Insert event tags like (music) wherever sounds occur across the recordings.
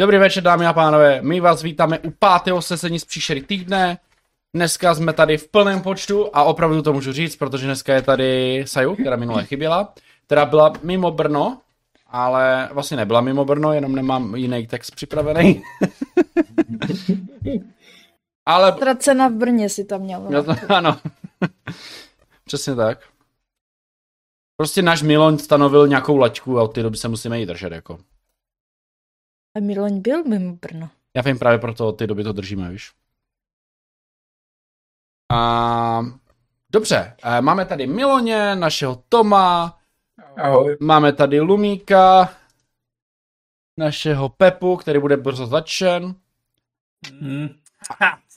Dobrý večer, dámy a pánové. My vás vítáme u pátého sesení z příšery týdne. Dneska jsme tady v plném počtu a opravdu to můžu říct, protože dneska je tady Saju, která minule chyběla, která byla mimo Brno, ale vlastně nebyla mimo Brno, jenom nemám jiný text připravený. (laughs) ale... Tracena v Brně si tam měl. Já to, (laughs) ano. Přesně tak. Prostě náš Miloň stanovil nějakou laťku a od té doby se musíme jí držet, jako. A Miloň byl mimo Brno. Já vím právě proto té doby to držíme, víš. A... Dobře, máme tady Miloně, našeho Toma, Ahoj. máme tady Lumíka, našeho Pepu, který bude brzo začen. Hmm.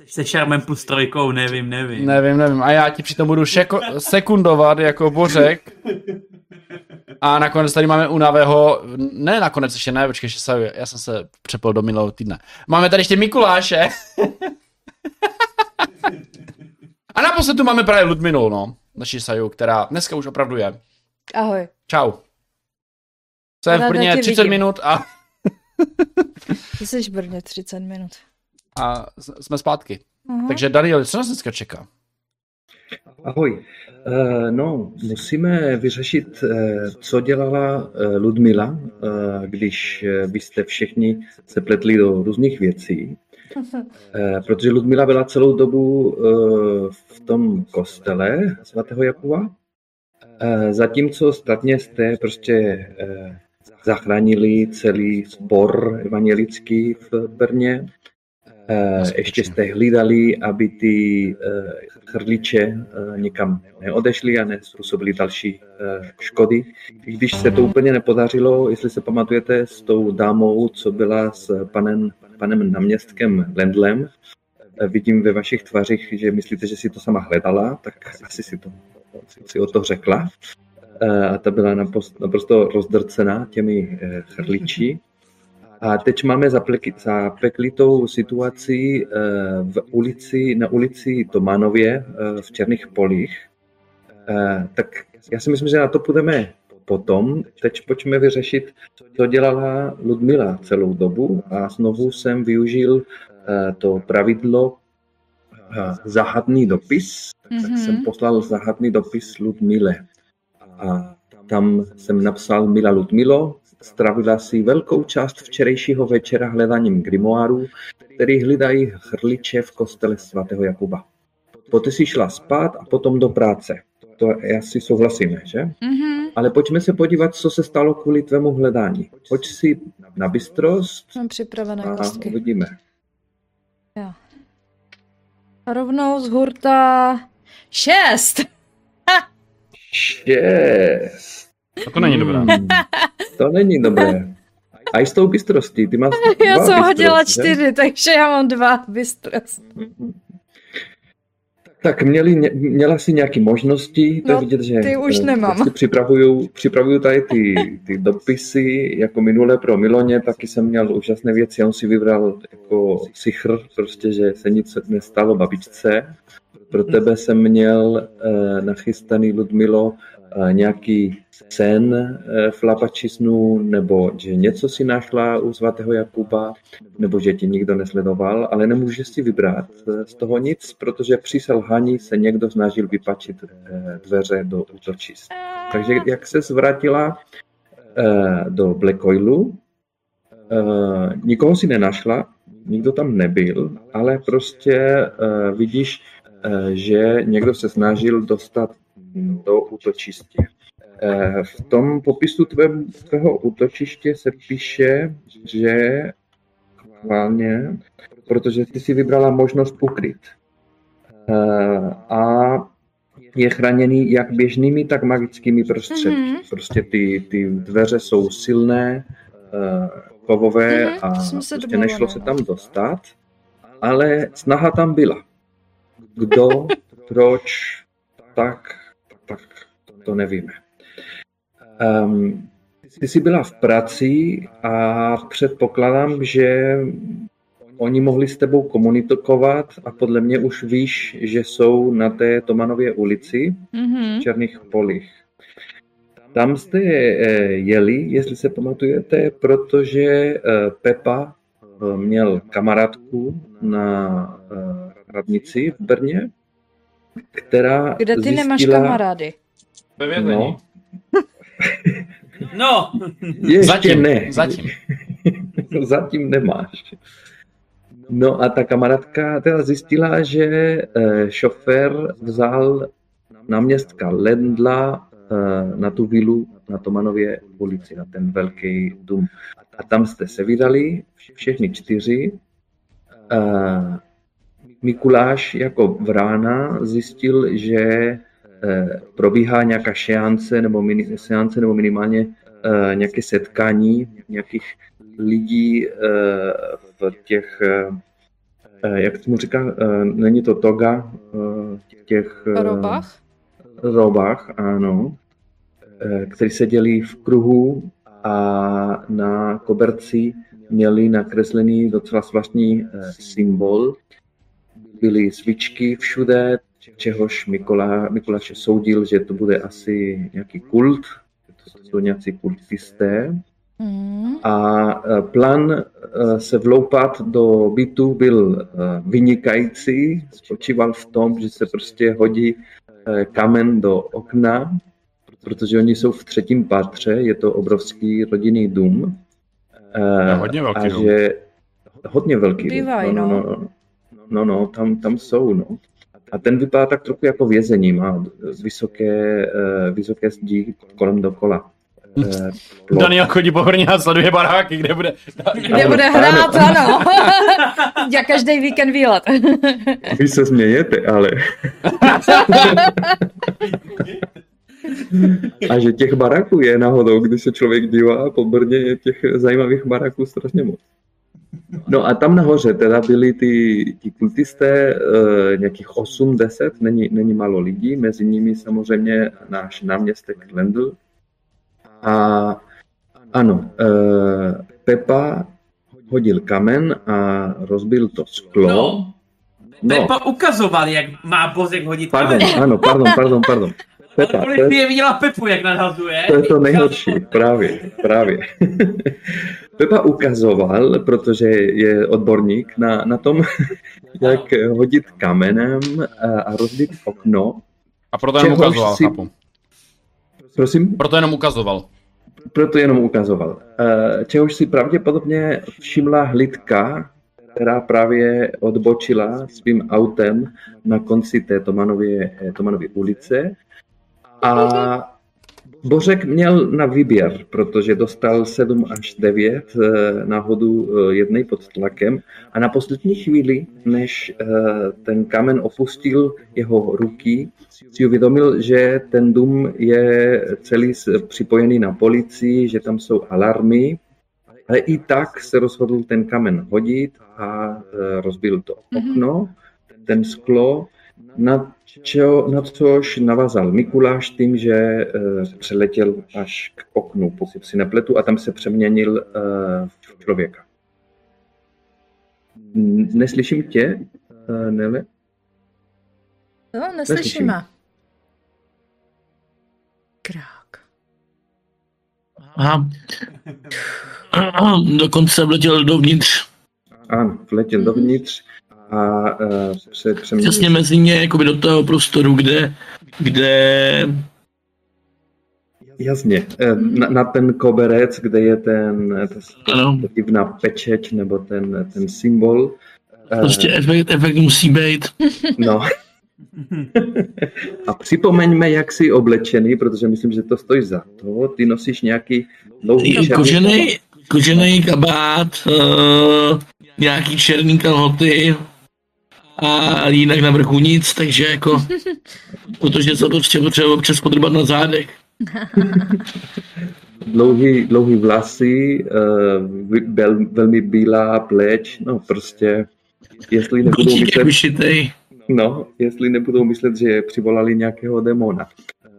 Se šarmem plus trojkou, nevím, nevím. Nevím, nevím. A já ti přitom budu šeko- sekundovat jako Bořek. (laughs) A nakonec tady máme unavého, ne nakonec ještě ne, počkej, ještě se, já jsem se přepl do minulého týdne. Máme tady ještě Mikuláše. A naposled tu máme právě Ludminu, no, naši Saju, která dneska už opravdu je. Ahoj. Čau. Jsem v Brně tě 30 vidím. minut a, Ty jsi v Brně 30 minut. a jsme zpátky. Aha. Takže Daniel, co nás dneska čeká? Ahoj. Eh, No, musíme vyřešit, eh, co dělala eh, Ludmila, když vy jste všichni se pletli do různých věcí. Protože Ludmila byla celou dobu v tom kostele svatého Jakuba, zatímco ostatně jste prostě zachránili celý sbor evangelický v Brně. Skutečně. Ještě jste hlídali, aby ty chrliče eh, někam neodešly a nespůsobili další eh, škody. I když se to úplně nepodařilo, jestli se pamatujete s tou dámou, co byla s panem, panem náměstkem Lendlem, eh, vidím ve vašich tvařích, že myslíte, že si to sama hledala, tak asi si to si o to řekla. A ta byla naprosto, rozdrcená těmi chrliči. A teď máme zapeklitou situaci eh, v ulici, na ulici Tomanově eh, v Černých polích. Eh, Tak já si myslím, že na to půjdeme potom. Teď pojďme vyřešit, co dělala Ludmila celou dobu a znovu jsem využil to pravidlo zahadný dopis. Tak Mhm. jsem poslal zahadný dopis Ludmile. A tam jsem napsal Mila Ludmilo, stravila si velkou část včerejšího večera hledáním grimoáru, který hlídají chrliče v kostele svatého Jakuba. Poté si šla spát a potom do práce. To já si souhlasíme, že? Mhm. Ale pojďme se podívat, co se stalo kvůli tvému hledání. Pojď si na bystrost Mám připravené a kostky. uvidíme. A rovnou z hurta šest. Šest. A to není dobré. Hmm, to není dobré. A i s tou bystrostí, ty máš (laughs) Já jsem hodila bystrosti, že? čtyři, takže já mám dva bystrost. Tak měli, měla si nějaké možnosti, to No, vidět, že ty už eh, nemám. připravuju, připravuju tady ty, ty dopisy, jako minule pro Miloně, taky jsem měl úžasné věci, on si vybral jako sichr, prostě, že se nic nestalo babičce. Pro tebe jsem měl eh, nachystaný, Ludmilo, nějaký sen eh, v lapačisnu, nebo že něco si našla u svatého Jakuba, nebo že tě nikdo nesledoval, ale nemůžeš si vybrat eh, z toho nic, protože při selhání se někdo snažil vypačit eh, dveře do útočisk. Takže jak se zvrátila eh, do Black Oilu, eh, nikoho si nenašla, nikdo tam nebyl, ale prostě eh, vidíš, eh, že někdo se snažil dostat do útočiště. Eh, V tom popisu tvém, tvého útočiště se píše, že chválně, protože ty si vybrala možnost ukryt. Eh, A je chráněný jak běžnými, tak magickými prostředky. Mhm. Prostě ty, ty dveře jsou silné, eh, kovové Mhm, a prostě nešlo se no. tam dostat, ale snaha tam byla. Kdo, proč, tak to nevíme. Um, ty jsi byla v práci a předpokládám, že oni mohli s tebou komunikovat a podle mě už víš, že jsou na té Tomanově ulici Mhm. v Černých polích. Tam jste eh, jeli, jestli se pamatujete, protože eh, Pepa eh, měl kamarádku na radnici v Brně, která Kde ty zjistila, nemáš kamarády? Ve vězení. No, No, (laughs) ještě Zatím, ne. zatím. (laughs) Zatím nemáš. No a ta kamarádka teda zjistila, že eh, šofér vzal náměstka Lendla eh, na tu vilu na Tomanově ulici, na ten velký dům. A tam jste se vydali, všechny čtyři. Eh, Mikuláš jako vrána zjistil, že probíhá nějaká seance nebo, mini, seance, nebo minimálně eh, nějaké setkání nějakých lidí eh, v těch, eh, eh, jak tomu říká, eh, není to toga, eh, v těch eh, Robách? robách, ano, eh, kteří seděli v kruhu a na koberci měli nakreslený docela zvláštní eh, symbol. Byly svíčky všude, čehož Mikola, Mikuláš soudil, že to bude asi nějaký kult, to jsou nějací kultisté. Mm. A eh, plán eh, se vloupat do bytu byl eh, vynikající, spočíval v tom, že se prostě hodí kamen do okna, protože oni jsou v třetím patře, je to obrovský rodinný dům. No, hodně velký a dům. že hodně velký Bývají, dům. No, no, no, no, no, tam, tam jsou, no. A ten vypadá tak trochu jako vězení, má vysoké, eh, vysoké zdi kolem dokola. Eh, plot. (laughs) Daniel chodí po Brně a sleduje baráky, kde bude... Kde Ano, bude ano. hrát, ano. (laughs) Já každý víkend výlet. (laughs) Vy se smějete, ale... A že těch baraků je náhodou, když se člověk dívá po Brně, je těch zajímavých baraků strašně moc. No a tam nahoře teda byli ty, ty kultisté, e, nějakých 8-10, není, není málo lidí, mezi nimi samozřejmě náš náměstek Lendl. A ano, e, Pepa hodil kamen a rozbil to sklo. no. Pepa ukazoval, jak má Bozek hodit Pardon, kamen. ano, pardon, pardon, pardon. Pepa, to je, Policie viděla Pepu, jak nadhazuje. to je to nejhorší, právě, právě. (laughs) Pepa ukazoval, protože je odborník na, na tom, (laughs) jak hodit kamenem a, a rozbit okno. A proto jenom ukazoval, si- chápu. Prosím? Proto jenom ukazoval. Proto jenom ukazoval. Eh, Čehož si pravděpodobně všimla hlídka, která právě odbočila svým autem na konci té Tomanově, eh, Tomanově ulice. A Bořek měl na výběr, protože dostal 7 až 9 eh, náhodu eh, jednej pod tlakem. A na poslední chvíli, než eh, ten kamen opustil jeho ruky, si uvědomil, že ten dům je celý připojený na policii, že tam jsou alarmy, ale i tak se rozhodl ten kamen hodit a rozbil to okno, ten sklo, na, čo, na což navázal Mikuláš tím, že e, přeletěl až k oknu, pokud si nepletu, a tam se přeměnil e, v člověka. N- Neslyším tě, e, Nele? No, Neslyším. neslyšíme. Krák. Aha. Dokonce vletěl dovnitř. Ano, vletěl dovnitř a e, se přeměnil. Přesně mezi ně, jakoby do toho prostoru, kde, kde Jasně, e, na, na ten koberec, kde je ten, ta, ano, ta divná pečeť nebo ten, ten symbol. E, prostě efekt, efekt musí být. (laughs) No. A připomeňme, jak jsi oblečený, protože myslím, že to stojí za to. Ty nosíš nějaký dlouhý černý Kožený, kožený kabát, uh, nějaký černý kalhoty a jinak na vrchu nic, takže jako, (laughs) protože se to prostě potřeba občas podrbat na zádech. (laughs) dlouhý, dlouhý vlasy, uh, vel, velmi bílá pleť, no prostě, jestli nebudou Kotík je myslet, vyšitej. no, jestli nebudou myslet, že přivolali nějakého demona.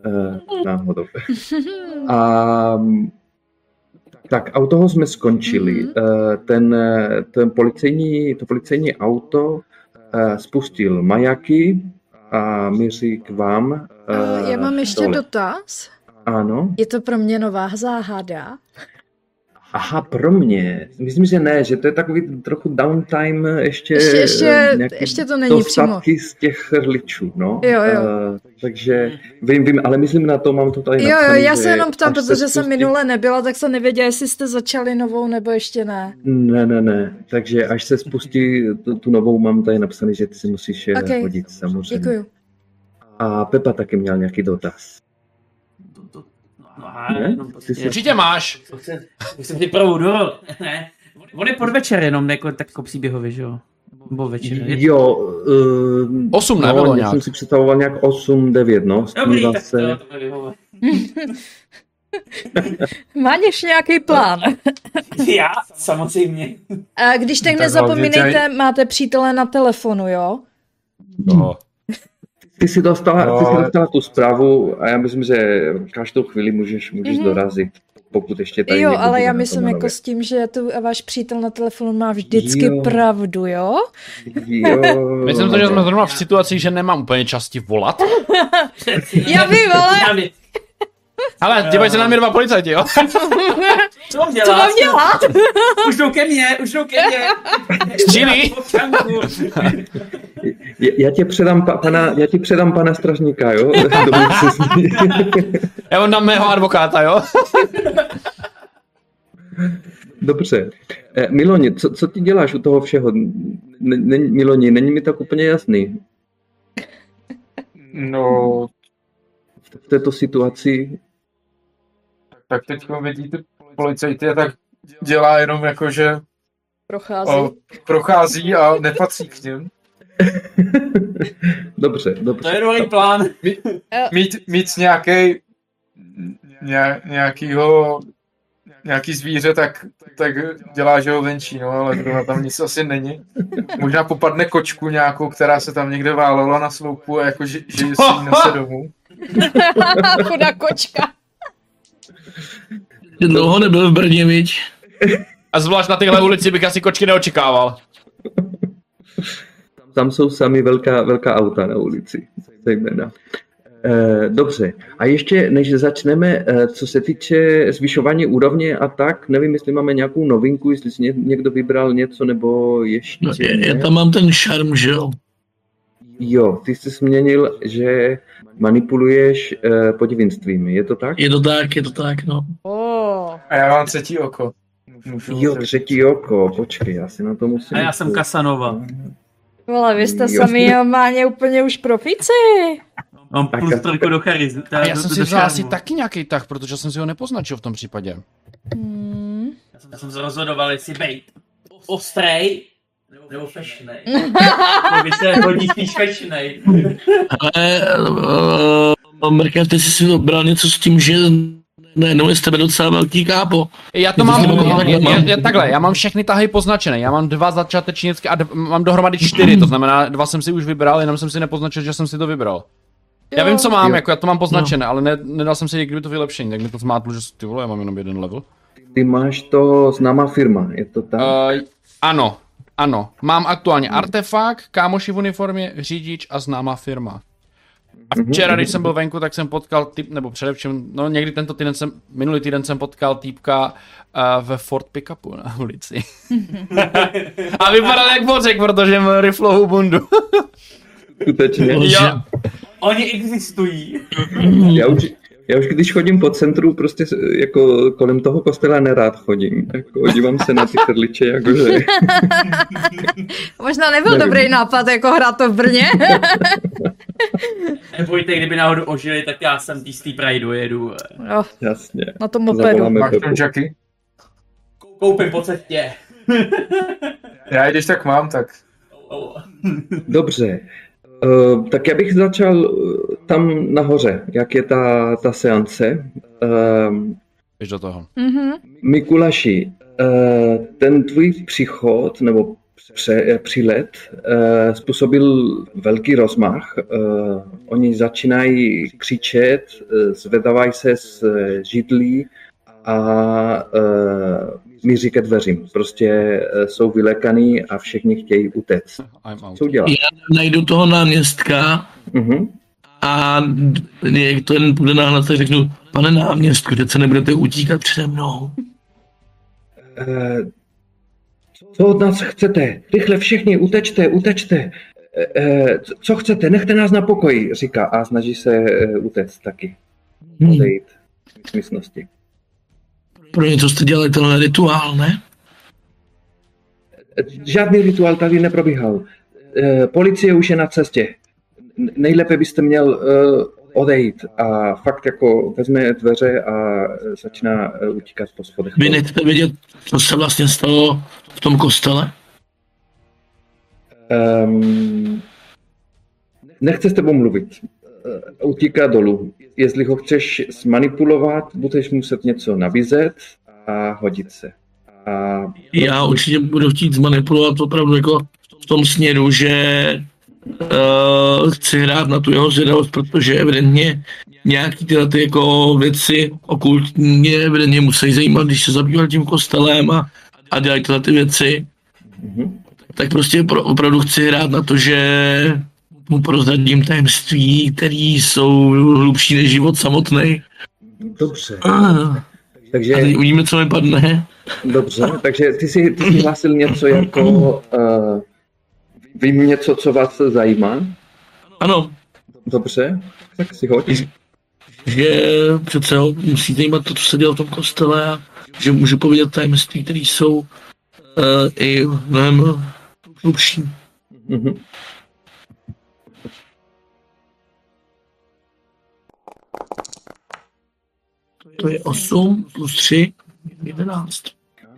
Uh, náhodou. (laughs) A tak, a u toho jsme skončili. Mhm. Eh, Ten, ten policejní, to policejní auto eh, spustil majaky a míří k vám. Eh, já mám ještě dole. dotaz. Ano, Je to pro mě nová záhada. Aha, pro mě. Myslím, že ne, že to je takový trochu downtime ještě. Ještě- ještě- eh, ještě to není dostatky z těch chrličů, no. Jo, jo. Eh, takže vím, vím, ale myslím na to, mám to tady Jo, jo, napsaný, já že se jenom ptám, protože jsem spustí- minule nebyla, tak jsem nevěděla, jestli jste začali novou nebo ještě ne. Ne, ne, ne. Takže až se spustí tu, tu novou, mám tady napsaný, že ty si musíš Ok. okay. hodit samozřejmě. Děkuju. A Pepa taky měl nějaký dotaz. To, no, Ne? jenom prostě, jsi- Určitě máš. to Už jsem připravu do rol. Ne. On je podvečer jenom, jako tak jako příběhově, že jo? Nebo večer. Je- Jo, uh, Osm nebylo no, já nějak. jsem si představoval nějak 8, 9, no. S tím Dobrý, tak zase... to, to. (laughs) Máš nějaký plán? (laughs) Já, samozřejmě. A když tak Tak nezapomínejte, máte přítele na telefonu, jo? No. Ty jsi, dostala, ty No. jsi dostala tu zprávu a já myslím, že každou chvíli můžeš, můžeš Mhm. dorazit, pokud ještě tady Jo, ale já myslím jako s tím, že tu váš přítel na telefonu má vždycky Jo. pravdu, jo? Jo, Myslím to, že jsme zrovna v situaci, že nemám úplně časti volat. (laughs) Já vím, ale-. Ale dívaj se na mě dva policajti, jo? (laughs) Co mám dělat? Co mám dělat? Už jdou ke mně, už jdou ke mně. Střílí. Já, tě předám pa, pana, já ti předám pana stražníka, jo? (laughs) Já vám dám mého advokáta, jo? Dobře. Eh, Miloni, co, co ty děláš u toho všeho? Miloni, není mi tak úplně jasný. No, V této situaci tak teď vidíte policajty a tak dělá jenom jako, že Prochází. o, prochází a nepatří k něm. (laughs) Dobře, To dobře. je dobrý plán. Mít, mít nějaký ně, nějakýho nějaký zvíře, tak, tak dělá, že ho venčí, no, ale zrovna tam nic asi není. Možná popadne kočku nějakou, která se tam někde válela na sloupu a jako, že, že si nese (laughs) domů. Chudá kočka. Že dlouho nebyl v Brně, viď? A zvlášť na téhle ulici bych asi kočky neočekával. Tam jsou sami velká, velká auta na ulici, zejména. Eh, Dobře, a ještě než začneme, eh, co se týče zvyšování úrovně a tak, nevím, jestli máme nějakou novinku, jestli si ně- někdo vybral něco, nebo ještě No, je, já ne. tam mám ten šarm, že jo? Jo, ty jsi změnil, že manipuluješ eh, podivinstvím, je to tak? Je to tak, je to tak, no. Oh. A já mám třetí oko. Můžu Jo, třetí oko, počkej, já si na to musím... A já jsem Kasanova. Vole, vy jste Jo. sami normálně úplně už profici. Mám Tak plus a- trojku do charizmy. A já jsem si vzal asi taky nějaký tah, protože jsem si ho nepoznačil v tom případě. Hmm. Já jsem se rozhodoval, jestli bejt ostrej nebo fešnej. (laughs) To by se hodí spíš fešnej. Ale uh, Mrkev, ty jsi si vybral něco s tím, že najednou je z tebe docela velký kápo. Já to mám, já, takhle já, mám. já, takhle, já mám všechny tahy poznačené, já mám dva začátečnické a d- mám dohromady čtyři, to znamená, dva jsem si už vybral, jenom jsem si nepoznačil, že jsem si to vybral. Já vím, co mám, Jo. jako já to mám poznačené, ale ne, nedal jsem si někdy to vylepšení, tak mi to zmátlo, že ty vole, já mám jenom jeden level. Ty máš to známá firma, je to tak? Uh, ano, ano, mám aktuálně artefakt, kámoši v uniformě, řidič a známá firma. A včera, když jsem byl venku, tak jsem potkal typ, nebo především, no někdy tento týden jsem, minulý týden jsem potkal týpka uh, ve Ford Pickupu na ulici. (laughs) a vypadal jak bořek, protože měl riflovou bundu. Skutečně. Jo, Oni existují. Já už, já už když chodím po centru, prostě s- jako kolem toho kostela nerád chodím. Jako, dívám se na ty chrliče, jakože... (laughs) Možná nebyl Nevím. dobrý nápad, jako hrát to v Brně. (laughs) Nebojte, kdyby náhodou ožili, tak já jsem tý Pride dojedu. jo, Jasně. na tom mopedu. Máš Jackie? Koupím po cestě. Já když tak mám, tak Dobře. Uh, tak já bych začal eh, tam nahoře, jak je ta, ta seance. Uh, Běž do toho. Mhm. Mikulaši, uh, ten tvůj příchod nebo pře, eh, přílet uh, způsobil velký rozmach. Uh, oni začínají křičet, uh, zvedávají se z eh, židlí a míří ke dveřím. Prostě uh, jsou vylekaný a všichni chtějí utéct. Co udělat? Najdu toho náměstka Uh-huh. a jak to jen půjde náhle, tak řeknu, pane náměstku, teď se nebudete utíkat přede mnou. Eh, Co od nás chcete? Rychle všichni, utečte, utečte. Eh, eh, Co chcete? Nechte nás na pokoji, říká a snaží se eh, utéct taky. Hmm. Odejít z místnosti. Pro něco jste dělali tenhle rituál, ne? Žádný rituál tady neprobíhal. Eh, Policie už je na cestě. Nejlépe byste měl eh, odejít a fakt jako vezme dveře a eh, začíná utíkat po schodech. Vy nechcete vědět, co se vlastně stalo v tom kostele? Um, nechce s tebou mluvit. Utíká dolů. Jestli ho chceš zmanipulovat, budeš muset něco nabízet a hodit se. A Já určitě budu chtít zmanipulovat opravdu jako v tom směru, že uh, chci hrát na tu jeho zvědavost, protože evidentně nějaký tyhle ty jako věci okultní mě evidentně musí zajímat, když se zabýval tím kostelem a, a dělají tyhle ty věci, Mhm. tak prostě pro, opravdu chci hrát na to, že mu prozradím tajemství, které jsou hlubší než život samotný. Dobře. Ah, a Takže, teď uvidíme, co mi padne. dobře, takže ty jsi, ty jsi hlásil něco jako... Uh, vím něco, co vás zajímá? Ano, Dobře, tak si hoď. že přece musí zajímat to, co se dělo v tom kostele a že můžu povědět tajemství, které jsou uh, i mnohem hlubší. Mhm. To je 8 plus 3, 11.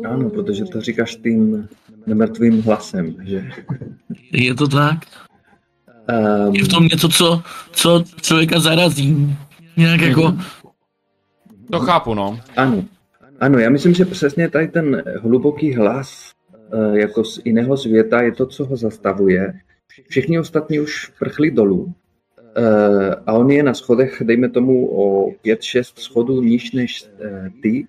Ano, protože to říkáš tím nemrtvým hlasem, že? Je to tak? Um, Je v tom něco, co, co člověka zarazí. Nějak jako, To chápu, no. Ano, ano, já myslím, že přesně tady ten hluboký hlas eh, jako z jiného světa je to, co ho zastavuje. Všichni ostatní už prchli dolů a on je na schodech, dejme tomu o 5-6 schodů níž než eh, ty,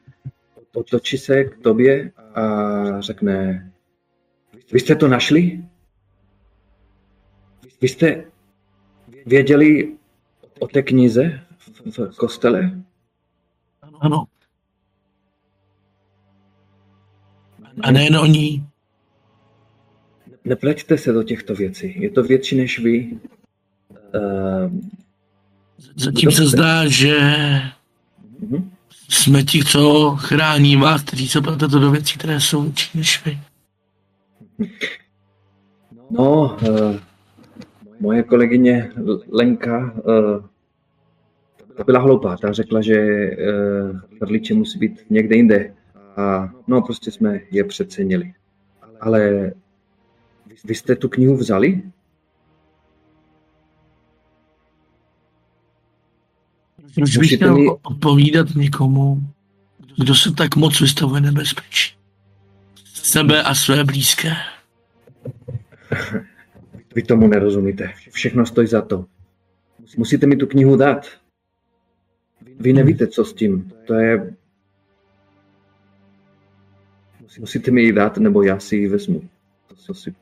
otočí se k tobě a řekne, vy jste to našli? Vy jste věděli o té knize v, v kostele? ano. A nejen oni. Nepleťte se do těchto věcí. Je to větší než vy. Uh, Zatím se zdá, že mhm. jsme ti, co chrání vás, kteří se pletete do věcí, které jsou větší než vy. (laughs) no, uh, moje kolegyně Lenka, uh, ta byla hloupá. Ta řekla, že uh, hrdliče musí být někde jinde. A no, prostě jsme je přecenili. Ale vy jste tu knihu vzali? Proč bych Musíte měl mi- odpovídat někomu, kdo se tak moc vystavuje nebezpečí? Sebe a své blízké. (laughs) Vy tomu nerozumíte. Všechno stojí za to. Musíte mi tu knihu dát. Vy nevíte, co s tím. To je... Musíte mi ji dát, nebo já si ji vezmu. To, co si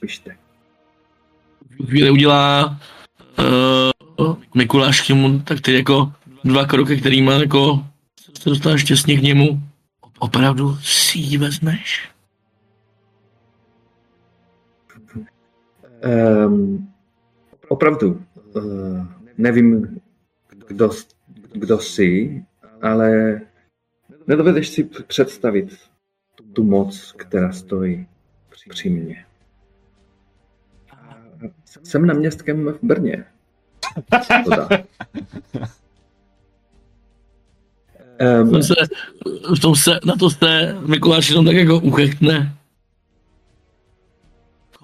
pište. Chvíli udělá uh, Mikuláš k němu tak ty jako dva kroky, kterýma jako se dostáváš šťastně k němu. Opravdu si ji vezmeš? Um, opravdu, uh, nevím, kdo, kdo jsi, ale nedovedeš si představit tu moc, která stojí při mě. Jsem na městském v Brně. Dá. V Um, tom se, v tom se, na to se Mikuláš jenom tak jako uchechtne.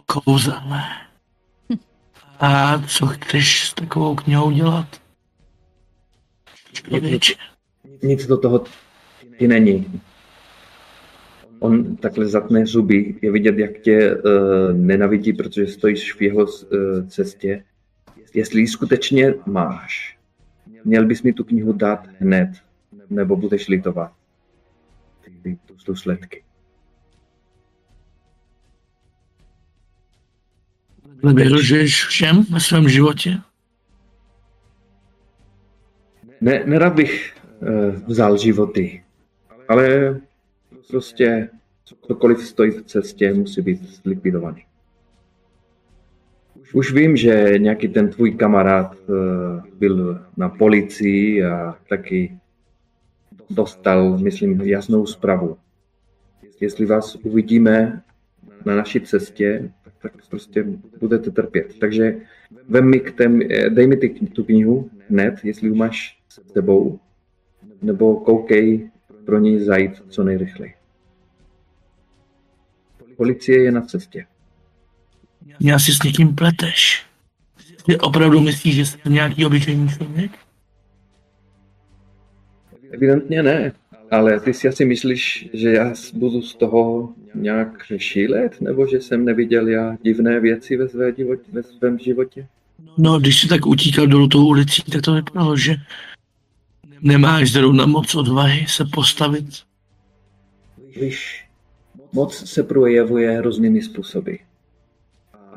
Kouzelné. A co chceš s takovou knihou dělat? Člověče. nic do toho ti není. On takhle zatne zuby, je vidět, jak tě uh, nenavidí, protože stojíš v jeho uh, cestě. Jestli ji skutečně máš, měl bys mi tu knihu dát hned, nebo budeš litovat ty, ty důsledky. Vyhrožuješ všem ve svém životě? Ne, nerad bych uh, vzal životy, ale prostě cokoliv stojí v cestě, musí být zlikvidovaný. Už vím, že nějaký ten tvůj kamarád eh, byl na policii a taky dostal, myslím, jasnou zprávu. Jestli vás uvidíme na naší cestě, tak prostě budete trpět. Takže vem mi k tém, eh, dej mi ty, tu knihu hned, jestli ji máš s tebou, nebo koukej pro ní zajít co nejrychleji. Policie je na cestě. Já si s někým pleteš. Ty opravdu myslíš, že jsem nějaký obyčejný člověk? Evidentně ne, ale ty si asi myslíš, že já budu z toho nějak šílet, nebo že jsem neviděl já divné věci ve, své životě, ve svém životě? No, když jsi tak utíkal dolů tou ulicí, tak to vypadalo, že nemáš zrovna moc odvahy se postavit. Víš, moc se projevuje různými způsoby.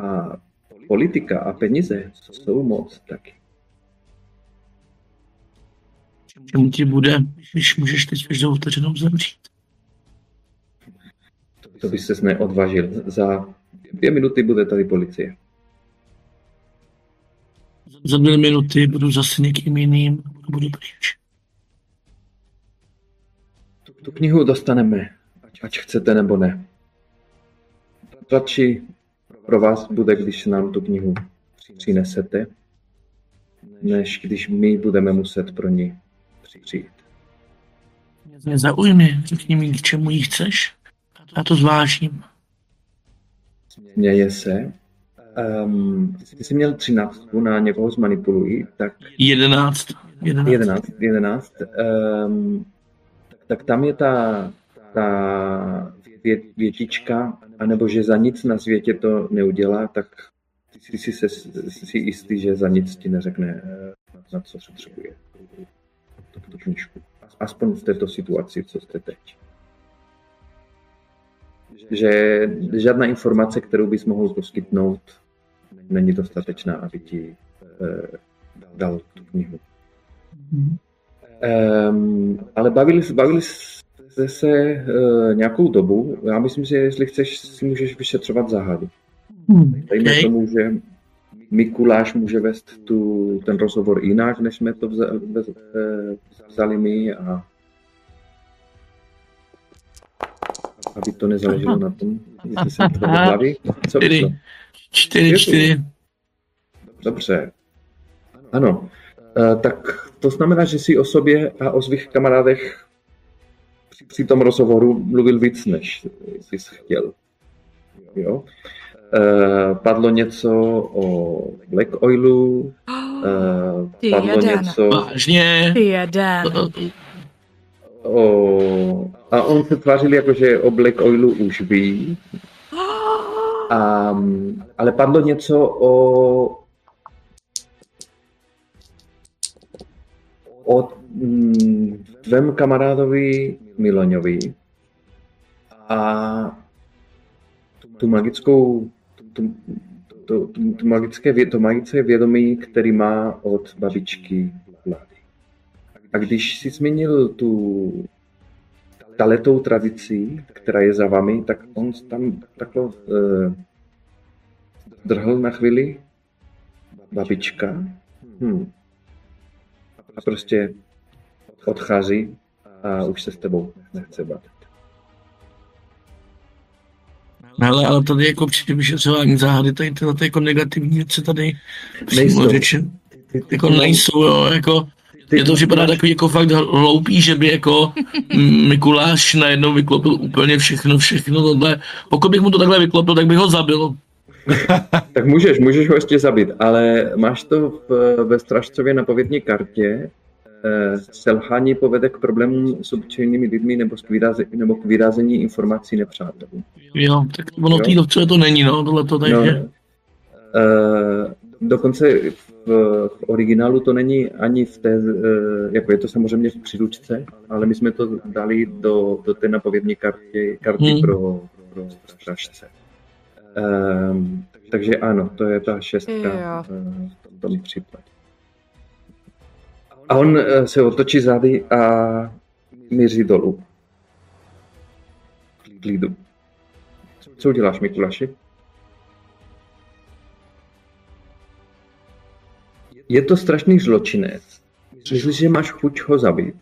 A politika a peníze jsou moc taky. Čemu ti bude, když můžeš teď každou vteřinou zemřít? To by ses neodvažil. Za dvě minuty bude tady policie. Za dvě minuty budu zase někým jiným a budu pryč. Tu, tu knihu dostaneme, ať, ať chcete nebo ne. Radši pro vás bude, když nám tu knihu přinesete, než když my budeme muset pro ní přijít. Mě zaujmi, řekni mi, k čemu ji chceš. Já to zvážím. Směje se. Um, ty jsi měl 13 na někoho zmanipulují, tak Jedenáct. Jedenáct. 11, 11 um, tak tam je ta, ta vě, větička, anebo že za nic na světě to neudělá, tak ty jsi se jsi jistý, že za nic ti neřekne, eh, na co potřebuje tu, knížku. Aspoň v této situaci, co jste teď. Že žádná informace, kterou bys mohl poskytnout, není dostatečná, aby ti eh, dal tu knihu. Mhm. Um, ale bavili, bavili jste se uh, nějakou dobu. Já myslím, že jestli chceš, si můžeš vyšetřovat záhadu. Hmm, Dejme okay. tomu, že Mikuláš může vést tu, ten rozhovor jinak, než jsme to vza, vz, eh, vzali my a aby to nezáleželo na tom, jestli jsem to do hlavy. Co to? Čtyři, čtyři, čtyři. Dobře. Ano. Eh, tak to znamená, že si o sobě a o svých kamarádech při, při tom rozhovoru mluvil víc, než jsi chtěl. Jo? Eh, padlo něco o Black Oilu, (gasps) eh, Ty padlo jeden. něco Vážně. Ty jeden. o... A on se tvářil jako, že o Black Oilu už ví. (gasps) A, ale padlo něco o o mm, tvém kamarádovi Miloňovi a tu magickou tu, to, tu, tu magické, vě- to magické vědomí, který má od babičky vlády. A když jsi zmínil tu taletou tradici, která je za vami, tak on tam takhle eh, drhl na chvíli babička. Hm. A prostě odchází a už se s tebou nechce bavit. Hele, ale tady jako při vyšetřování záhady, tady tyhle ty jako negativní věci tady přímo Nejsou. řečen, jako nejsou, jo, jako ty- mně to připadá takový jako fakt hloupý, že by jako (laughs) Mikuláš najednou vyklopil úplně všechno, všechno tohle. Pokud bych mu to takhle vyklopil, tak bych ho zabil. (laughs) Tak můžeš, můžeš ho ještě zabít, ale máš to v, ve Stražcově na povědní kartě. Eh, Selhání povede k problémům s obyčejnými lidmi nebo, k vyraze, nebo k vyrazení informací nepřátelů. Jo, tak ono v té dobře to není, no, tohle to, takže... No, eh, dokonce v, v originálu to není ani v té, eh, jako je to samozřejmě v příručce, ale my jsme to dali do, do té napovědní karty, karty Hmm. pro, pro strážce. Um, takže ano, to je ta šestka Jo. v tom případě. A on eh, se otočí zády a míří dolů. klidu. Co uděláš, Mikuláši? Je to strašný zločinec. Myslíš, že máš chuť ho zabít?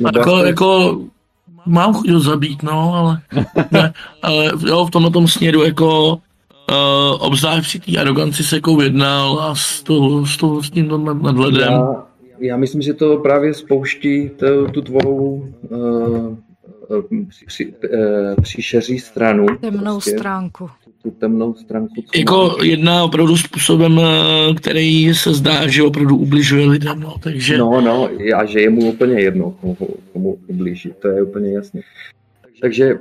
Jako, jako mám chuť ho zabít, no, ale, ne, ale jo, v tomhle tom směru jako uh, obzvlášť při té aroganci se jako jednal a s, to, s, to, s tím nad- nadhledem. Já, já myslím, že to právě spouští to, tu tvou uh, při, uh, příšeří stranu. Temnou stránku. Tu temnou stránku. co Jako máš. jedná opravdu způsobem, eh, který se zdá, že opravdu ubližuje lidem, no, takže No, no, a že je mu úplně jedno, komu, komu ublíží, to je úplně jasné. Takže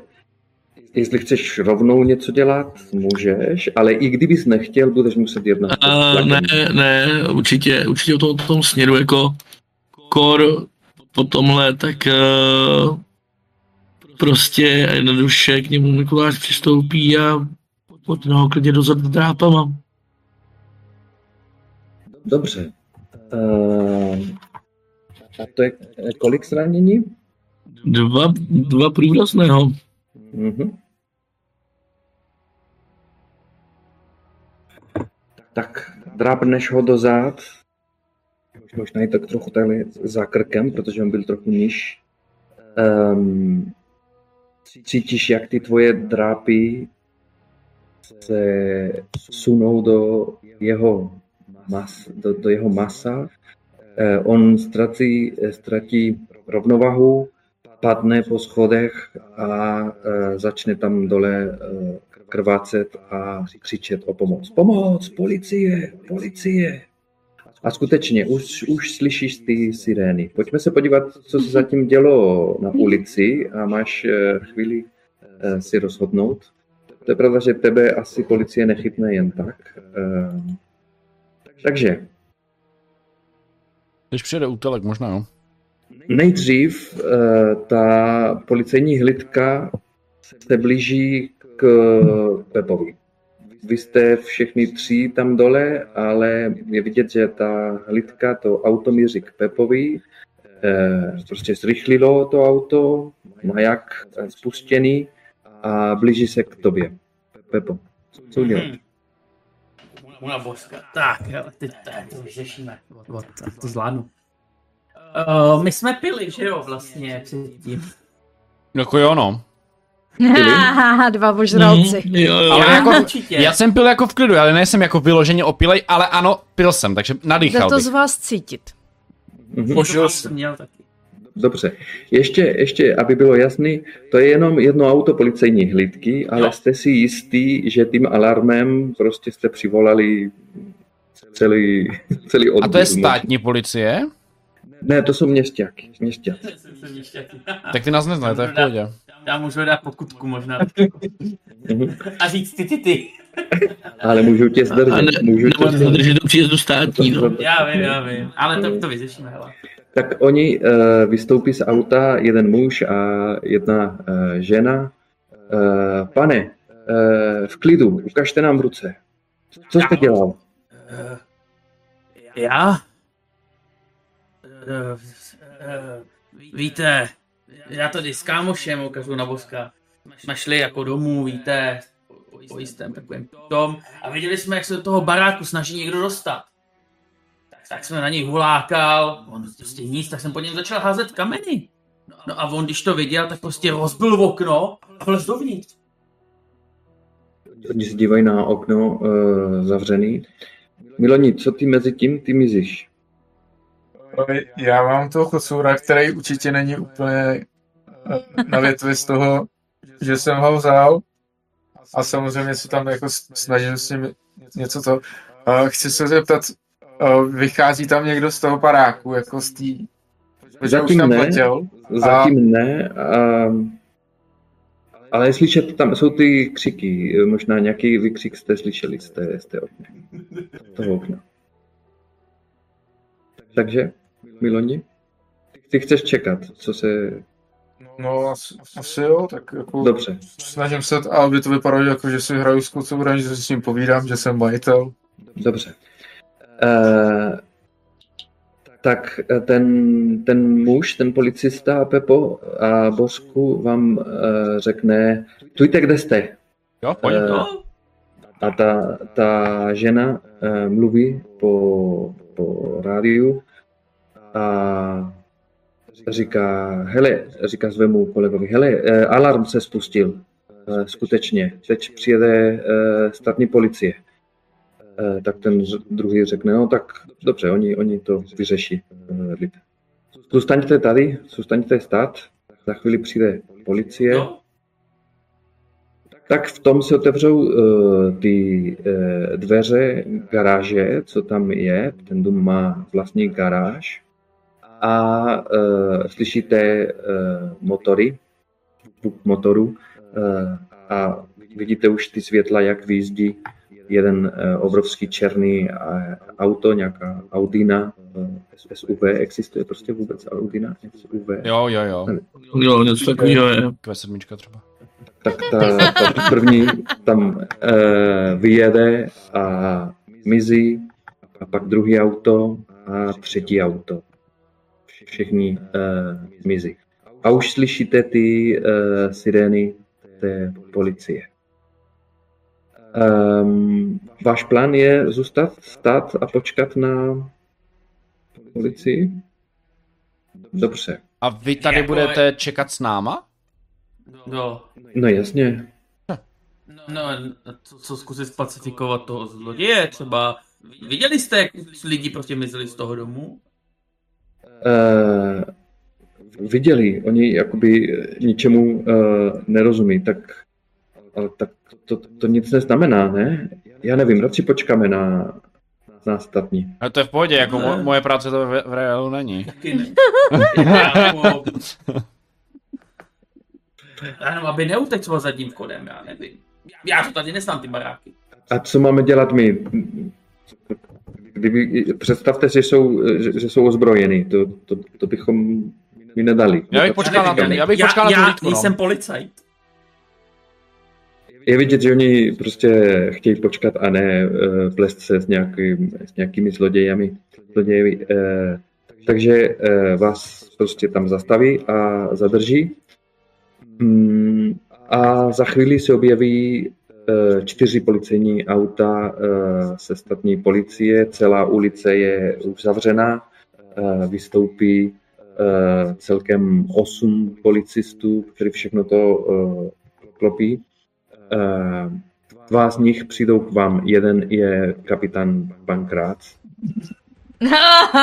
jestli chceš rovnou něco dělat, můžeš, ale i kdybys nechtěl, budeš muset jednat. tlakem. ne, ne, určitě, určitě o tom, tom směru jako kor po tomhle, tak uh, prostě jednoduše k němu Mikuláš přistoupí a pod ho klidně dozad drápama. Dobře. Uh, a to je kolik zranění? Dva, dva průrazného. Mhm. Tak drápneš ho do zád, možná i tak trochu takhle za krkem, protože on byl trochu níž. Um, cítíš, jak ty tvoje drápy se sunou do jeho, mas, do, do jeho masa. Eh, on ztratí, ztratí rovnovahu, padne po schodech a e, začne tam dole krvácet a křičet o pomoc. Pomoc, policie, policie. A skutečně, už, už slyšíš ty sirény. Pojďme se podívat, co se zatím dělo na ulici a máš e, chvíli e, si rozhodnout. To je pravda, že tebe asi policie nechytne jen tak. E, takže, Když přijede útelek, možná jo. Nejdřív eh, ta policejní hlídka se blíží k Pepovi. Vy jste všichni tři tam dole, ale je vidět, že ta hlídka, to auto míří k Pepovi. Eh, Prostě zrychlilo to auto, maják eh, spuštěný a blíží se k tobě. Pepo, co uděláš? Hmm. Una boska. Tak, jo, teď to, vyřešíme. To zvládnu. Uh, my jsme pili, že jo, vlastně předtím. Jako jo, no. (laughs) Dva božralci. Mhm, jo, jo. Ale Já jako, určitě. já jsem pil jako v klidu, ale nejsem jako vyloženě opilej, ale ano, pil jsem, takže Jde nadýchal to bych. z vás cítit. Mhm. Požil jsem jsem. měl taky. Dobře. Ještě, ještě, aby bylo jasný, to je jenom jedno auto policejní hlídky, ale Jo. jste si jistý, že tím alarmem prostě jste přivolali celý, celý odběr. A to je státní policie? Ne, to jsou měšťáky. měšťáci. Jsem se měšťatý. Tak ty nás je v pohodě. Já můžu dát pokutku možná. A říct ty, ty, ty. Ale můžu tě A zdržet. ne, Můžu tě zdržet. do příjezdu státní, no. Já vím, já vím. Ale to, to vyřešíme, hele. Tak oni uh, vystoupí z auta, jeden muž a jedna uh, žena. Uh, pane, uh, v klidu, ukažte nám v ruce. Co jste dělal? Eh, Já? Eh, eh, Víte, já tady s kámošem ukazuju na Boska. Jsme šli jako domů, víte, po- jistém takovém tom a viděli jsme, jak se do toho baráku snaží někdo dostat. Tak, tak jsme na něj hulákal, on prostě nic, tak jsem po něm začal házet kameny. No a on, když to viděl, tak prostě rozbil v okno a vlez dovnitř. Oni se dívají na okno uh, zavřený. Miloni, co ty mezi tím, ty mizíš? Já mám toho kocoura, který určitě není úplně na větvi z toho, že jsem ho vzal a samozřejmě se tam jako s- snažím s ním něco to. Uh, chci se zeptat, uh, vychází tam někdo z toho paráku, jako z té... Protože Zatím tam ne. letěl. Zatím ne, um, ale je slyšet, tam jsou ty křiky, možná nějaký vykřik jste slyšeli z té, z té okna, toho okna. Takže, Miloni, ty chceš čekat, co se... No asi, asi jo, tak jako Dobře, snažím se, aby to vypadalo jako, že si hraju s kocourem, že si s ním povídám, že jsem majitel. dobře. Uh, tak eh, ten, ten muž, ten policista Pepo a Bosku vám uh, řekne, tujte, kde jste. Jo, pojď. No, A ta, ta žena uh, mluví po, po rádiu a říká, hele, říká svému kolegovi, hele, eh, alarm se spustil, eh, skutečně, teď přijede eh, státní policie. Tak ten druhý řekne, no tak dobře, oni, oni to vyřeší. Zůstaňte tady, zůstaňte stát, za chvíli přijde policie. no. Tak v tom se otevřou ty dveře garáže, co tam je. Ten dům má vlastní garáž. A uh, slyšíte uh, motory, puk motoru uh, a vidíte už ty světla, jak vyjíždí jeden uh, obrovský černý uh, auto, nějaká Audina, uh, SUV, existuje prostě vůbec Audina, SUV. Jo, jo, jo. Jo, něco takového je. Q7 třeba. tak ta, ta první tam uh, vyjede a mizí, a pak druhý auto a třetí auto. Všichni uh, mizí. A už slyšíte ty uh, sirény té policie. Um, váš plán je zůstat, stát a počkat na policii? Dobře. A vy tady Jako- budete čekat s náma? No, No jasně. no, co, co zkusit spacifikovat toho zloděje třeba. Viděli jste, jak lidi prostě mizeli z toho domu? Uh, viděli, oni jakoby ničemu uh, nerozumí, tak, ale tak to, to, to nic neznamená, ne? Já nevím, radši počkáme na, na statní. Ale to je v pohodě, jako mo- Ne. moje práce to v, v reálu není. Taky ne. Já jenom, aby neutek třeba zadním vchodem, já nevím. Já to tady neznám, ty baráky. A co máme dělat my? Kdyby, představte si, že jsou, že, že jsou ozbrojení, to, to, to bychom mi nedali. Já bych počkal na to, já bych počkal na já, tu já hlídku, no. nejsem policajt. Je vidět, že oni prostě chtějí počkat a ne uh, plést se s, nějaký, s nějakými zlodějami. zloději. Uh, takže uh, vás prostě tam zastaví a zadrží. Mm, a za chvíli se objeví čtyři policejní auta uh, se statní policie. Celá ulice je už zavřená. Uh, vystoupí celkem osm policistů, kteří všechno to klopí. Dva z nich přijdou k vám. Jeden je kapitán Pankrát,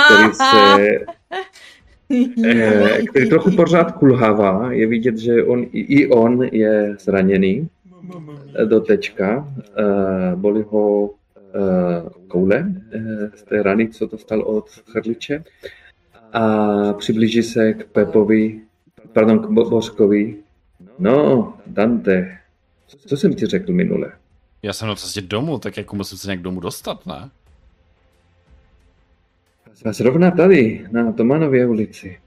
který se eh, který trochu pořád kulhává. Je vidět, že on, i on je zraněný eh, do tečka. Eh, Bolí ho eh, koule eh, z té rany, co dostal od chrliče. A přiblíží se k Pepovi, pardon, k Bo- Boskovi. No, Dante, co jsem ti řekl minule? Já jsem na cestě domů, tak jako musím se nějak domů dostat, ne? A zrovna tady, na Tomanově ulici.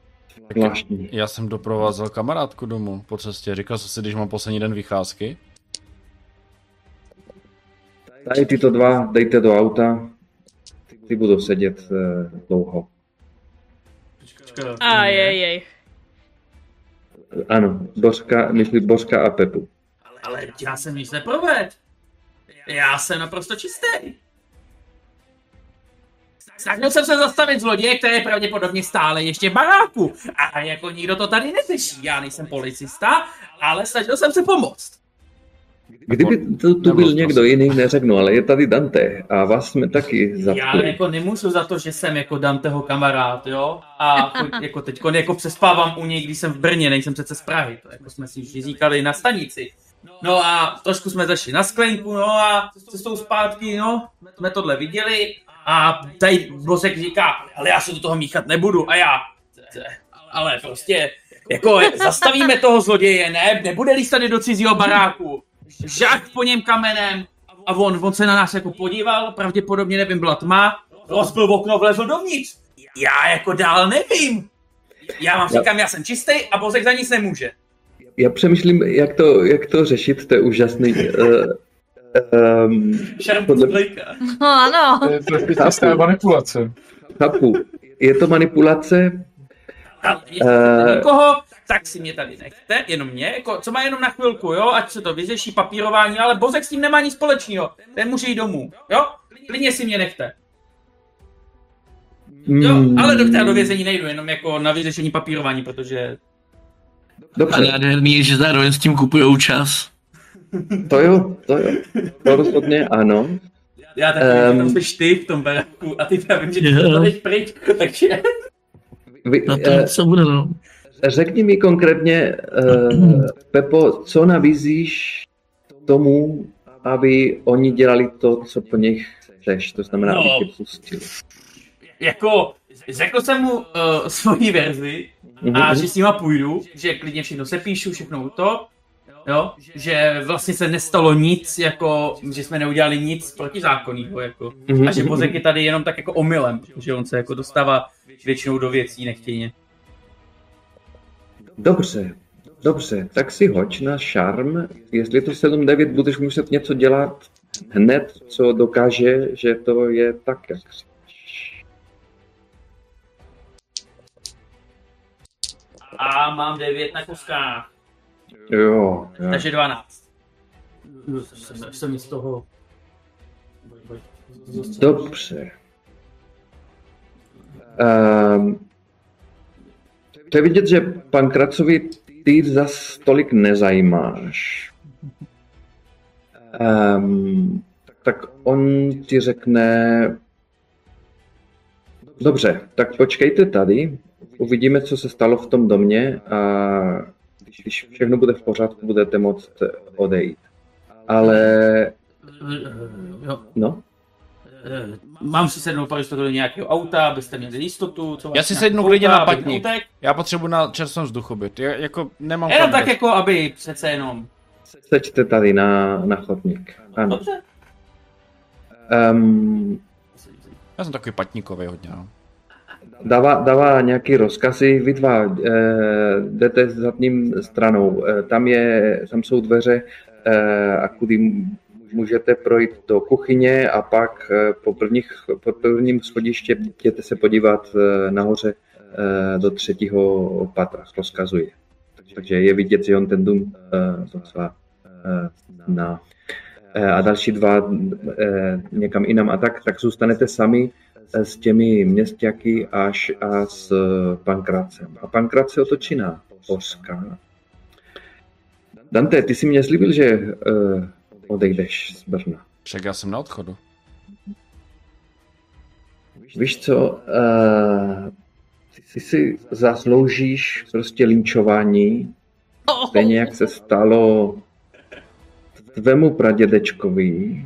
Zvláštní. Já jsem doprovázel kamarádku domů po cestě. Říkal jsem si, když mám poslední den vycházky. Tady tyto dva dejte do auta. Ty budou sedět uh, dlouho. A jej, jej. Ano, Božka, myslí Božka a Pepu. Ale já jsem nic neprovedl. Já jsem naprosto čistý. Snažil jsem se zastavit zloděje, které pravděpodobně stále ještě v baráku. A jako nikdo to tady neřeší. Já nejsem policista, ale snažil jsem se pomoct. Kdyby tu, tu byl někdo jiný, neřeknu, ale je tady Dante a vás jsme taky Já zatkli. jako nemůžu za to, že jsem jako Danteho kamarád, jo? A jako teď jako přespávám u něj, když jsem v Brně, nejsem přece z Prahy, to jako jsme si už říkali na stanici. No a trošku jsme zašli na sklenku, no a cestou zpátky, no, jsme tohle viděli a tady Bosek říká, ale já se do toho míchat nebudu a já, ale prostě, jako zastavíme toho zloděje, ne, nebude líst tady do cizího baráku. Žák po něm kamenem a on, on se na nás jako podíval, pravděpodobně nevím, byla tma, rozbil okno, vlezl dovnitř. Já jako dál nevím. Já vám říkám, já jsem čistý a Bozek za nic nemůže. Já přemýšlím, jak to, jak to řešit, to je úžasný. Uh, um, Podle-. No ano. To je trošku čistá manipulace. chápu. je to manipulace? Ale jestli někoho, tak si mě tady nechte, jenom mě, jako, co má jenom na chvilku, jo, ať se to vyřeší papírování, ale Bozek s tím nemá nic společného, ten může jít domů, jo, klidně si mě nechte. Jo, Hmm, ale do do vězení nejdu, jenom jako na vyřešení papírování, protože Dobře, nádherný je, že zároveň s tím kupujou čas. to jo, to jo. To rozhodně ano. já taky Ehm. um, tam jsi ty v tom baráku a ty já vím, že ty to pryč, takže Vy, Na to eh, co bude, no. Řekni mi konkrétně, uh, Pepo, co nabízíš tomu, aby oni dělali to, co po nich chceš, to znamená, No. aby tě pustili. jako řekl jsem mu uh, svoji verzi a Mhm. že s nima půjdu, že klidně všechno sepíšu, všechno to, jo, že vlastně se nestalo nic, jako, že jsme neudělali nic protizákonného, jako, Mhm, a že mhm, Bozek je tady jenom tak jako omylem, že on se jako dostává většinou do věcí nechtěně. Dobře, dobře, tak si hoď na šarm. Jestli to 7-9 budeš muset něco dělat hned, co dokáže, že to je tak, jak. A mám 9 na koskách, Jo, jo. takže 12. Jsem, jsem z toho... Dobře. Um, to je vidět, že pan Kracovi ty za tolik nezajímáš. Um, tak on ti řekne, dobře, tak počkejte tady, uvidíme, co se stalo v tom domě a když všechno bude v pořádku, budete moct odejít. Ale, no, mám si sednout jistotu do nějakého auta, abyste měli jistotu. Co Já si sednu klidně na patník. Já potřebuji na čerstvém vzduchu být. Já, jako nemám Jenom kam tak jako, aby přece jenom. sečte tady na, na chodník. Ano. Dobře. Um, Já jsem takový patníkový hodně, no. dává, dává nějaký rozkazy, vy dva uh, jdete zadním stranou, uh, tam, je, tam jsou dveře, uh, a kudy můžete projít do kuchyně a pak uh, po, prvních, po prvním schodiště jděte se podívat uh, nahoře uh, do třetího patra, rozkazuje. Takže je vidět, že on ten dům docela zná. A další dva někam jinam a tak, tak zůstanete sami eh, s těmi městěky až a s eh, Pankrácem. A Pankrát se otočí na Oska. Dante, ty si mě slíbil, že odejdeš z Brna. Však já jsem na odchodu. Víš co, uh, ty si zasloužíš prostě linčování, stejně jak se stalo tvému pradědečkovi,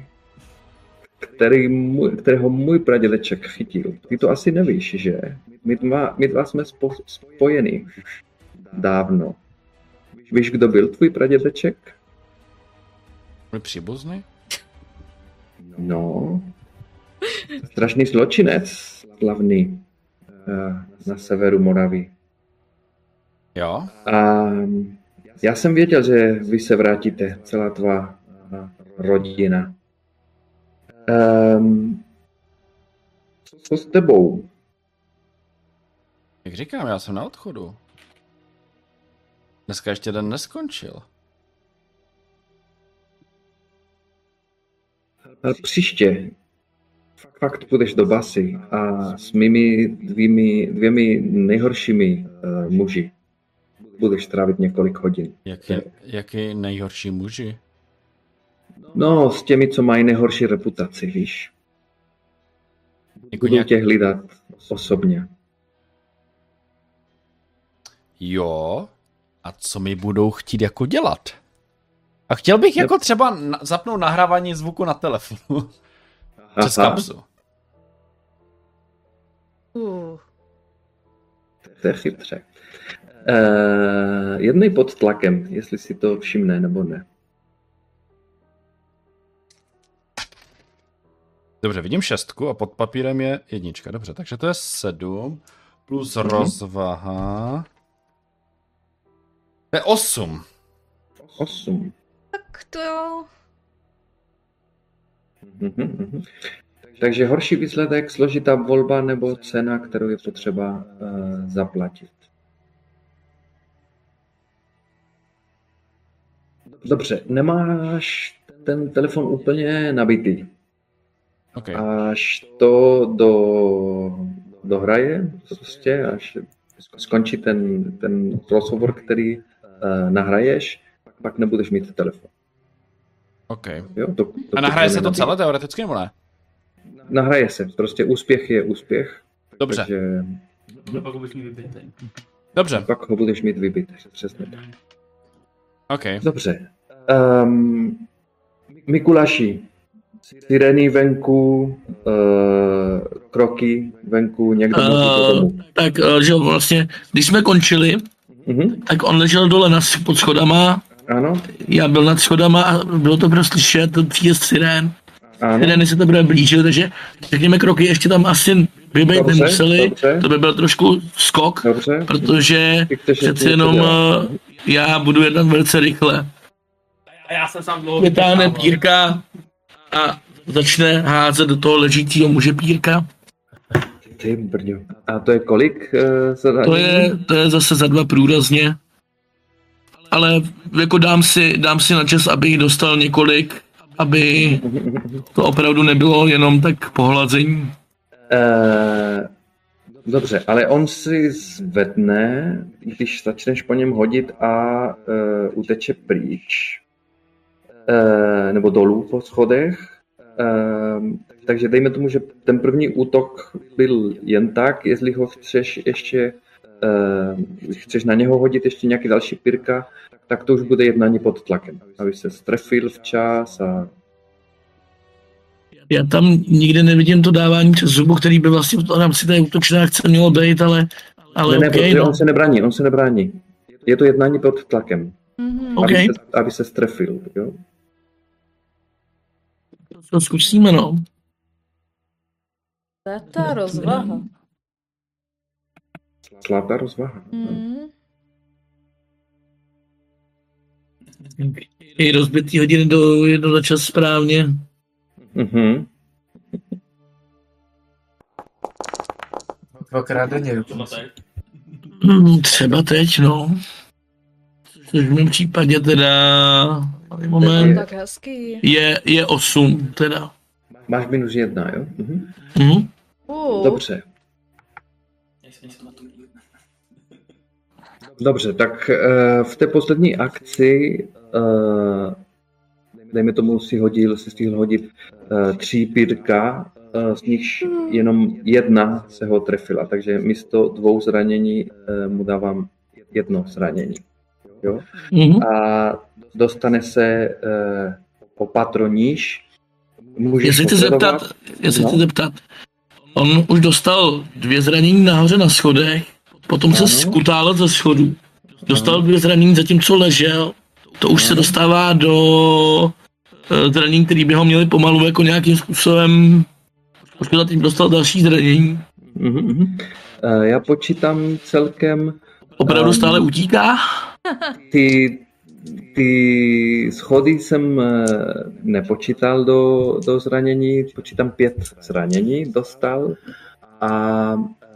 který můj, kterého můj pradědeček chytil. Ty to asi nevíš, že? My dva, my dva jsme spo, spojeni už dávno. Víš, kdo byl tvůj pradědeček? Můj příbuzný? No, strašný zločinec, slavný eh, na severu Moravy. Jo? A já jsem věděl, že vy se vrátíte, celá tvá rodina. Um, co s tebou? Jak říkám, já jsem na odchodu. Dneska ještě den neskončil. Příště fakt půjdeš do basy a s mými dvěmi, dvěmi nejhoršími uh, muži budeš trávit několik hodin. Jaký, jaký nejhorší muži? No, s těmi, co mají nejhorší reputaci, víš. Jako Budu nějak... tě hlídat osobně. Jo? A co mi budou chtít jako dělat? A chtěl bych jako třeba zapnout nahrávání zvuku na telefonu. Přes Aha, kapsu. Uh, to je chytře. Uh, jednej pod tlakem, jestli si to všimne nebo ne. Dobře, vidím šestku a pod papírem je jednička. Dobře, takže to je sedm plus rozvaha. To je osm. Osm. Tak to jo. Takže horší výsledek, složitá volba nebo cena, kterou je potřeba uh, zaplatit. Dobře, nemáš ten telefon úplně nabitý. Okay. Až to do, dohraje, prostě, až skončí ten, ten rozhovor, který uh, nahraješ, pak nebudeš mít telefon. OK. Jo, to, to A nahraje se to celé teoreticky nebo ne? Nahraje se, prostě úspěch je úspěch. Dobře, Takže No, pak bych mi vybitej. dobře, pak ho budeš mít vybit. Přesně. tak. OK. Dobře. Um, Mikuláši, sireny venku, uh, kroky venku, někdo uh, tak, uh, že jo, vlastně, když jsme končili, Mhm, tak on ležel dole na, pod schodama, ano, já byl nad schodama a bylo to prostě slyšet, ten příjezd sirén. ano. Sirény se teprve blížily, takže řekněme kroky ještě tam asi vybejt Dobře, nemuseli. dobře. To by byl trošku skok, Dobře. protože přeci jenom dělat. uh, já budu jednat velice rychle. A já jsem sám dlouho Vytáhne vyčkával. pírka a začne házet do toho ležícího muže pírka. Ty brďo. A to je kolik uh? To je, to je zase za dva průrazně. Ale jako dám si, dám si na čas, abych dostal několik, aby to opravdu nebylo jenom tak pohlazení. Eh, dobře, ale on si zvedne, když začneš po něm hodit a uh, uteče pryč. Uh, nebo dolů po schodech. Uh, takže dejme tomu, že ten první útok byl jen tak, jestli ho chceš ještě uh, chceš na něho hodit ještě nějaký další pirka, tak to už bude jednání pod tlakem, aby se strefil včas a Já tam nikde nevidím to dávání přes zubu, který by vlastně v rámci té útočné akce mělo být, ale, ale ne, ne, okay, protože no. on se nebrání, on se nebrání. Je to jednání pod tlakem. Mhm. OK. aby, se, aby se strefil. Jo? to zkusíme, no. To je ta rozvaha. Zlatá rozvaha. Mhm. I rozbitý hodiny do jedno za čas správně. Mhm. Dvakrát denně. Hmm, třeba teď, no. Což v mém případě teda moment, Tak hezký. je, je 8 teda. Máš minus jedna, jo? Mhm. Mhm. Uh, Dobře. Dobře, tak uh, v té poslední akci, uh, dejme tomu, si hodil, si stihl hodit uh, tři pírka, z nichž jenom jedna se ho trefila, takže místo dvou zranění mu dávám jedno zranění. Jo? Mhm. a dostane se o patro níž. Můžeš Jestli chci zeptat, jestli No. chci zeptat, on už dostal dvě zranění nahoře na schodech, potom se Ano. skutál ze schodu, dostal dvě zranění zatímco ležel, to už se dostává do eh, zranění, který by ho měli pomalu jako nějakým způsobem poškodit, tím dostal další zranění. Mhm, mhm. Eh, Já počítám celkem Opravdu Um, stále utíká? ty, ty schody jsem eh, nepočítal do, do zranění, počítám pět zranění dostal a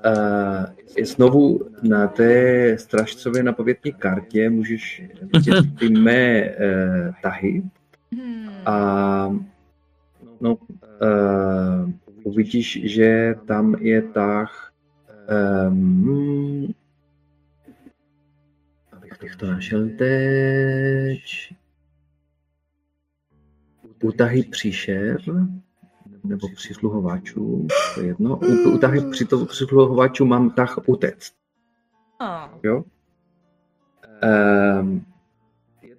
uh, znovu na té stražcově napovědní kartě můžeš vidět ty mé uh, tahy. Hmm. a no, uh, uvidíš, že tam je tah um, abych bych to našel teď. Utahy příšer nebo přisluhovačů, to je jedno. U, u tahy při to, přisluhovačů mám tah utec. Jo? Um,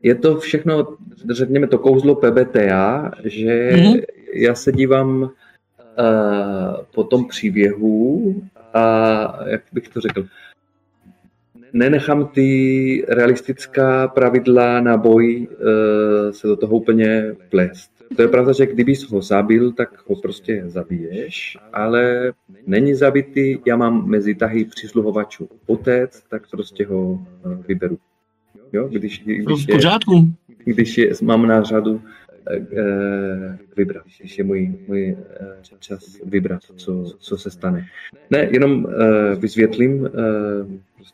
je to všechno, řekněme to kouzlo PBTA, že Mhm. já se dívám uh, po tom příběhu a jak bych to řekl, nenechám ty realistická pravidla na boj uh, se do toho úplně plést. To je pravda, že kdybys ho zabil, tak ho prostě zabiješ, ale není zabitý, já mám mezi tahy přisluhovačů otec, tak prostě ho eh, vyberu. Jo, když, když, je, když je, mám na řadu, eh, vybrat, když je můj, můj eh, čas vybrat, co, co se stane. Ne, jenom eh, vysvětlím, eh,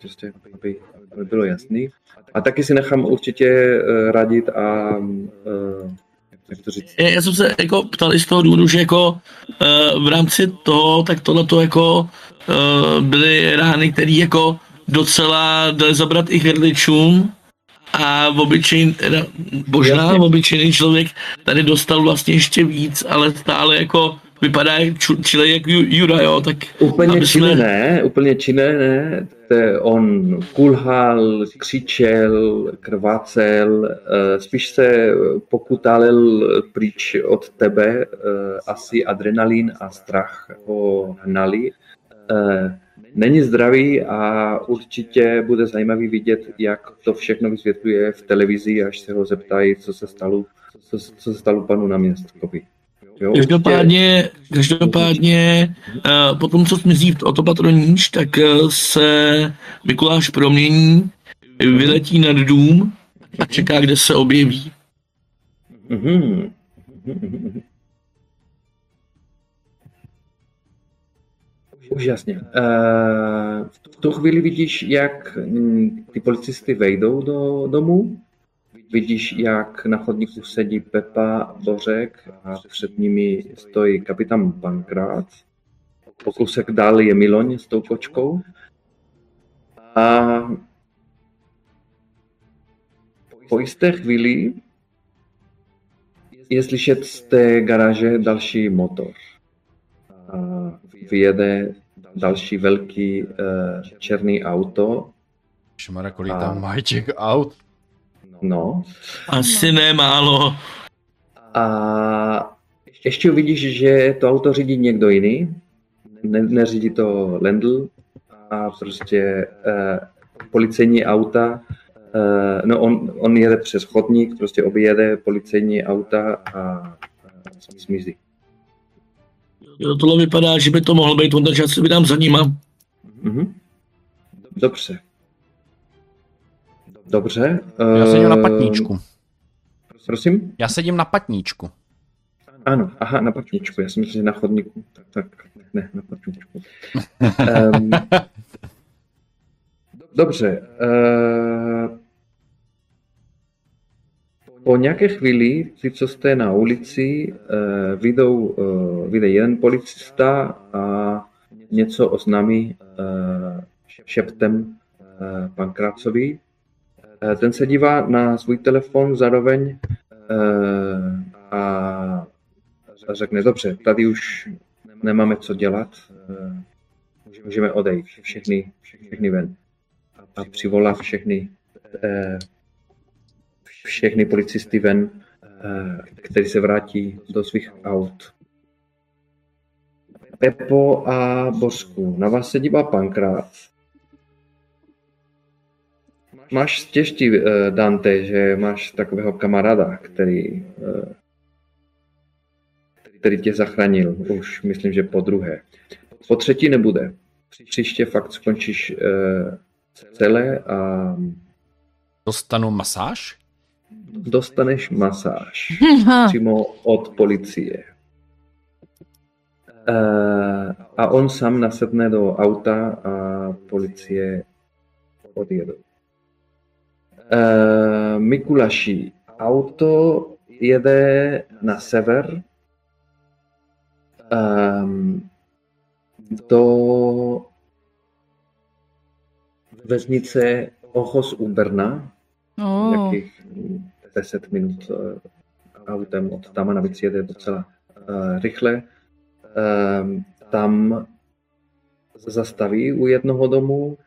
prostě, aby, aby bylo jasný. A taky si nechám určitě eh, radit a eh, jak to říct, Já jsem se jako ptal i z toho důvodu, že jako uh, v rámci toho, tak tohle to jako uh, byly rány, které jako docela dali zabrat i hrdličům a obyčejný, teda možná obyčejný člověk tady dostal vlastně ještě víc, ale stále jako vypadá jak ču- čile jak Ju- Jura, jo, tak Úplně aby jsme- ne, úplně činné ne. To je on kulhal, křičel, krvácel, eh, spíš se pokutálel pryč od tebe, eh, asi adrenalin a strach ho hnali. Eh, Není zdravý a určitě bude zajímavý vidět, jak to všechno vysvětluje v televizi, až se ho zeptají, co se stalo, co, co se stalo panu náměstkovi. Jo, Každopádně, každopádně uh, po tom, co zmizí o to patroníž, tak uh, se Mikuláš promění, vyletí nad dům a čeká, kde se objeví. Mhm. Úžasně. Uh, v tu chvíli vidíš, jak mm, ty policisty vejdou do domu. Vidíš, jak na chodníku sedí Pepa Bořek a před nimi stojí kapitán Pankrát. Po kousek dál je Miloň s tou kočkou. A po jisté chvíli je slyšet z té garáže další motor. A vyjede další velký uh, černý auto. Šmara, kolik tam mají těch aut? No. Asi ne málo. A ještě uvidíš, že to auto řídí někdo jiný. Ne, neřídí to Lendl. A prostě uh, policejní auta Uh, no on, on jede přes chodník, prostě objede policejní auta a, a zmizí. Jo, tohle vypadá, že by to mohl být on, takže já se vydám za nima. Mhm. Dobře. Dobře. Já sedím na eh, patníčku. Prosím? Já sedím na patníčku. Ano, aha, na patníčku. Já jsem myslel, že na chodníku. Tak, tak ne, na patníčku. um, dobře. Uh, po nějaké chvíli, ty, co jste na ulici, uh, vyjdou, uh, vyjde jeden policista a něco oznámí uh, šeptem uh, Pankrácovi. Uh, ten se dívá na svůj telefon zároveň uh, a řekne, dobře, tady už nemáme co dělat, eh, můžeme odejít, všechny, všechny ven. A přivolá všechny, eh, všechny policisty ven, eh, který se vrátí do svých aut. Pepo a Bořku, na vás se dívá pankrát. Máš štěstí, eh, Dante, že máš takového kamaráda, který eh, který tě zachránil. Už myslím, že po druhé. Po třetí nebude. Příště fakt skončíš uh, celé a Dostanu masáž? dostaneš masáž (laughs) přímo od policie. A on sám nasedne do auta a policie odjedou. Uh, Mikulaši, auto jede na sever um, do vesnice Ochos u Brna, Oh. nějakých 10 minut uh, autem od tam a navíc jede docela uh, rychle. Um, tam zastaví u jednoho domu.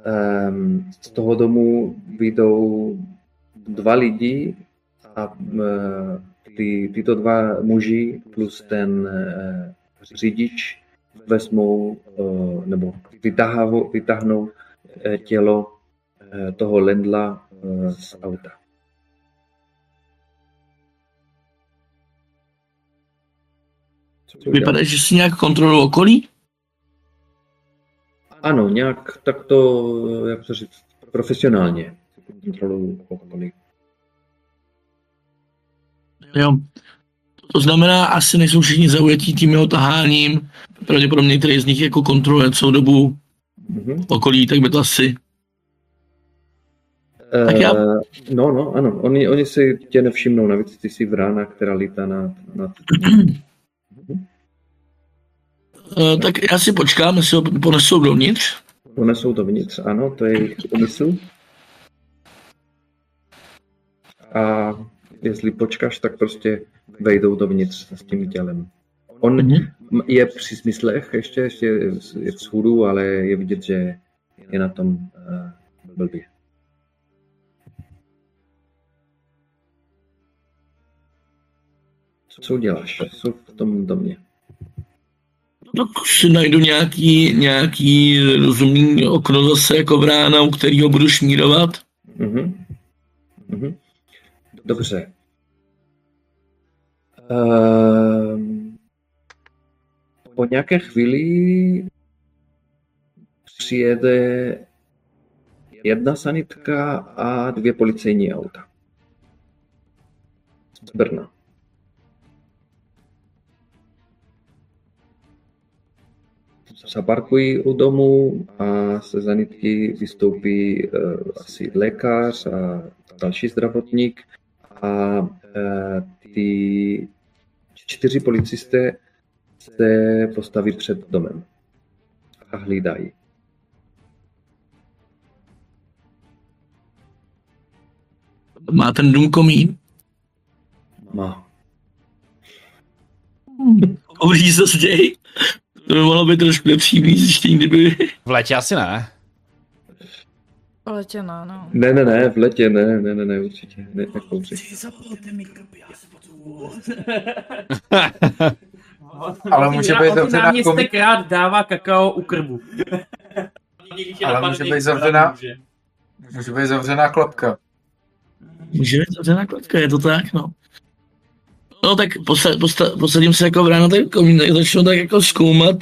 Um, z toho domu vyjdou dva lidi a uh, ty, tyto dva muži plus ten uh, řidič vezmou uh, nebo uh, tělo toho Lendla z auta. Vypadá, že si nějak kontrolu okolí? Ano, nějak tak to, jak to říct, profesionálně. Jo. To znamená, asi nejsou všichni zaujatí tím jeho taháním. Pravděpodobně některý z nich jako kontroluje celou dobu Mhm. okolí, tak by to asi... Tak já- Eh, no, no, ano, oni, oni si tě nevšimnou, navíc ty jsi vrána, která lítá nad, nad Uh, tak já si počkám, jestli ho ponesou dovnitř. Unesou dovnitř, ano, to je jejich úmysl. A jestli počkáš, tak prostě vejdou dovnitř s tím tělem. On Mhm. je při smyslech, ještě, ještě je v schůdu, ale je vidět, že je na tom uh, blbě. Co uděláš? Jsou v tom domě. Tak si najdu nějaký, nějaký rozumný okno zase jako vrána, u kterého budu šmírovat. Mhm. Mhm. Dobře. Ehm, po nějaké chvíli přijede jedna sanitka a dvě policejní auta. Z Brna. Zaparkují u domu a se zanitky vystoupí uh, asi lékař a další zdravotník a uh, ty čtyři policisté se postaví před domem a hlídají. Má ten dům komín. Má. Kouří se zděj. To by mohlo být trošku lepší zjištění, kdyby... V létě asi ne. Letě no, no. Ne, ne, ne, v letě ne, ne, ne, ne, určitě ne, potřebuji. (laughs) Ale může být zavřená náměstek rád dává kakao u krbu. Ale může být zavřená- Může být zavřená klapka. Může být zavřená klatka, je to tak, no. No tak posa, posta, posadím se jako v ráno ten komín, tak začnu tak jako zkoumat,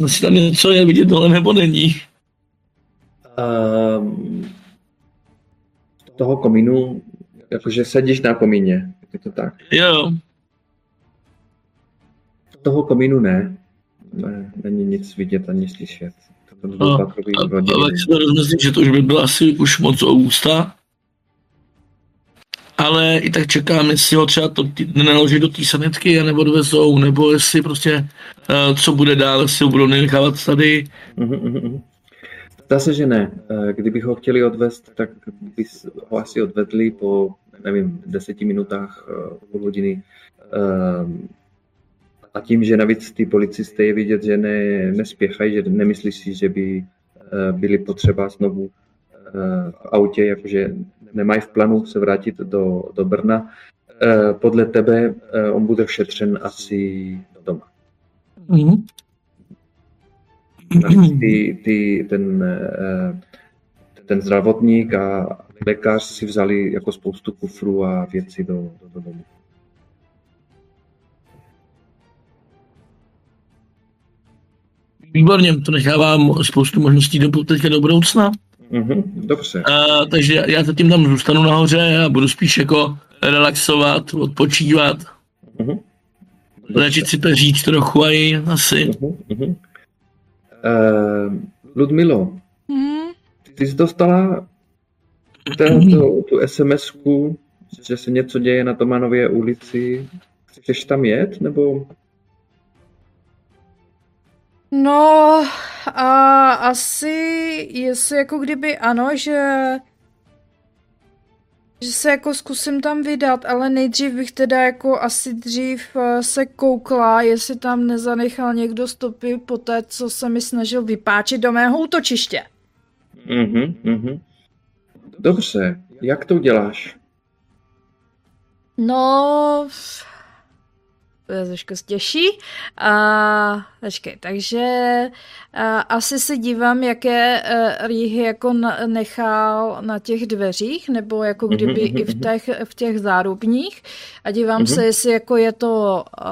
jestli tam něco je vidět dole nebo není. Um, toho komínu, jakože sedíš na komíně, je to tak. Jo, Toho komínu ne. Ne, není nic vidět ani slyšet. To byl No, a, a rodiny. tak si to rozmyslím, že to už by bylo asi už moc o ústa. Ale i tak čekám, jestli ho třeba to nenaloží do té sanitky, nebo dovezou, nebo jestli prostě, uh, co bude dál, jestli ho budou nechávat tady. Zdá se, že ne. Eh, Kdybych ho chtěli odvést, tak bys ho asi odvedli po, nevím, deseti minutách, eh, půl hodiny. A tím, že navíc ty policisté je vidět, že ne, nespěchají, že nemyslí si, že by eh, byli potřeba znovu eh, v autě, jakože nemají v plánu se vrátit do, do Brna. Eh, Podle tebe eh, on bude všetřen asi doma. Navíc ty, ty, ten, eh, ten zdravotník a lékař si vzali jako spoustu kufrů a věcí do, do, do domu. Výborně, to nechávám spoustu možností do, teďka do budoucna. Mhm, dobře. A, takže já zatím tam zůstanu nahoře a budu spíš jako relaxovat, odpočívat, Mhm. léčit si peříč trochu a i asi. Mhm, mhm. Eh, Ludmilo, Hmm. ty jsi dostala ten, tu, tu SMS-ku, že se něco děje na Tomanově ulici. Chceš tam jet, nebo... No, a asi jestli jako kdyby ano, že že se jako zkusím tam vydat, ale nejdřív bych teda jako asi dřív eh, se koukla, jestli tam nezanechal někdo stopy po té, co se mi snažil vypáčit do mého útočiště. Mhm, mhm. Dobře, jak to uděláš? No, trošku těžší. A, počkej, takže a, asi se dívám, jaké uh, rýhy jako na, nechal na těch dveřích, nebo jako Mhm, kdyby mhm, i v mhm. těch, v těch zárubních. A dívám Mhm. se, jestli jako je to uh,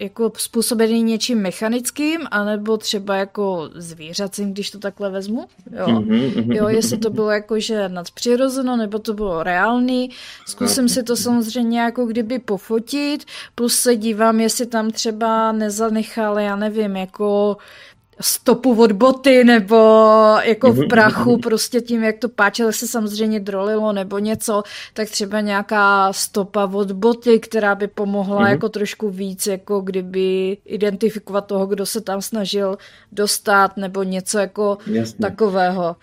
jako způsobený něčím mechanickým, anebo třeba jako zvířacím, když to takhle vezmu. Jo, Mhm, mhm, jo jestli to bylo jako, že nadpřirozeno, nebo to bylo reálný. Zkusím si to samozřejmě jako kdyby pofotit, plus se dívám, jestli tam třeba nezanechal, já nevím, jako stopu od boty, nebo jako v prachu, prostě tím, jak to páčilo, se samozřejmě drolilo nebo něco, tak třeba nějaká stopa od boty, která by pomohla Mhm. jako trošku víc, jako kdyby identifikovat toho, kdo se tam snažil dostat, nebo něco jako Jasně. takového.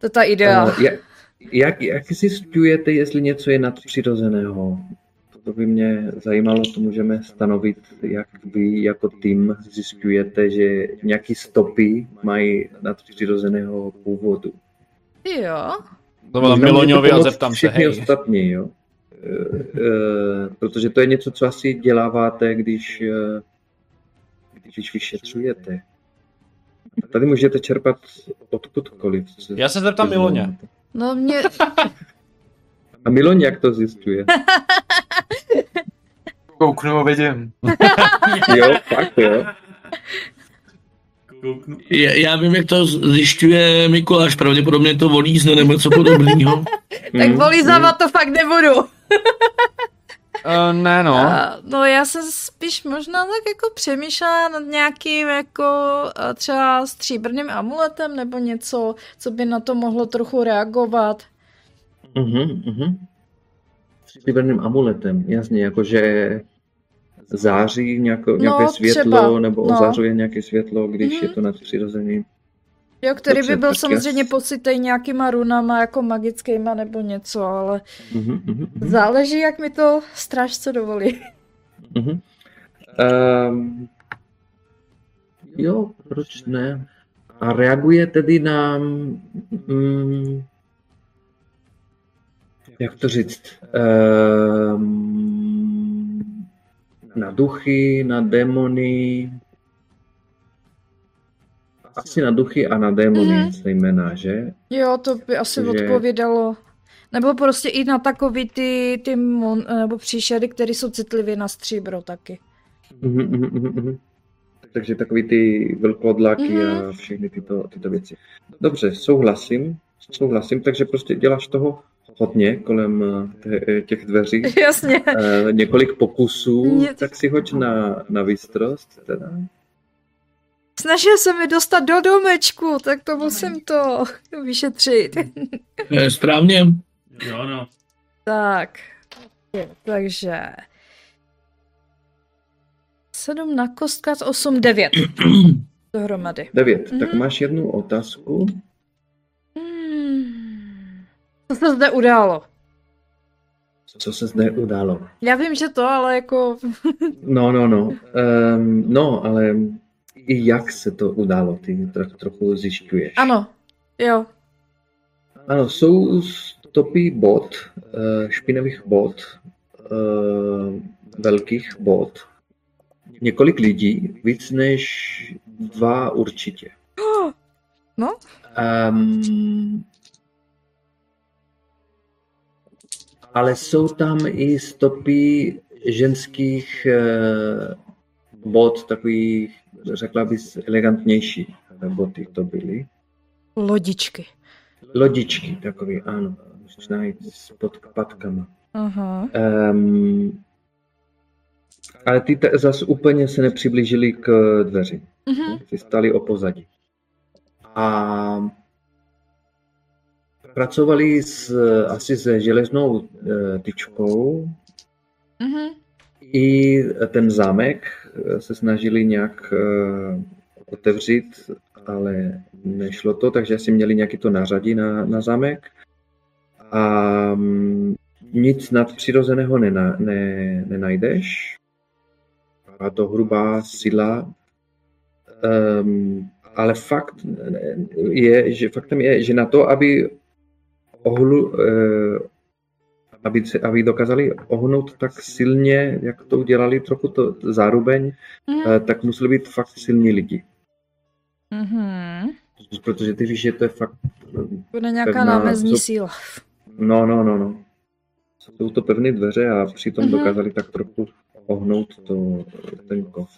To je ta idea. Eh, jak, jak, jak zjišťujete, jestli něco je nadpřirozeného? To by mě zajímalo, to můžeme stanovit, jak vy jako tým zjišťujete, že nějaký stopy mají nadpřirozeného původu. Jo. To bylo Možná Miloňovi a zeptám se, hej. ostatní, jo? E, e, protože to je něco, co asi děláváte, když, e, když vyšetřujete. A tady můžete čerpat odkudkoliv. Já se zeptám Miloně. No mě, A Miloň jak to zjišťuje? (laughs) Kouknu a vidím. Jo, fakt jo. Kouknu. Já, já vím, jak to zjišťuje Mikuláš, pravděpodobně to volízne nebo něco podobného. (laughs) tak Mm, volí mm. závat to fakt nebudu. Uh, ne no. A, no já jsem spíš možná tak jako přemýšlela nad nějakým jako a třeba stříbrným amuletem nebo něco, co by na to mohlo trochu reagovat. Mhm, mhm. Stříbrným amuletem, jasně, jakože září nějako, nějaké No, světlo, třeba, nebo no. ozářuje nějaké světlo, když Mhm. je to nadpřirozený. Jo, který Dobře, by byl samozřejmě jas- pocitej nějakýma runama jako magickýma nebo něco, ale Mhm, mhm, mhm. záleží, jak mi to strážce dovolí. Mhm. Um, jo, proč ne? A reaguje tedy na... Mm, jak to říct? Um, na duchy, na démony. Asi na duchy a na démony Mhm. zejména, že? Jo, to by asi Takže- odpovídalo. Nebo prostě i na takový ty, ty mon, nebo příšery, které jsou citlivě na stříbro taky. Mhm, mhm, mhm, mhm. Takže takový ty velkodlaky Mhm. a všechny tyto, tyto věci. Dobře, souhlasím, souhlasím, takže prostě děláš toho hodně kolem eh, te- těch dveří, (laughs) Jasně. Eh, několik pokusů, Mě- tak si hoď na, na výstrost teda. Snažil se mi dostat do domečku, tak to musím to vyšetřit. Eh, Správně. Jo, no. tak, takže... 7 na kostkách, 8, 9 dohromady. Devět, Mhm. tak máš jednu otázku. Co se zde událo? Co se zde událo? Já vím, že to, ale jako... (laughs) No, no, no. Um, no, ale i jak se to událo, ty tro, trochu zjišťuješ. Ano, jo. Ano, jsou stopy bot, eh, špinavých bot, eh, velkých bot. Několik lidí, víc než dva určitě. (gasps) No. Um, ale jsou tam i stopy ženských eh, bot, takových, řekla bys, elegantnější boty to byly. Lodičky. Lodičky takový, ano, možná i s podpatkama. Aha. Um, ale ty zas úplně se nepřiblížili k dveři. Mhm. Ty stali o pozadí. A pracovali s, asi se železnou eh, tyčkou. Mhm. I ten zámek eh, se snažili nějak eh, otevřít, ale nešlo to, takže asi měli nějaký to nářadí na, na zámek. A mm, nic nadpřirozeného nena, ne, nenajdeš. A to hrubá síla. Um, ale fakt je, že faktem je, že na to, aby ohlu, uh, aby, se, aby dokázali ohnout tak silně, jak to udělali trochu to zároveň, Mhm. eh, tak museli být fakt silní lidi. Mhm. Protože ty víš, že to je fakt... eh, Bude nějaká Pevná- námezní jsou- síla. No, no, no, no. Jsou to pevné dveře a přitom Mhm. dokázali tak trochu ohnout to, ten kov.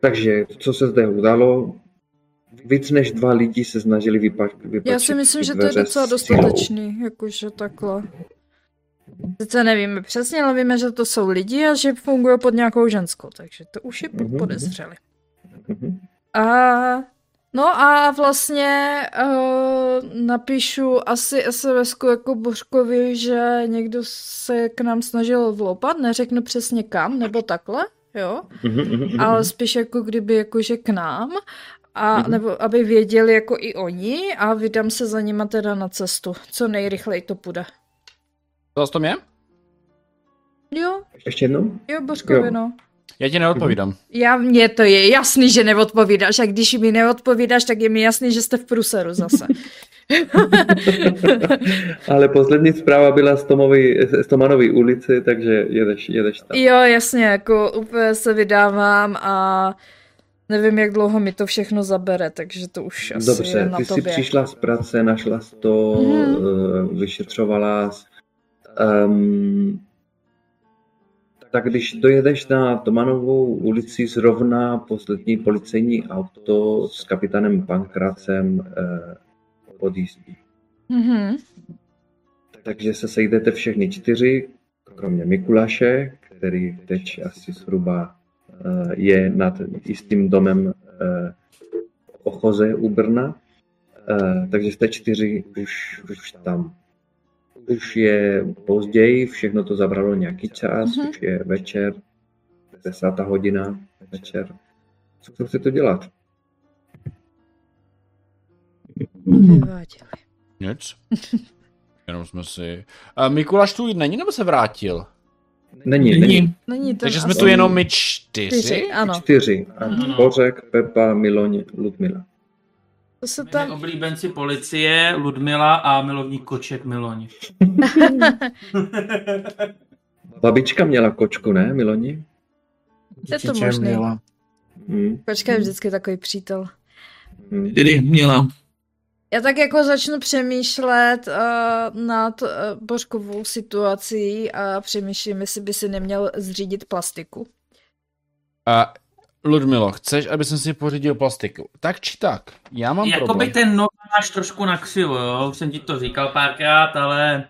Takže, co se zde udalo, víc než dva lidi se snažili vypačit. Já si myslím, že to je docela dostatečný, jakože takhle. Sice nevíme přesně, ale víme, že to jsou lidi a že fungují pod nějakou ženskou, takže to už je Mhm. podezřeli. Mhm. A no a vlastně uh, napíšu asi sms jako Bořkovi, že někdo se k nám snažil vlopat, neřeknu přesně kam, nebo takhle, jo, Mhm, ale spíš jako kdyby jakože k nám, a Mhm. nebo aby věděli jako i oni a vydám se za nima teda na cestu, co nejrychleji to půjde. To tom je? Jo, Ještě jednou? jo, Bořkovi, Jo. no. Já ti neodpovídám. Já, mně to je jasný, že neodpovídáš a když mi neodpovídáš, tak je mi jasný, že jste v pruseru zase. (laughs) Ale poslední zpráva byla z, Tomovy, z Tomanovy ulici, takže jedeš, jedeš tam. jo, jasně, jako úplně se vydávám a nevím, jak dlouho mi to všechno zabere, takže to už asi je Dobře, na ty jsi tobě. přišla z práce, našla jsi to, Mhm. mm. vyšetřovala jsi. Um, tak když dojedeš na Tomanovou ulici, zrovna poslední policejní auto s kapitánem Pankracem eh, odjízdí. Mhm. Takže se sejdete všechny čtyři, kromě Mikuláše, který teď asi zhruba je nad jistým domem eh, Ochoze u Brna. Eh, Takže jste čtyři už, už tam. Už je později, všechno to zabralo nějaký čas, Mhm. už je večer, desátá hodina večer. Co chcete dělat? Vyváděli. Nic. Jenom jsme si... A Mikuláš tu není nebo se vrátil? Není, není. Není. Není to Takže jsme asi- tu jenom my čtyři? čtyři, ano. Čtyři. A Mhm. Bořek, Pepa, Miloň, Ludmila. To se Tam... oblíbenci policie, Ludmila a milovník koček Miloň. (laughs) Babička měla kočku, ne, Miloni? Je to možný. měla. Hmm. Počkej, vždycky takový přítel. Hmm. Tedy měla. Já tak jako začnu přemýšlet uh, nad uh, Božkovou situací a přemýšlím, jestli by si neměl zřídit plastiku. A Ludmilo, chceš, aby jsem si pořídil plastiku? Tak či tak, já mám Jakoby problém. ten nos máš trošku na křivo, jo? Už jsem ti to říkal párkrát, ale...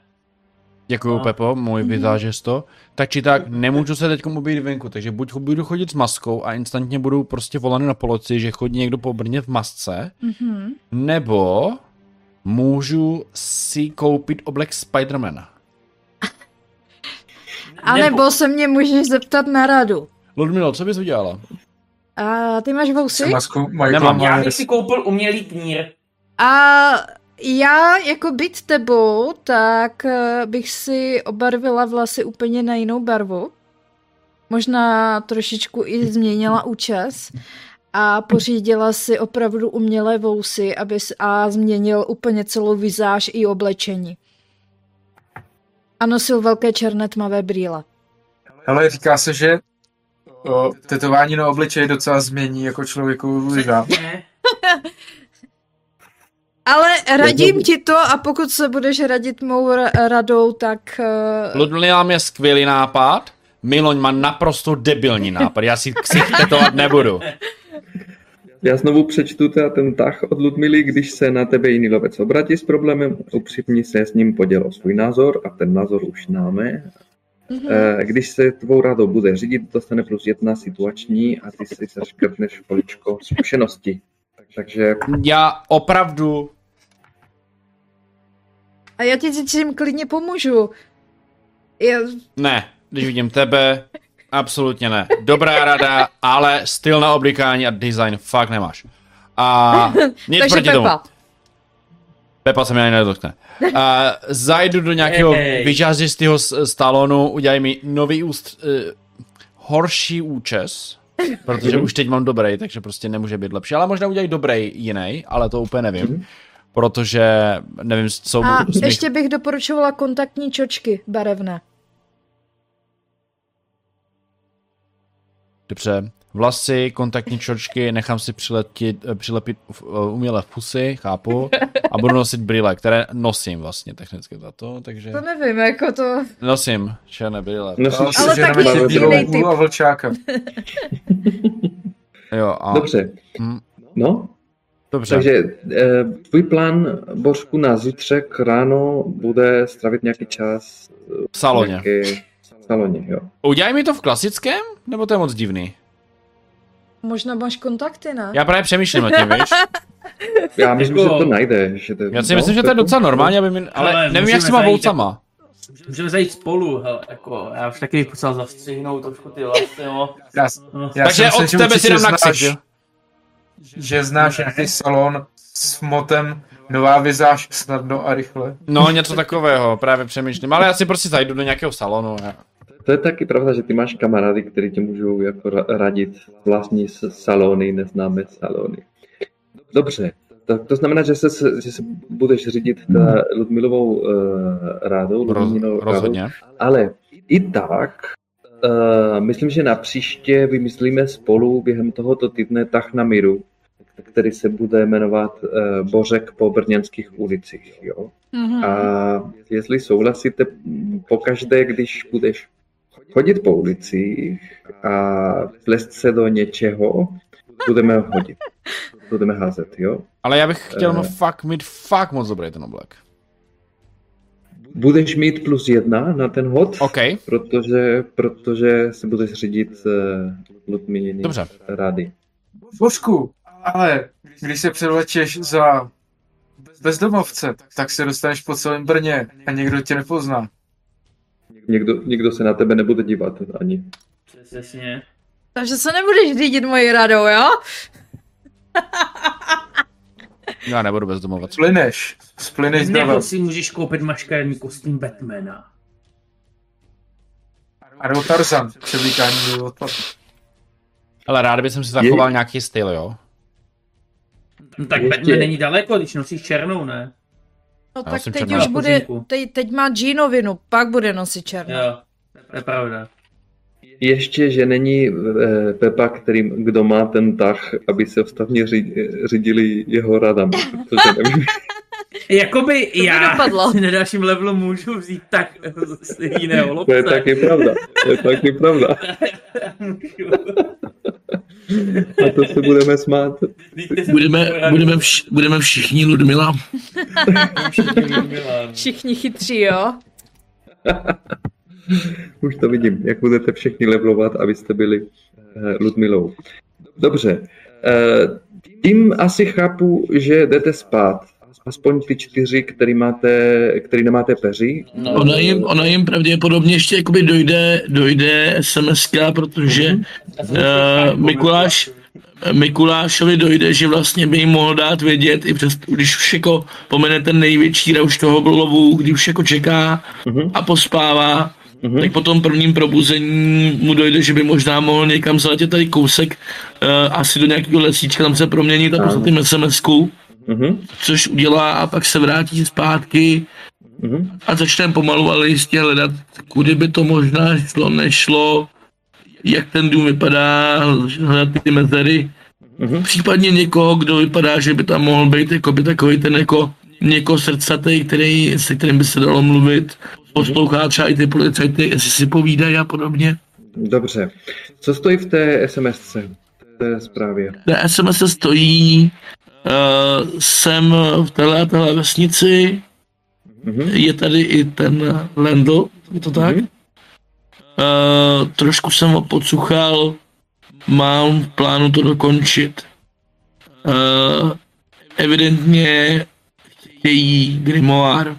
Děkuju, No. Pepo, můj Mhm. vizážisto. Tak či tak, nemůžu se teď obejít venku, takže buď budu chodit s maskou a instantně budu prostě volaný na policii, že chodí někdo po Brně v masce, Mhm. nebo můžu si koupit oblek Spidermana. (laughs) A nebo se mě můžeš zeptat na radu. Ludmilo, co bys udělala? A ty máš vousy? Masku Nemám. Já bych si koupil umělý knír. A já jako být tebou, tak eh, bych si obarvila vlasy úplně na jinou barvu. Možná trošičku i změnila účes a pořídila si opravdu umělé vousy aby a změnil úplně celou vizáž i oblečení. A nosil velké černé tmavé brýle. Ale říká se, že o, tetování na obličeji docela změní jako člověku vizáž. (laughs) Ale radím ti to a pokud se budeš radit mou ra- radou, tak... eh, Ludmila mě skvělý nápad, Miloň má naprosto debilní nápad, já si ksicht tetovat nebudu. Já znovu přečtu teda ten tah od Ludmily, když se na tebe jiný lovec obratí s problémem, upřímně se s ním poděl o svůj názor a ten názor už známe. mhm. Eh, Když se tvou rádou bude řídit, dostane plus jedna situační a ty si zaškrtneš poličko zkušenosti. Takže Já opravdu A já ti s tím klidně pomůžu. Já, Ne, když vidím tebe, absolutně ne. Dobrá rada, ale styl na oblikání a design fakt nemáš. A (laughs) nic takže proti tomu. Pepa. Pepa se mě ani nedotkne. A zajdu do nějakého Hej. vyžářistého stalonu, udělej mi nový úst, uh, horší účes, (laughs) protože už teď mám dobrý, takže prostě nemůže být lepší. Ale možná udělají dobrý jiný, ale to úplně nevím. Protože nevím, co A z mých- ještě bych doporučovala kontaktní čočky barevné. Dobře. Vlasy, kontaktní čočky, nechám si přiletit, eh, přilepit eh, umělé v pusy, chápu, a budu nosit brýle, které nosím vlastně technicky za to, takže To nevím, jako to... nosím černé brýle. Nosíš Ale Ale seženeme taky bílou jiný typ. a vlčáka. (laughs) Jo, a Dobře. Hm. No, dobře. takže eh, tvůj plán, Božku, na zítřek ráno bude stravit nějaký čas V saloně. nějaké- v saloně, jo. Udělaj mi to v klasickém, nebo to je moc divný? Možná máš kontakty, ne? Já právě přemýšlím o tím, víš? (laughs) Já myslím, Jako- že to najde. Že to, Já si myslím, že to je docela normální, aby mi... Ale Ale nevím, jak s těma voucama. Můžeme zajít spolu, hele, jako, já už taky bych potřeboval zastřihnout trošku ty vlasy, jo. Já, No. já Takže od že tebe si dám na znáš- ksik, jo? Že znáš nějaký salon s motem Nová vizáž snadno a rychle. No, něco takového, právě přemýšlím. Ale já si prostě zajdu do nějakého salonu. Já. To je taky pravda, že ty máš kamarády, kteří ti můžou jako ra- radit vlastní salony, neznámé salony. Dobře, tak to znamená, že se, že se budeš řídit ta Ludmilovou uh, rádou, Roz, Ludmilovou rádou, rozhodně. ale i tak, uh, myslím, že na příště vymyslíme spolu během tohoto týdne tah na míru, který se bude jmenovat uh, Bořek po brněnských ulicích. Jo? Mhm. A jestli souhlasíte, pokaždé, když budeš chodit po ulicích a plést se do něčeho, budeme hodit. Budeme házet, jo? Ale já bych chtěl no Eh. fakt mít fakt moc dobrý ten oblek. Budeš mít plus jedna na ten hod, OK, protože, protože se budeš řídit uh, Ludmiliny Dobře. rady. Božku, ale když se převlečeš za bezdomovce, tak se dostaneš po celém Brně a nikdo tě nepozná. Nikdo, nikdo se na tebe nebude dívat ani. Přesně. Takže se nebudeš řídit mojí radou, jo? (laughs) já nebudu bezdomovat. Splyneš, splyneš Nebo nebo si můžeš koupit maškarní kostým Batmana. A nebo Tarzan, převlíkání do. Ale rád bych si zachoval nějaký styl, jo? No tak Ještě- Batman není daleko, když nosíš černou, ne? No Já tak teď černá už bude, teď, teď má džínovinu, pak bude nosit černou. Jo, to je pravda. Ještě, že není eh, Pepa, který, kdo má ten tah, aby se ostatní ři- řídili jeho radami. Protože (laughs) nevím, Jakoby by já dopadlo. si na dalším levelu můžu vzít tak z jiného to lobce. je taky pravda. To je taky pravda. (laughs) A to se budeme smát. Budeme, budeme, vš, budeme všichni Ludmila. všichni Ludmila. Všichni chytří, jo? Už to vidím, jak budete všichni levelovat, abyste byli eh, Ludmilou. Dobře. Eh, tím asi chápu, že jdete spát. Aspoň ty čtyři, který, máte, který nemáte peří. No, Ona jim, ona jim pravděpodobně ještě jakoby dojde, dojde sms protože uh, Mikuláš, Mikulášovi dojde, že vlastně by jim mohl dát vědět, i přes, když už jako pomene ten největší rauš toho lovu, když už jako čeká Mhm. a pospává, Mhm. tak po tom prvním probuzení mu dojde, že by možná mohl někam zaletět tady kousek, uh, asi do nějakého lesíčka, tam se proměnit a poslat jim SMS-ku, Mhm. což udělá a pak se vrátí zpátky Mhm. a začneme pomalu ale jistě hledat, kudy by to možná šlo, nešlo, jak ten dům vypadá, hledat ty mezery, Mhm. případně někoho, kdo vypadá, že by tam mohl být jako by takový ten jako někoho srdcatý, který, se kterým by se dalo mluvit, poslouchá třeba i ty policajty, jestli si povídají a podobně. Dobře. Co stojí v té SMSce? V té zprávě. Na SMS stojí, uh, jsem v téhle a téhle vesnici, Mhm. je tady i ten Lendl, je to tak? Mhm. Uh, trošku jsem ho podsuchal, mám v plánu to dokončit. Uh, evidentně chtějí grimoire.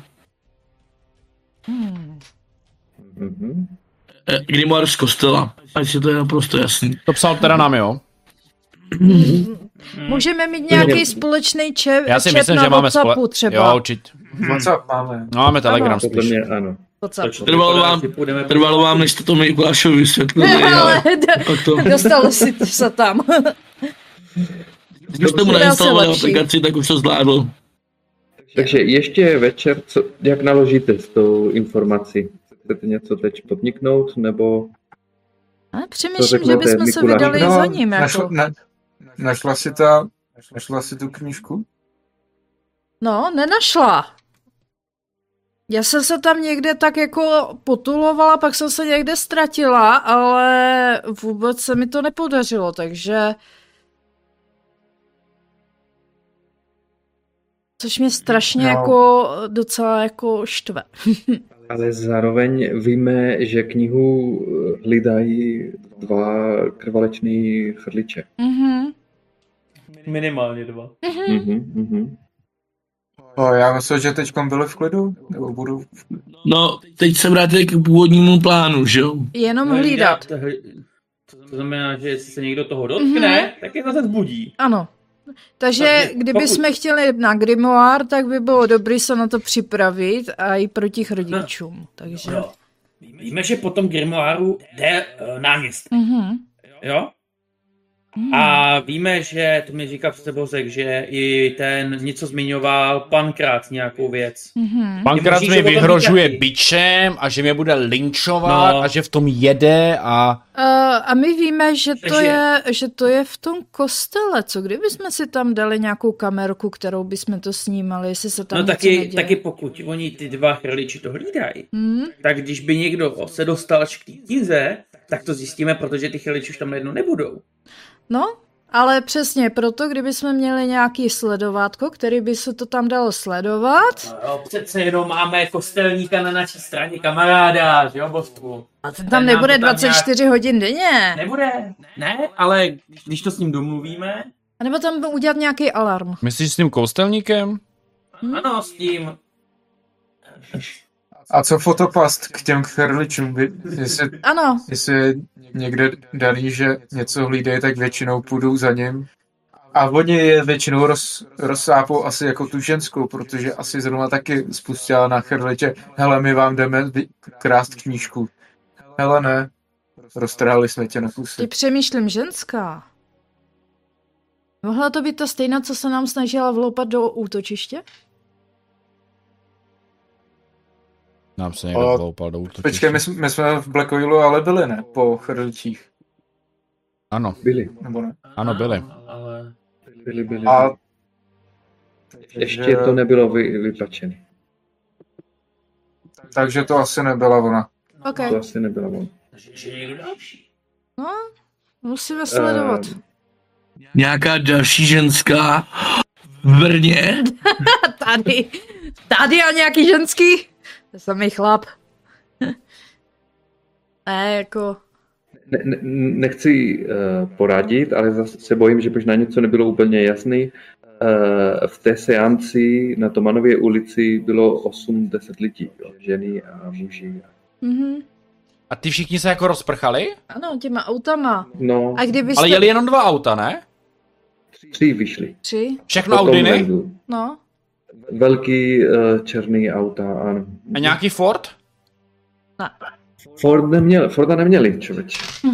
Mhm. Uh, grimoire z kostela, ať si to je naprosto jasný. To psal teda nám, jo? Můžeme mít nějaký společný čep, Já si chat myslím, na že máme WhatsAppu spole... třeba. Jo, určitě. WhatsApp máme. No, máme Telegram Podle spíš. mě ano. WhatsApp. Trvalo vám, trvalo vám, než jste to Mikulášovi vysvětlili, (laughs) Ale to, (laughs) dostalo si se tam. když jste mu Dobře. nainstalovali Lepší. aplikaci, tak už to zvládl. Takže ještě večer, co, jak naložíte s tou informací? Chcete něco teď podniknout, nebo A přemýšlím, že bychom se vydali No, za ním. Jako. ne, našla si ta, našla si tu knížku? No, nenašla. Já jsem se tam někde tak jako potulovala, pak jsem se někde ztratila, ale vůbec se mi to nepodařilo, takže... Což mě strašně No. jako docela jako štve. (laughs) Ale zároveň víme, že knihu eh, hlídají dva krvaleční chrliče. Mhm. Minimálně dva. Mhm, mhm. O, já myslel, že teď byli v klidu, nebo budou v klidu. No, teď se vrátíte k původnímu plánu, že jo? Jenom No, hlídat. To, to znamená, že jestli se někdo toho dotkne, Mhm. tak je zase zbudí. Ano. Takže kdyby pokud- jsme chtěli na grimoire, tak by bylo dobré se na to připravit a i pro těch rodičům. Takže... Jo. Víme, že po tom grimoáru jde uh, náměst. Mhm. Jo? A víme, že, to mi říká Přebořek, že i ten něco zmiňoval pankrát nějakou věc. Mhm. Pankrát mi vyhrožuje taky. bičem a že mě bude linčovat No. a že v tom jede a... Uh, a my víme, že to, Takže- je, že to je v tom kostele. Co kdyby jsme si tam dali nějakou kamerku, kterou bychom to snímali, jestli se tam No taky, neděje. taky pokud oni ty dva chrliči to hlídají, Hmm? tak když by někdo se dostal až k té knize, tak to zjistíme, protože ty chrliči už tam najednou nebudou. No, ale přesně proto, kdyby jsme měli nějaký sledovátko, který by se to tam dalo sledovat, No jo, přece jenom máme kostelníka na naší straně, kamaráda, že jo, Bostku? a ten Ten tam nám nebude to tam 24 hodin denně. Nebude, ne, ale když to s ním domluvíme, A nebo tam udělat nějaký alarm. Myslíš s tím kostelníkem? Hm? ano, s tím. A co fotopast k těm chrličům? Jestli, Ano, jestli je někde daný, že něco hlídají, tak většinou půjdou za ním. A oni je většinou roz, rozsápou asi jako tu ženskou, protože asi zrovna taky spustila na chrliče, hele, my vám jdeme krást knížku. Hele, ne, roztrhali jsme tě na ty kusy. přemýšlím ženská. Mohla to být ta stejná, co se nám snažila vloupat do útočiště? Nám se někdo vloupal do útočiště. Počkej, my, jsme- my jsme v Black Oilu ale byli, ne? Po chrličích, Ano, Byli, nebo ne? ano, byli. Ale byli, byli. A Ještě to nebylo vy, vypačené. Takže to asi nebyla ona. OK, To asi nebylo ono. že, že někdo další. no, musíme sledovat. Eh, Nějaká další ženská v Brně? (laughs) Tady, tady a nějaký ženský? To je samý chlap. (laughs) ne, jako, Ne, ne, nechci uh, poradit, ale zase se bojím, že možná něco nebylo úplně jasný. Uh, v té seanci na Tomanově ulici bylo 8-10 lidí, jo, ženy a muži. mhm. A ty všichni se jako rozprchali? ano, těma autama. No, A kdybyste... Ale jeli jenom dva auta, ne? tři vyšli. Tři? Všechno Audiny? No. Velký uh, černý auta, ano. A nějaký Ford? Ford neměl, Forda neměli, člověče. (laughs)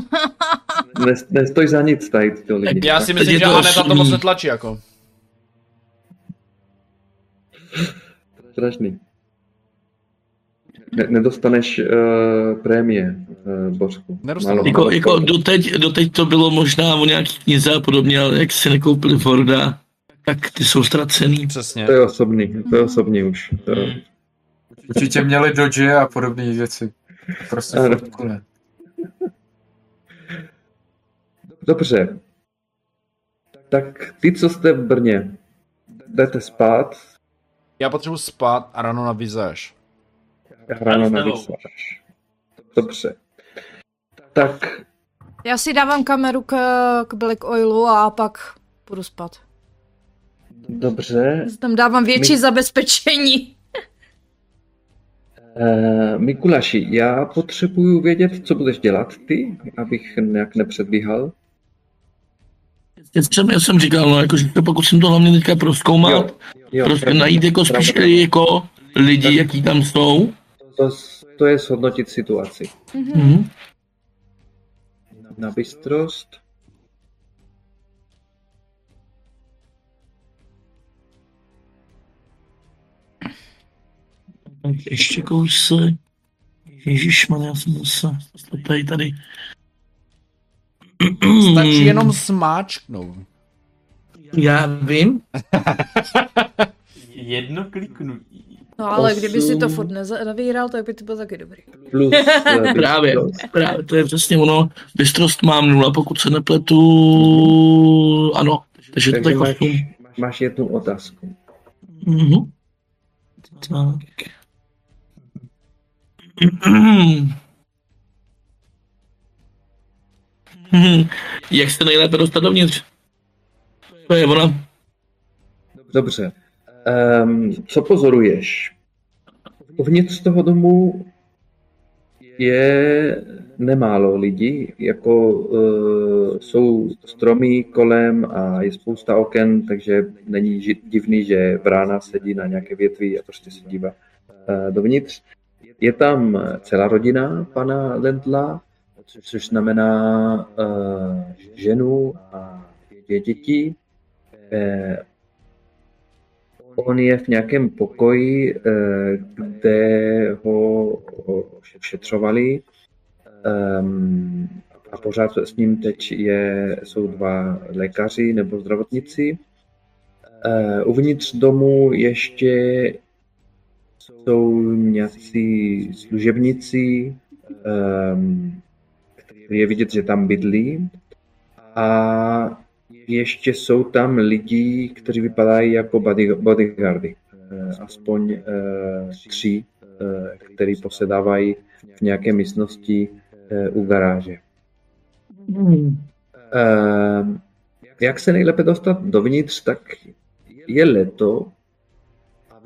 Ne, nestoj za nic tady tyto lidi. Já si myslím, že to Aneta to moc netlačí jako. Strašný. Ne, nedostaneš uh, prémie, uh, Bořku. Nedostanu. Málo- Jako, jako doteď, doteď to bylo možná o nějaký knize a podobně, ale jak si nekoupili Forda, tak ty jsou ztracený. Přesně. To je osobní, to je osobní už. To, Hmm. Určitě měli Dodge a podobné věci. Prostě ne. Dobře. Tak ty, co jste v Brně, jdete spát, Já potřebuji spát a ráno na vizáž. ráno na vysáš. Dobře. Tak Já si dávám kameru k, k Black Oilu a pak půjdu spát. Dobře. Tam dávám větší My- zabezpečení. Uh, Mikuláši, já potřebuju vědět, co budeš dělat ty, abych nějak nepředbíhal. Já jsem říkal, no, jako, že to pokusím to hlavně teďka proskoumat, jo, prostě pravda. najít jako spíš Pravda. jako lidi, jaký tam jsou. To, to je shodnotit situaci. Mhm. Na bystrost. Tak ještě kousek. Ježišman, já jsem zase tady tady. (clears throat) Stačí jenom smáčknout. Já vím. (laughs) Jedno kliknutí. No ale kdyby si to Osm. furt nezavíral, tak by to bylo taky dobrý. Plus (laughs) Právě, právě, to je přesně ono. Bystrost mám nula, pokud se nepletu. Ano, takže to Takže tak máš, osm. máš jednu otázku. Mhm. Tak. (clears throat) Jak se nejlépe dostat dovnitř? To je ona. Dobře. Um, co pozoruješ? Uvnitř toho domu je nemálo lidí, jako uh, jsou stromy kolem a je spousta oken, takže není divný, že vrána sedí na nějaké větvi a prostě se dívá uh, dovnitř. Je tam celá rodina pana Lendla, což znamená uh, ženu a dvě děti. Eh, On je v nějakém pokoji, eh, kde ho ošetřovali Ehm, a pořád s ním teď je, jsou dva lékaři nebo zdravotníci. Eh, Uvnitř domu ještě jsou nějací služebníci, ehm, je vidět, že tam bydlí. A ještě jsou tam lidi, kteří vypadají jako body, bodyguardy. Eh, Aspoň eh, tři, eh, kteří posedávají v nějaké místnosti u garáže. Eh, Jak se nejlépe dostat dovnitř, tak je leto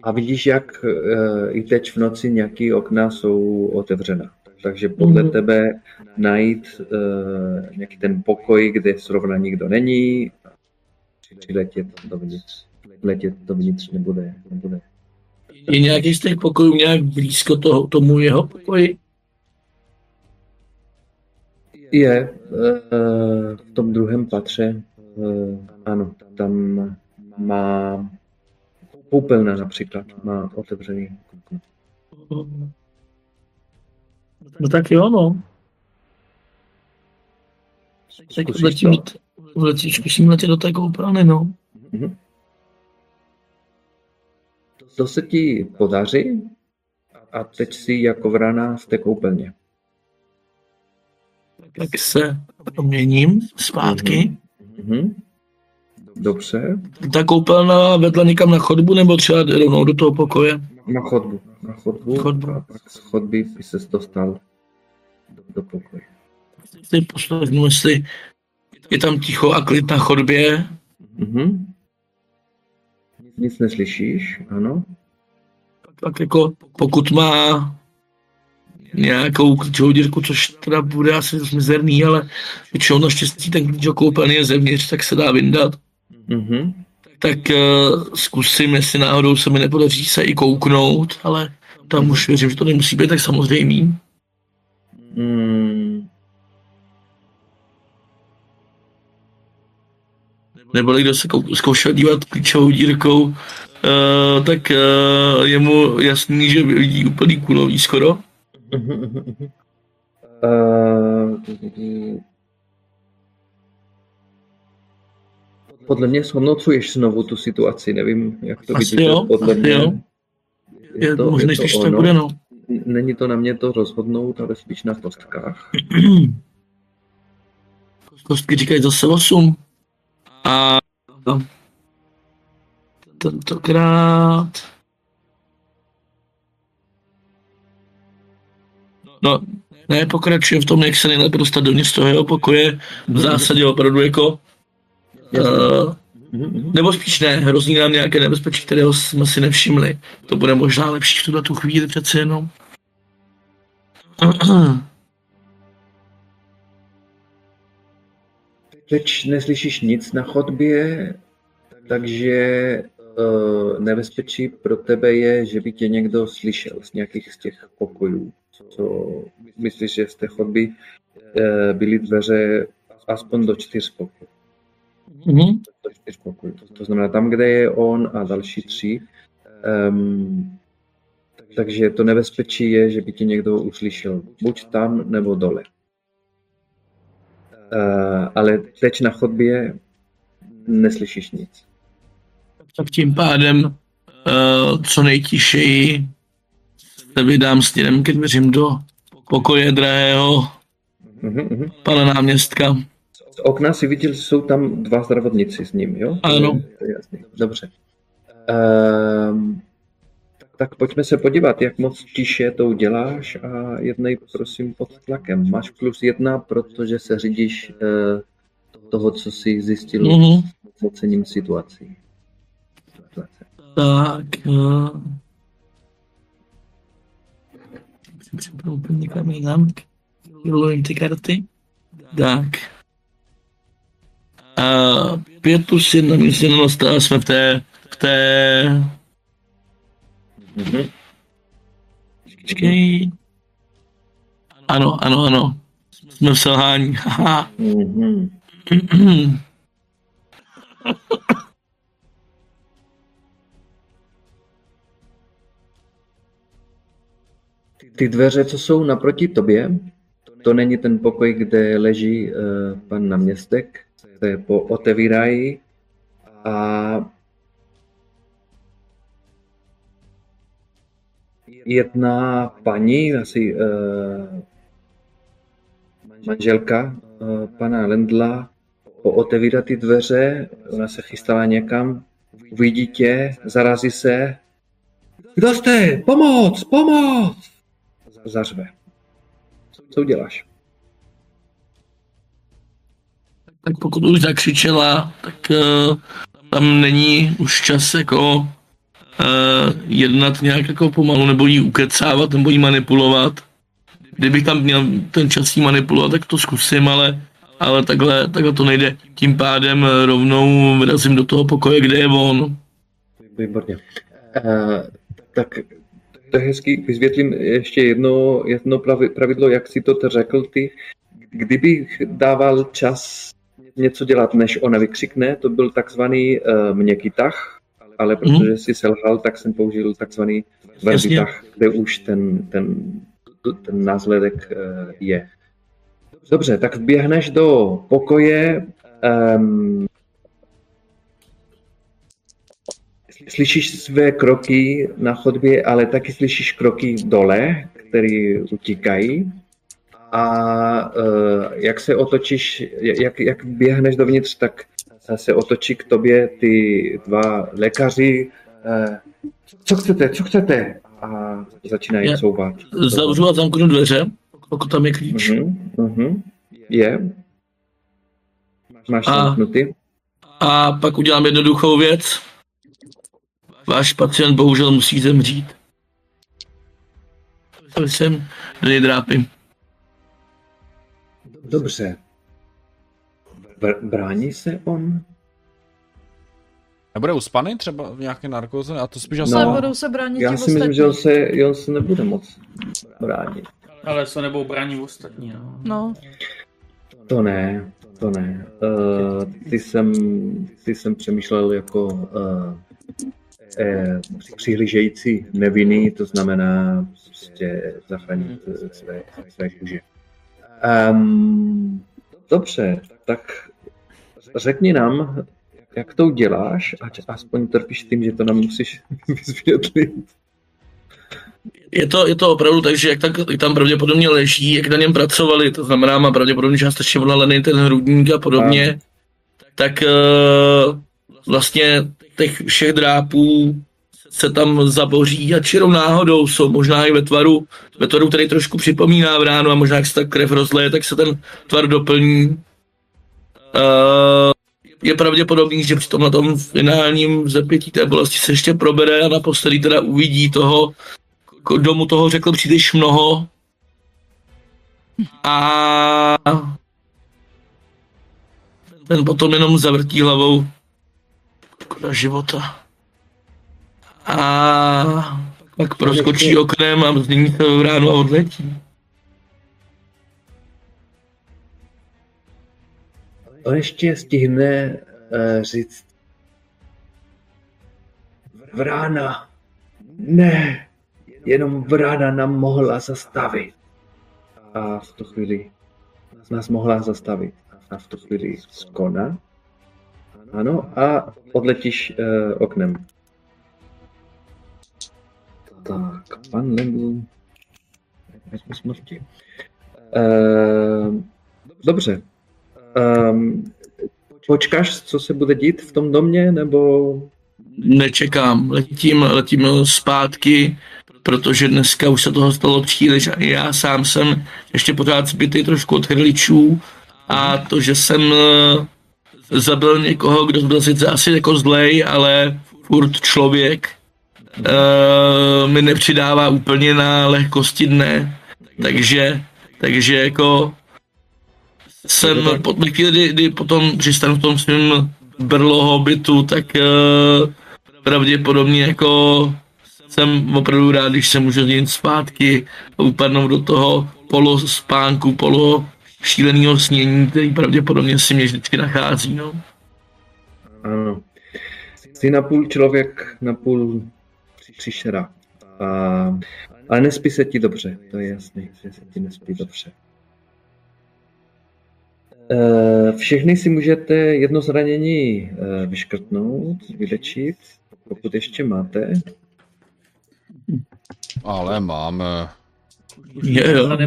a vidíš, jak eh, i teď v noci nějaké okna jsou otevřena. Takže podle Mhm. tebe najít eh, nějaký ten pokoj, kde zrovna nikdo není, přiletět dovnitř. Letět dovnitř nebude. nebude. Je nějaký z těch pokojů nějak blízko toho, tomu jeho pokoji? Je eh, v tom druhém patře, ano, tam má koupelna například, má otevřený okno. No tak jo, no. Tak Zkusíš letím, to? do t- letím, zkusím letět do té koupelny, no. Mhm. To se ti podaří a teď si jako vrana v té koupelně. Tak se proměním zpátky. Mhm. Dobře, Ta koupelna vedla někam na chodbu, nebo třeba rovnou do toho pokoje? na chodbu. Na chodbu, Chodbu. a pak z chodby by se dostal do, do pokoje. Si poslechnu, jestli je tam ticho a klid na chodbě. Mhm. Nic neslyšíš, ano? Tak jako pokud má nějakou klíčovou dírku, což teda bude asi mizerný, ale většinou naštěstí ten klíč do koupelny je zevnitř, tak se dá vyndat. Mhm. Tak uh, zkusím, jestli náhodou se mi nepodaří se i kouknout, ale tam už věřím, že to nemusí být tak samozřejmý. Mm, Nebo kdo se kou- zkoušel dívat klíčovou dírkou, uh, tak uh, je mu jasný, že vidí úplný kulový skoro. (laughs) Eh, podle mě shodnocuješ znovu tu situaci, nevím, jak to jo, podle mě. jo. Je, to, možná, že to ono. bude, no. Není to na mě to rozhodnout, ale spíš na kostkách. (clears throat) Kostky říkají zase 8. A no, tentokrát... No, ne, pokračujem v tom, jak se nejlépe dostat dovnitř toho jeho pokoje. V zásadě opravdu jako... Uh, Mhm, nebo spíš ne, hrozí nám nějaké nebezpečí, kterého jsme si nevšimli. To bude možná lepší v tuhle tu chvíli přece jenom. Teď neslyšíš nic na chodbě, takže uh, nebezpečí pro tebe je, že by tě někdo slyšel z nějakých z těch pokojů. Co myslíš, že z té chodby uh, byly dveře aspoň do čtyř pokojů. Mhm. do čtyř pokojů. To znamená tam, kde je on a další tři. Um, takže to nebezpečí je, že by tě někdo uslyšel buď tam nebo dole. Uh, ale teď na chodbě neslyšíš nic. Tak tím pádem uh, co nejtišeji se vydám směrem ke dveřím do pokoje drahého uh-huh. pana náměstka. Z okna si viděl, že jsou tam dva zdravotníci s ním, jo? Ano. Jasný. Dobře. Um, tak pojďme se podívat, jak moc tiše to uděláš a jednej prosím pod tlakem. Máš plus jedna, protože se řídíš uh, toho, co jsi zjistil Mhm. s ocením situací. Tak. Uh, jsem připravil úplně někam jinam. Vylovím ty karty. Tak. A pět plus jedna minus jedna dostala jsme v té, v té, Mhm. počkej. Ano, ano, ano. Jsme v selhání. (laughs) Haha. Mhm. Ty dveře, co jsou naproti tobě, to není ten pokoj, kde leží uh, pan náměstek, se po otevírají a jedna paní, asi uh, manželka uh, pana Lendla, otevírá ty dveře, ona se chystala někam, uvidí tě, zarazí se. Kdo jste? Pomoc! Pomoc! Zařve. Co uděláš? Tak pokud už zakřičela, tak uh, tam není už čas jako uh, jednat nějak jako pomalu, nebo jí ukecávat, nebo jí manipulovat. Kdybych tam měl ten čas jí manipulovat, tak to zkusím, ale, ale takhle, takhle to nejde. Tím pádem eh, rovnou vyrazím do toho pokoje, kde je on. Výborně. Uh, tak to je hezký. Vysvětlím ještě jedno, jedno pravi- pravidlo, jak si to řekl ty. Kdybych dával čas něco dělat, než ona vykřikne, to byl takzvaný uh, měkký tah, ale protože si selhal, tak jsem použil takzvaný tvrdý tah, kde už ten, ten, ten následek uh, je. Dobře, tak vběhneš do pokoje. Um, slyšíš své kroky na chodbě, ale taky slyšíš kroky dole, které utíkají. A uh, jak se otočíš, jak, jak běhneš dovnitř, tak se otočí k tobě ty dva lékaři. Uh, co chcete, co chcete? A začínají Já- couvat. Zavřu a zamknu dveře, pokud tam je klíč. Uh-huh, uh-huh. Je. Máš A- zamknutý. A pak udělám jednoduchou věc. Váš pacient bohužel musí zemřít. To jsem do něj drápím. Dobře. Br- brání se on? Nebude uspaný třeba v nějaké narkoze? A to spíš asi... No. Budou se bránit Já si myslím, ostatní. že on se, on se nebude moc bránit. Ale se nebou brání ostatní, no. No, To ne, to ne. Uh, ty, jsem, ty jsem přemýšlel jako uh, eh, přihlížející nevinný, to znamená prostě zachránit eh, své, své kůže. Um, dobře, tak řekni nám, jak to uděláš, ať aspoň trpíš tím, že to nám musíš (laughs) vysvětlit. Je to, je to opravdu tak, že jak, tak, tam pravděpodobně leží, jak na něm pracovali, to znamená, má pravděpodobně částečně odhalený ten hrudník a podobně, tak uh, vlastně těch všech drápů se tam zaboří a čirou náhodou jsou možná i ve tvaru, ve tvaru, který trošku připomíná vránu a možná jak se ta krev rozleje, tak se ten tvar doplní. Uh, je pravděpodobný, že při tom na tom finálním zapětí té bolesti se ještě probere a naposledy teda uvidí toho, kdo mu toho řekl příliš mnoho. A ten potom jenom zavrtí hlavou. Škoda života. A pak proskočí oknem a změní v ránu a odletí. On ještě stihne uh, říct Vrána. Ne, jenom vrána nám mohla zastavit. A v tu chvíli nás mohla zastavit. a v tu chvíli skona. Ano, a odletíš uh, oknem. Tak, pan Lendl. Vezmu smrti. Uh, dobře. Um, počkáš, co se bude dít v tom domě, nebo... Nečekám, letím, letím zpátky, protože dneska už se toho stalo příliš a já sám jsem ještě pořád zbytý trošku od chrličů a to, že jsem eh, zabil někoho, kdo byl sice asi jako zlej, ale furt člověk, uh, mi nepřidává úplně na lehkosti dne, takže, takže jako jsem po chvíli, kdy, kdy potom přistanu v tom svém brloho bytu, tak uh, pravděpodobně jako jsem opravdu rád, když se můžu jít zpátky a upadnout do toho polo spánku, polo šíleného snění, který pravděpodobně si mě vždycky nachází. No. Ano. Jsi napůl člověk, napůl příšera. A, ale nespí se ti dobře, to je jasný, že se ti nespí dobře. E, všechny si můžete jedno zranění e, vyškrtnout, vylečit, pokud ještě máte. Ale máme. Je, jo.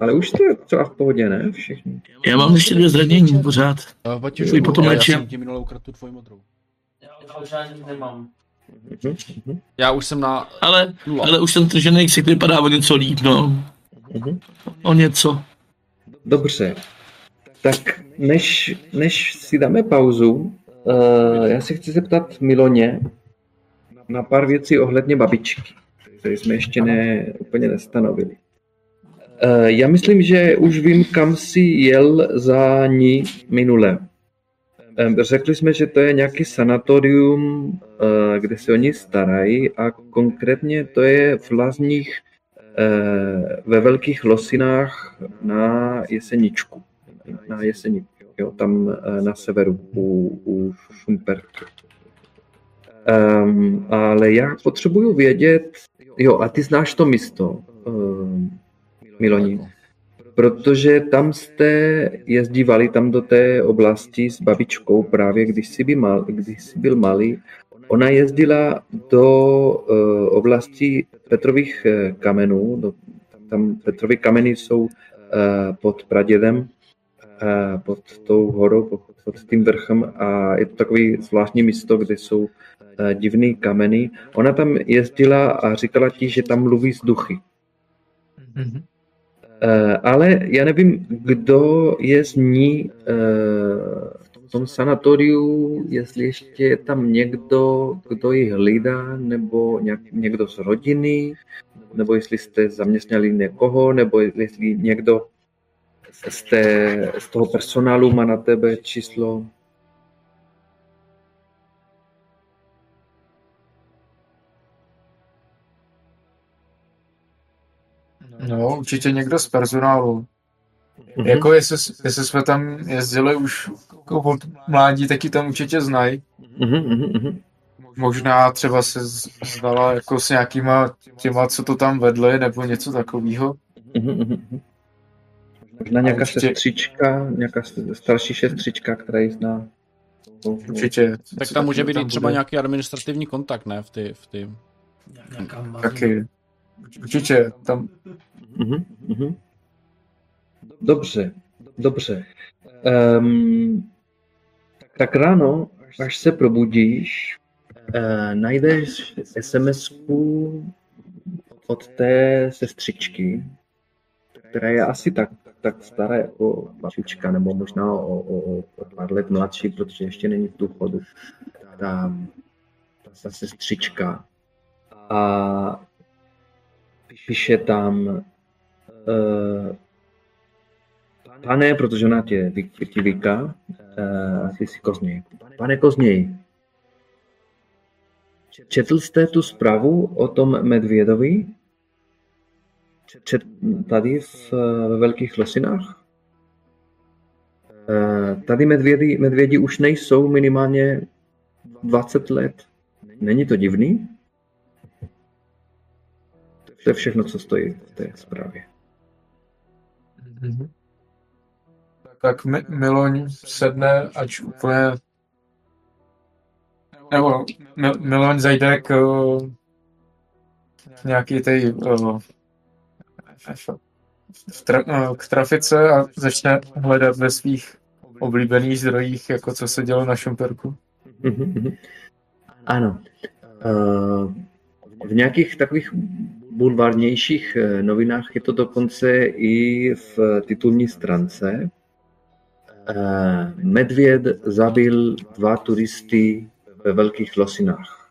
Ale už to je třeba v pohodě, ne? Všechny. Já mám ještě dvě zranění pořád. Uh, Už ji potom já, já jsem ti minule ukradl tu tvoji modrou. Já už žádný nemám. Já už jsem na Ale, ale už ten tržený ksicht vypadá o něco líp, no. O něco. Dobře. Tak než, než si dáme pauzu, uh, já se chci zeptat Miloně na pár věcí ohledně babičky, které jsme ještě ne, úplně nestanovili. Uh, já myslím, že už vím, kam si jel za ní minule. Řekli jsme, že to je nějaký sanatorium, uh, kde se o ní starají a konkrétně to je v Lázních eh, ve Velkých Losinách na Jeseničku. Na Jeseničku, jo, tam eh, na severu u, u Šumperky. Um, ale já potřebuju vědět, jo, a ty znáš to místo, um, Miloni, protože tam jste jezdívali tam do té oblasti s babičkou právě, když jsi byl, mal, když jsi byl malý. Ona jezdila do uh, oblasti Petrových eh, kamenů, do, tam Petrovy kameny jsou uh, pod Pradědem, uh, pod tou horou, pod, pod tím vrchem a je to takový zvláštní místo, kde jsou uh, divný kameny. Ona tam jezdila a říkala ti, že tam mluví s duchy. Mhm. Uh, ale já nevím, kdo je z ní uh, v tom sanatoriu, jestli ještě je tam někdo, kdo ji hlídá, nebo nějak, někdo z rodiny, nebo jestli jste zaměstnali někoho, nebo jestli někdo z, té, z toho personálu má na tebe číslo. No, určitě někdo z personálu. Mhm. Jako jestli, jestli jsme tam jezdili už jako od mládí, taky tam určitě znají. Mhm, mhm, mhm. Možná třeba se z- znala jako s nějakýma těma, co to tam vedli, nebo něco takového. Mhm, mhm, mhm. Možná nějaká určitě- sestřička, nějaká starší sestřička, která ji zná. Určitě. Tak tam může být i třeba bude. nějaký administrativní kontakt, ne? V ty, v ty. Taky. Určitě. Tam Mhm, mhm. Dobře, dobře. Um, tak ráno, až se probudíš, uh, najdeš SMS-ku od té sestřičky, která je asi tak, tak stará jako babička, nebo možná o, o, o pár let mladší, protože ještě není v důchodu. Ta, ta sestřička. A píše tam pane, protože ona tě, vyká, a ty si Kozněj. Pane Kozněj, četl jste tu zprávu o tom Medvědovi? Čet, tady v, eh, ve Velkých Lesinách? Uh, tady medvědi, medvědi už nejsou minimálně 20 let. Není to divný? To je všechno, co stojí v té zprávě. Mhm. tak Mi- Miloň sedne, ač úplně... Nebo Mi- Miloň zajde k uh, nějaký tej uh, v tra, uh, k trafice a začne hledat ve svých oblíbených zdrojích, jako co se dělo na Šumperku. Mhm, mhm. Ano. Eh, V nějakých takových bulvárnějších eh, novinách je to dokonce i v titulní stránce. Eh, Medvěd zabil dva turisty ve Velkých Losinách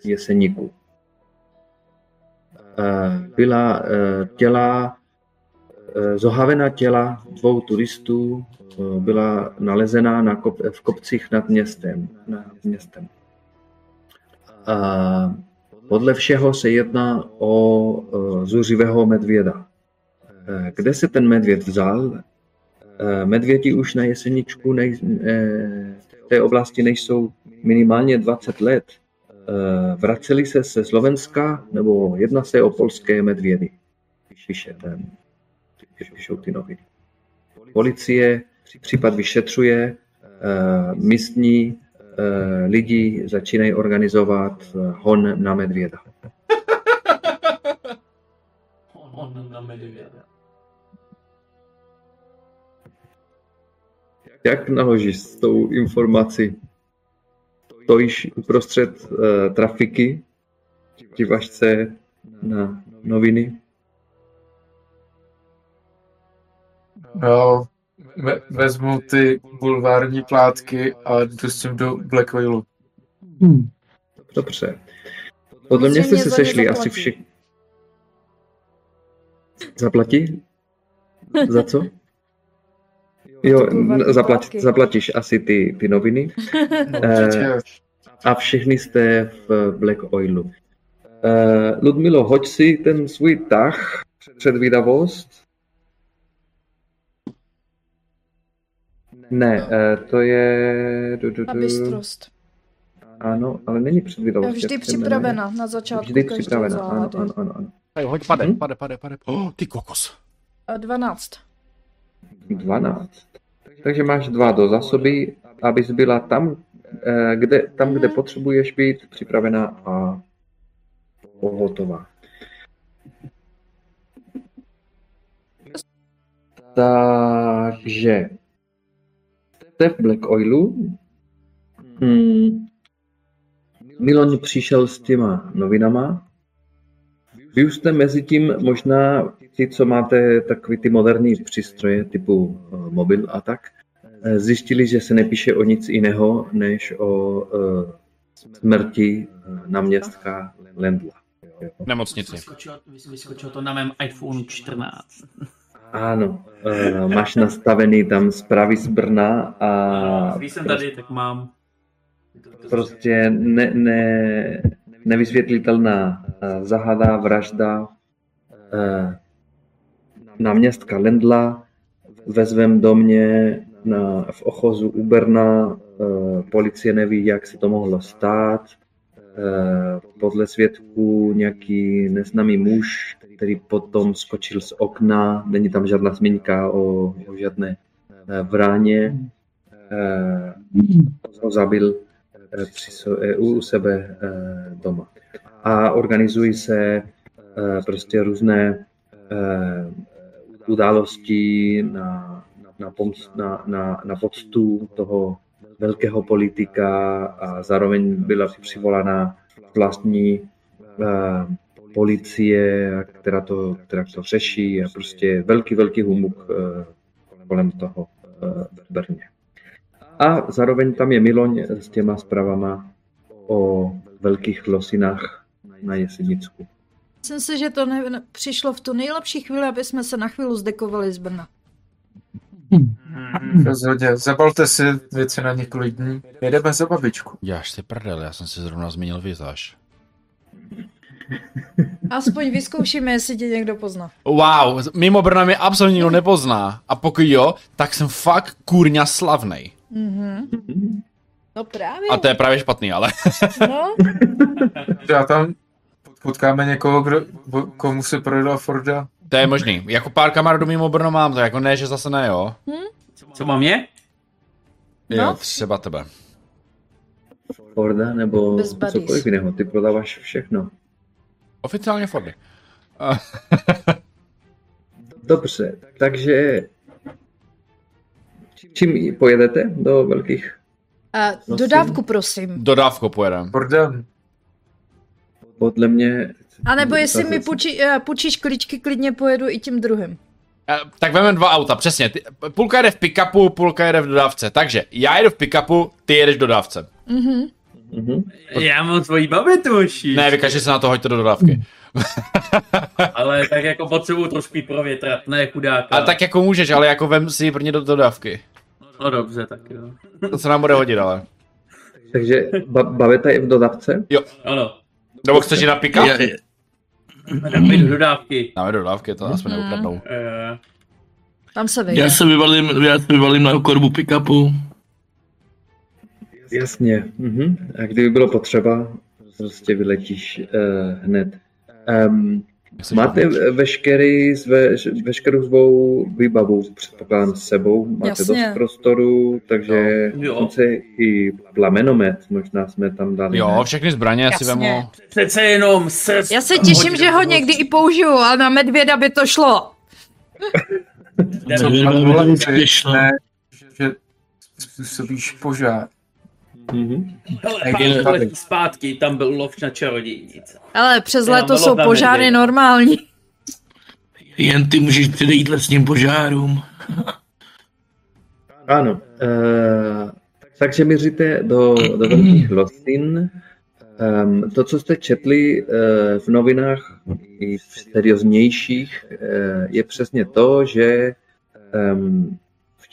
v Jeseníku. Eh, Byla těla, zohavená těla dvou turistů byla nalezena na kop, v kopcích nad městem. Nad městem. A podle všeho se jedná o eh, zuřivého medvěda. Eh, Kde se ten medvěd vzal? Eh, Medvědi už na jeseničku nej, v té oblasti nejsou minimálně 20 let. Vraceli se ze Slovenska, nebo jedná se o polské medvědy, píše ten, píšou ty noviny. Policie případ vyšetřuje, místní lidi začínají organizovat eh, hon na medvěda. (laughs) On na medvěda. Jak naložíš s tou informací? Stojíš uprostřed uh, trafiky, díváš se na noviny. Já ve, vezmu ty bulvární plátky a jdu s tím do Blackwailu. Dobře. Podle mě jste Samozřejmě se sešli asi zaplatí. všichni. Zaplatí? Za co? (laughs) Jo, zaplať, zaplatíš asi ty, ty noviny. (laughs) Určitě. a všichni jste v Black Oilu. Uh, Ludmilo, hoď si ten svůj tah, předvídavost. Ne, uh, to je... Du, du, A du. bystrost. Ano, ale není předvídavost. vždy připravena na začátku Vždy připravena, ano, ano, ano. ano. Tady, hoď pade, Hm? pade, pade, pade. Oh, ty kokos. A 12. 12. Takže máš dva do zásoby, abys byla tam, eh, kde, tam, kde Mhm. potřebuješ být, připravená a hotová. Takže v Black Oilu. Hmm. Miloň přišel s těma novinama. Vy už jste mezi tím možná ti, co máte takový ty moderní přístroje typu eh, mobil a tak, eh, zjistili, že se nepíše o nic jiného, než o eh, smrti eh, náměstka Lendla. Nemocnici. Vyskočilo, vyskočilo to na mém iPhone 14. Ano, eh, máš nastavený tam zprávy z Brna a Když jsem tady, tak mám. prostě ne, ne, nevysvětlitelná eh, zahada, vražda eh, náměstka Lendla ve svém domě na, v ochozu u Brna. Eh, policie neví, jak se to mohlo stát. Eh, podle svědků nějaký neznámý muž, který potom skočil z okna. Není tam žádná zmínka o, o žádné vráně. Eh, ho zabil eh, při so- eh, u sebe doma. A organizují se prostě různé události na, na, na, na, na poctu toho velkého politika a zároveň byla přivolána vlastní eh, policie, která to, která to řeší a prostě velký, velký humuk eh, kolem toho eh, v Brně. A zároveň tam je Miloň s těma zprávama o velkých losinách na Jesenicku. Myslím si, že to ne- přišlo v tu nejlepší chvíli, aby jsme se na chvíli zdekovali z Brna. Rozhodně, zabalte si věci na několik dní. Jedeme za babičku. Jáš si prdel, já jsem si zrovna změnil vizáž. Aspoň vyzkoušíme, jestli tě někdo pozná. Wow, mimo Brna mě absolutně nikdo nepozná. A pokud jo, tak jsem fakt kurňa slavnej. Mhm. No právě. A to je právě špatný, ale. No, Já tam potkáme někoho, kdo, komu se prodal Forda. To je možný. Jako pár kamarádů mimo Brno mám, to jako ne, že zase ne, jo. Co mám je? Jo, No. třeba tebe. Forda nebo cokoliv jiného. Ty prodáváš všechno. Oficiálně Fordy. (laughs) Dobře, takže čím pojedete do velkých? Uh, dodávku, prosím. dodávku pojedem. Bordem. Podle mě... A nebo jestli mi půjči, uh, půjčíš klíčky, klidně pojedu i tím druhým. Eh, Tak vezmeme dva auta, přesně. Ty, půlka jede v pick-upu, půlka jede v dodávce. Takže já jedu v pick-upu, ty jedeš v dodávce. Mhm. Mhm. Já mám tvojí babitu, uši. Ne, vykažte se na to, hoďte do dodávky. (laughs) Ale tak jako potřebuju trošku provětrat, ne chudáka. Ale tak jako můžeš, ale jako vem si prvně do dodávky. No dobře, tak jo. To se nám bude hodit, ale. Takže ba- baveta je v dodavce? Ano, Nebo chceš jít na pick-up? Dáme do dodávky. Dáme do dodávky, to aspoň neukradnou. Eh, Tam se vejde. já se vyvalím, já se vyvalím na korbu pick-upu. Jasně. Mhm. A kdyby bylo potřeba, prostě vyletíš uh, hned. Um, máte veškerý, sve, veškerou svou výbavu, předpokládám, s sebou. Máte Jasně. dost prostoru, takže No, jo. dokonce i plamenomet, možná jsme tam dali. Jo, ne? všechny zbraně si Jasně. vemu. přece jenom srst. Já se těším, že ho někdy i použiju a na medvěda by to šlo. (laughs) Co úspěšné. ne, že způsobíš požár. Mhm. Hele, Jak pár letí zpátky, tam byl lov na čarodějnice. Ale přes Já léto jsou požáry medvěda. normální. Jen ty můžeš předejít lesním požárům. (laughs) Ano. Uh, takže míříte do, do velkých losin. Um, to, co jste četli uh, v novinách i v serióznějších, uh, je přesně to, že um,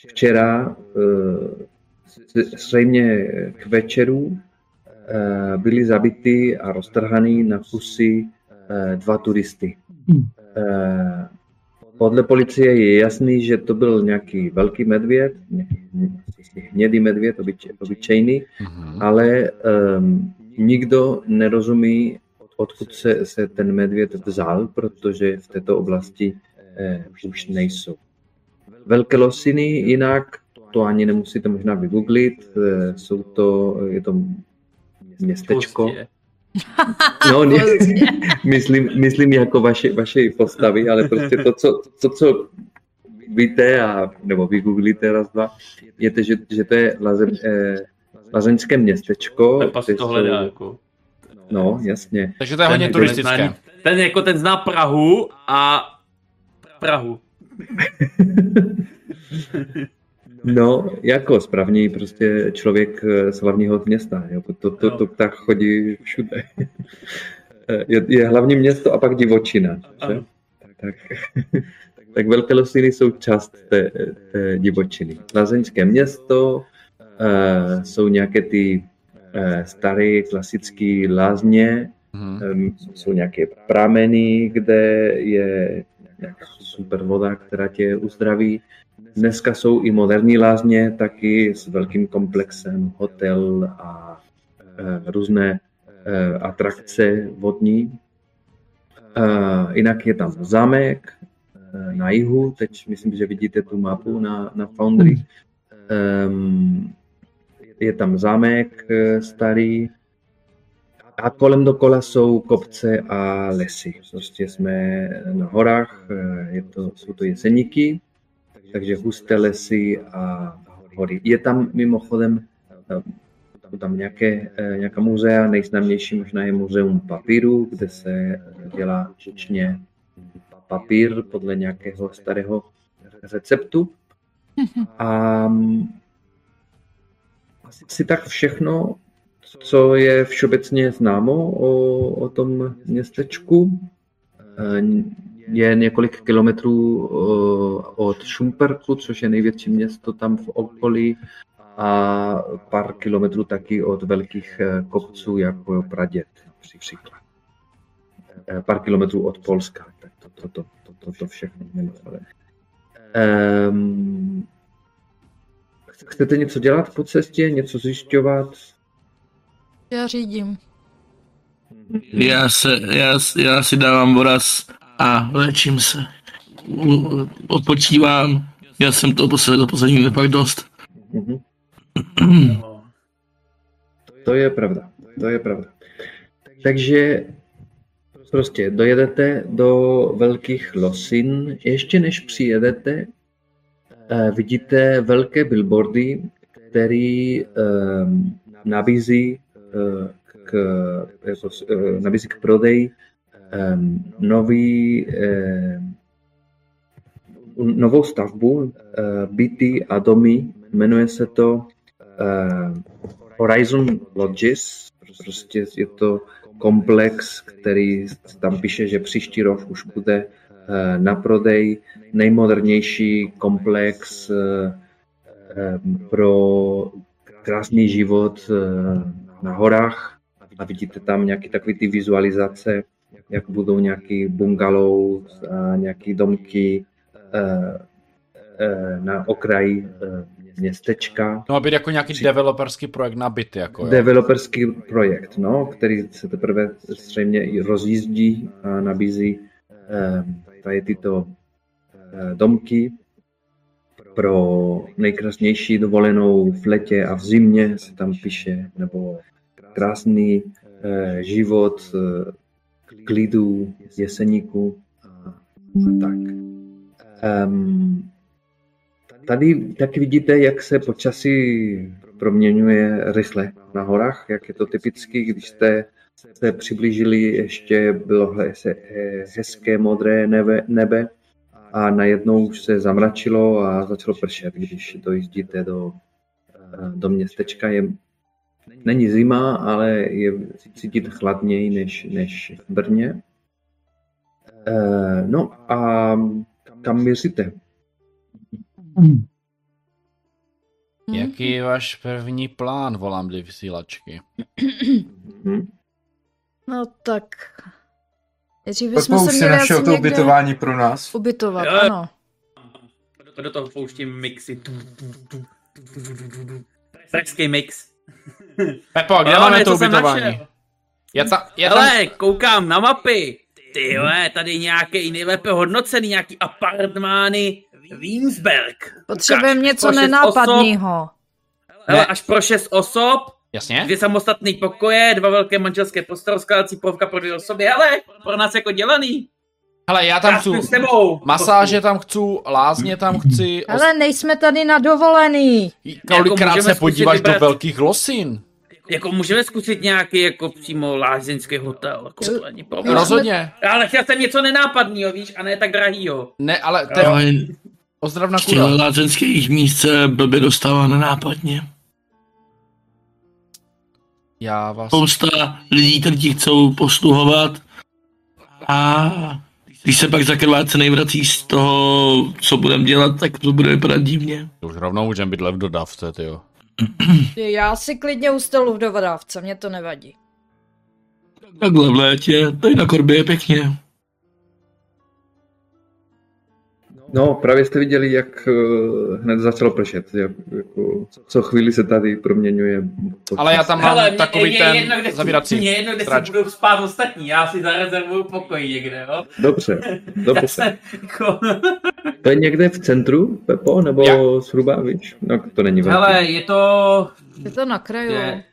včera uh, zřejmě k večeru uh, byli zabity a roztrhaný na kusy uh, dva turisty. Uh, podle policie je jasný, že to byl nějaký velký medvěd, nějaký hnědý medvěd, obyč, obyčejný, Mhm. ale um, nikdo nerozumí, odkud se, se ten medvěd vzal, protože v této oblasti eh, už nejsou. Velké losiny jinak, to ani nemusíte možná vygooglit, eh, jsou to, je to městečko, no, (laughs) ne, myslím, myslím jako vaše, vaše postavy, ale prostě to, co, to, co víte, a, nebo vygooglíte raz, dva, je to, že, že to je laze, eh, lazeňské městečko. Pepa si to jsou- hledá, jako. No, jasně. Takže to je hodně turistické. Ten, ten jako ten zná Prahu a Prahu. (laughs) No, jako správný prostě člověk eh, z hlavního města. Jo. To, to, to, to tak chodí všude. (laughs) Je, je hlavní město a pak divočina. Že? Tak, (laughs) tak Velké Losiny jsou část té, té divočiny. Lazeňské město uh, jsou nějaké ty uh, staré klasické lázně, um, jsou nějaké prameny, kde je nějaká super voda, která tě uzdraví. Dneska jsou i moderní lázně, taky s velkým komplexem, hotel a e, různé e, atrakce vodní. E, jinak je tam zámek e, na jihu, teď myslím, že vidíte tu mapu na, na Foundry. E, je tam zámek e, starý a kolem dokola jsou kopce a lesy. Prostě jsme na horách, je to, jsou to jeseníky, takže husté lesy a hory. Je tam mimochodem eh, tam nějaké, eh, nějaká muzea, nejznámější možná je muzeum papíru, kde se eh, dělá čečně papír podle nějakého starého receptu. A mm, asi tak všechno, co je všeobecně známo o, o tom městečku. Je několik kilometrů eh, od Šumperku, což je největší město tam v okolí, a pár kilometrů taky od velkých eh, kopců, jako je Praděd, příklad. Eh, Pár kilometrů od Polska. Tak to, to, to, to, to, to všechno. mimochodem. Um, chcete něco dělat po cestě, něco zjišťovat? Já řídím. Já, se, já, já si dávám voraz a léčím se. Odpočívám. Já jsem to poslední, poslední fakt dost. Mhm. No. (clears throat) To je pravda, to je pravda. Takže prostě dojedete do velkých losin, ještě než přijedete, eh, vidíte velké billboardy, který eh, nabízí eh, k, jako, nabízí k prodeji nový, novou stavbu, eh, byty a domy, jmenuje se to eh, Horizon Lodges, prostě je to komplex, který tam píše, že příští rok už bude eh, na prodej, nejmodernější komplex pro krásný život na horách. A vidíte tam nějaké takové ty vizualizace, jak budou nějaký bungalow a nějaké domky eh, eh, na okraji eh, městečka. To má být jako nějaký developerský projekt na byty, jako jo. Developerský projekt, no, který se teprve zřejmě i rozjíždí a nabízí eh, tady tyto eh, domky pro nejkrásnější dovolenou v letě a v zimě se tam píše, nebo krásný eh, život klidu, jeseníku a, a tak. Um, Tady taky vidíte, jak se počasí proměňuje rychle na horách, jak je to typicky, když jste se přiblížili, ještě bylo hezké modré nebe, nebe a najednou už se zamračilo a začalo pršet, když dojíždíte do, eh, do městečka. Je, není zima, ale je cítit chladněji než, než v Brně. Eh, No a kam měříte? Jaký je váš první plán, volám do vysílačky? Hm? No tak... Nejdřív Pepo bychom už se si měli našel asi to někde ubytování pro nás. ubytovat, Jo. ano. Do, do toho pouštím mixy. Pražský mix. (laughs) Pepo, kde Jo, máme to ubytování? Já, ta, já tam... Hele, koukám na mapy. Ty jo, tady nějaký nejlépe hodnocený, nějaký apartmány Wiensberg. Potřebujeme něco nenápadného. Hele, Ne. až pro šest osob, Jasně? dvě samostatné pokoje, dva velké manželské postele, skládací povka pro dvě osoby. Hele, pro nás jako dělaný. Hele, já tam Já chci s tebou. masáže tam chci, lázně tam chci, os... Ale nejsme tady na dovolený. kolikrát jako se podíváš do vybrat- velkých losin. Jako můžeme zkusit nějaký jako přímo lázeňský hotel, jako to není problém. Rozhodně. Ale chtěl jsem něco nenápadného, víš, a ne tak drahýho. Ne, ale to je ozdrav na kuda. lázeňských míst se blbě dostává nenápadně. Já vás... Spousta lidí ti chcou posluhovat a když se pak za krvácenej vrací z toho, co budeme dělat, tak to bude vypadat divně. Už rovnou můžeme být lev dodavce, tyjo. (clears throat) Já si klidně ustelu v dodávce, mě to nevadí. Takhle v létě, tady na korbě je pěkně. No, právě jste viděli, jak eh, hned začalo pršet. Jak, jako, co chvíli se tady proměňuje. počasí. Ale já tam mám Hele, mě- takový mě ten jedno, kde zavírací Mě jedno, kde si budou spát ostatní, já si zarezervuju pokoj někde, jo. Dobře, dobře. (laughs) jsem, jako, To je někde v centru, Pepo, nebo Jak? zhruba, víš? No, to není velký. hele, je to, Je to na kraju. je,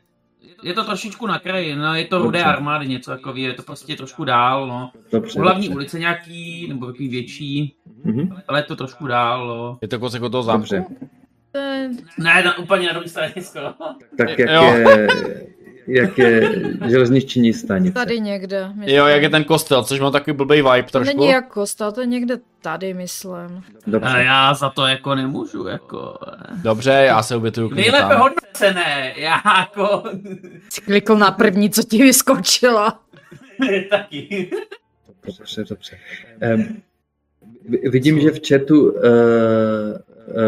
je to trošičku na kraji, no, je to rudé armády, něco takový, je to prostě trošku dál, no. Dobře, U hlavní dobře. ulice nějaký, nebo takový větší, Mhm, ale je to trošku dál, no. Je to kousek od toho zámku. dobře. Ne, na, úplně na druhé straně skoro. Tak jak Jo. je, jak je železniční stanice. tady někde. myslím. Jo, jak je ten kostel, což má takový blbý vibe To trošku. není jak kostel, to je někde tady, myslím. A Dobře. já za to jako nemůžu, jako. Dobře, já se ubytuju klidně Nejlépe hodnocené, já jako, Jsi klikl na první, co ti vyskočila. (laughs) taky. Dobře, dobře. Um, vidím, že v chatu uh,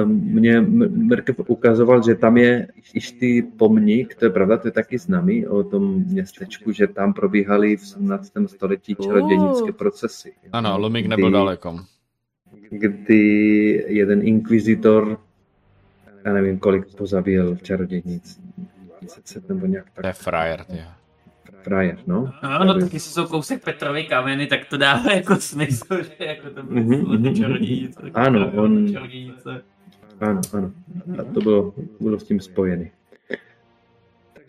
mě M- Mrkev ukazoval, že tam je jistý pomník, to je pravda, to je taky známý o tom městečku, že tam probíhaly v 17. století čarodějnické procesy. Ano, Lumik nebyl Kdy- daleko. Kdy jeden inkvizitor, já nevím, kolik pozabil čarodějnic, 20 nebo nějak tak. To je frajer, ty. Frajer, no. No, no taky jsou kousek Petrovy kameny, tak to dává (laughs) jako smysl, že jako to Mhm, bylo mhm, čarodějnice. Ano, on- Čarodějnice. Ano, ano. A to bylo, bylo s tím spojené.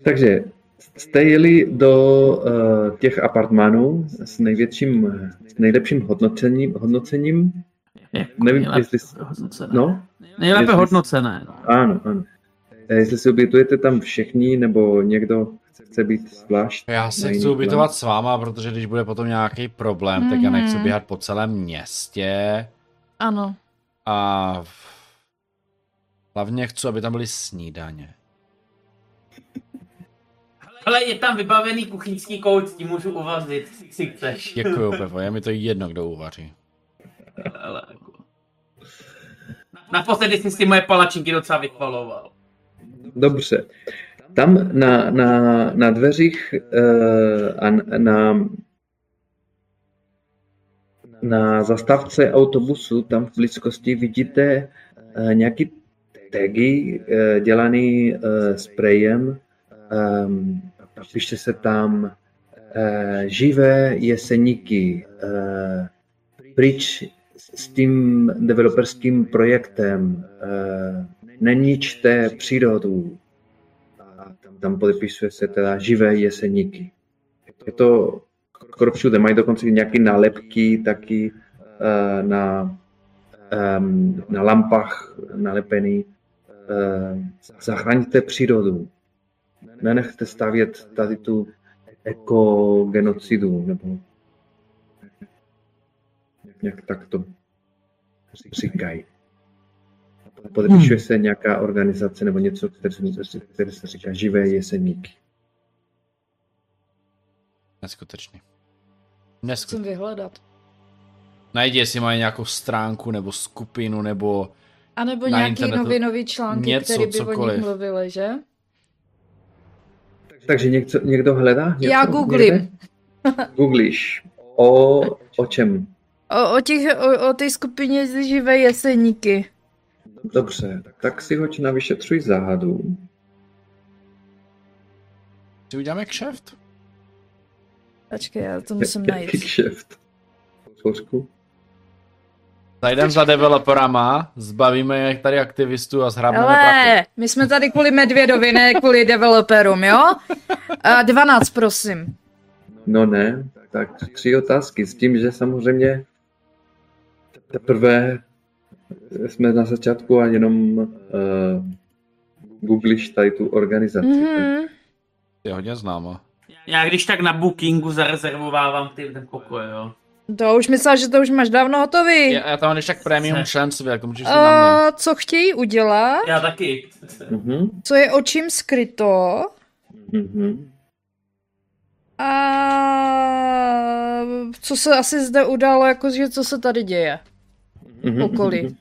Takže jste jeli do uh, těch apartmánů s největším, s nejlepším hodnocením, hodnocením Jako Nevím, nejlépe jestli... hodnocené. No, Nejlépe jestli- hodnocené. no. ano, ano. Eh, Jestli se ubytujete tam všichni, nebo někdo chce být zvlášť? Já se chci ubytovat s váma, protože když bude potom nějaký problém, tak já nechci Mhm. běhat po celém městě Ano. a hlavně chci, aby tam byly snídaně. Ale je tam vybavený kuchyňský kout, s tím můžu uvařit, si chceš. Děkuju, (laughs) Pepo, je mi to jedno, kdo uvaří. Ale jako... Naposledy jsi si moje palačinky docela vychvaloval. Dobře. Tam na, na, na dveřích uh, a n- na, na zastávce autobusu, tam v blízkosti vidíte uh, nějaký tagy uh, dělaný sprejem. Píše se tam živé jeseníky pryč s tím developerským projektem. Neničte přírodu. A tam, tam podepisuje se teda živé jeseníky. Je to skoro všude, mají dokonce nějaké nálepky taky uh, na, um, na lampách nalepený. Uh, zachraňte přírodu. Nenechte stavět tady tu ekogenocidu, nebo nějak tak to říkají podepisuje se nějaká organizace nebo něco, které se, které se říká živé jeseníky. Neskutečný. Chcem Neskutečný. vyhledat. Najdi, jestli mají nějakou stránku nebo skupinu nebo A nebo Na nějaký internetu novinový články, něco, které by o cokoliv. nich mluvily, že? Takže někdo, někdo hledá? Něco? Já googlím. (laughs) Googlíš. O, o čem? O, o, těch, o, o té skupině živé jeseníky. Dobře, tak si hoď na vyšetřuj záhadu. si uděláme kšeft. Počkej, já to musím Jaký najít. kšeft? Složku? Zajdem za developerama, zbavíme je tady aktivistů a zhrábneme prachy. Ale my jsme tady kvůli Medvědovi, ne kvůli developerům, jo? A 12, prosím. No ne, tak tři otázky s tím, že samozřejmě teprve jsme na začátku a jenom uh, googlíš tady tu organizaci. Mhm. Je hodně známo. Já když tak na bookingu zarezervovávám ty, ten pokoj, jo. To už myslel, že to už máš dávno hotový. Já, já tam mám když tak premium členství, tak to můžeš jít na mě. A co chtějí udělat? Já taky. Mhm, Co je očím skryto? mhm. A co se asi zde událo, jakože co se tady děje? Mhm, Okolí. mhm.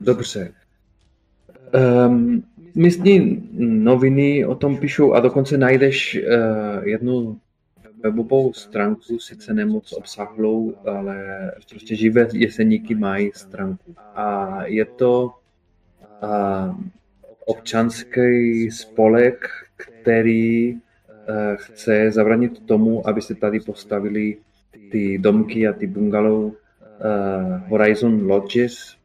Dobře. Um, místní noviny o tom píšou a dokonce najdeš uh, jednu webovou stránku, sice nemoc obsahlou, ale prostě živé jeseníky mají stránku. A je to uh, občanský spolek, který uh, chce zabránit tomu, aby se tady postavili ty domky a ty bungalow uh, Horizon Lodges.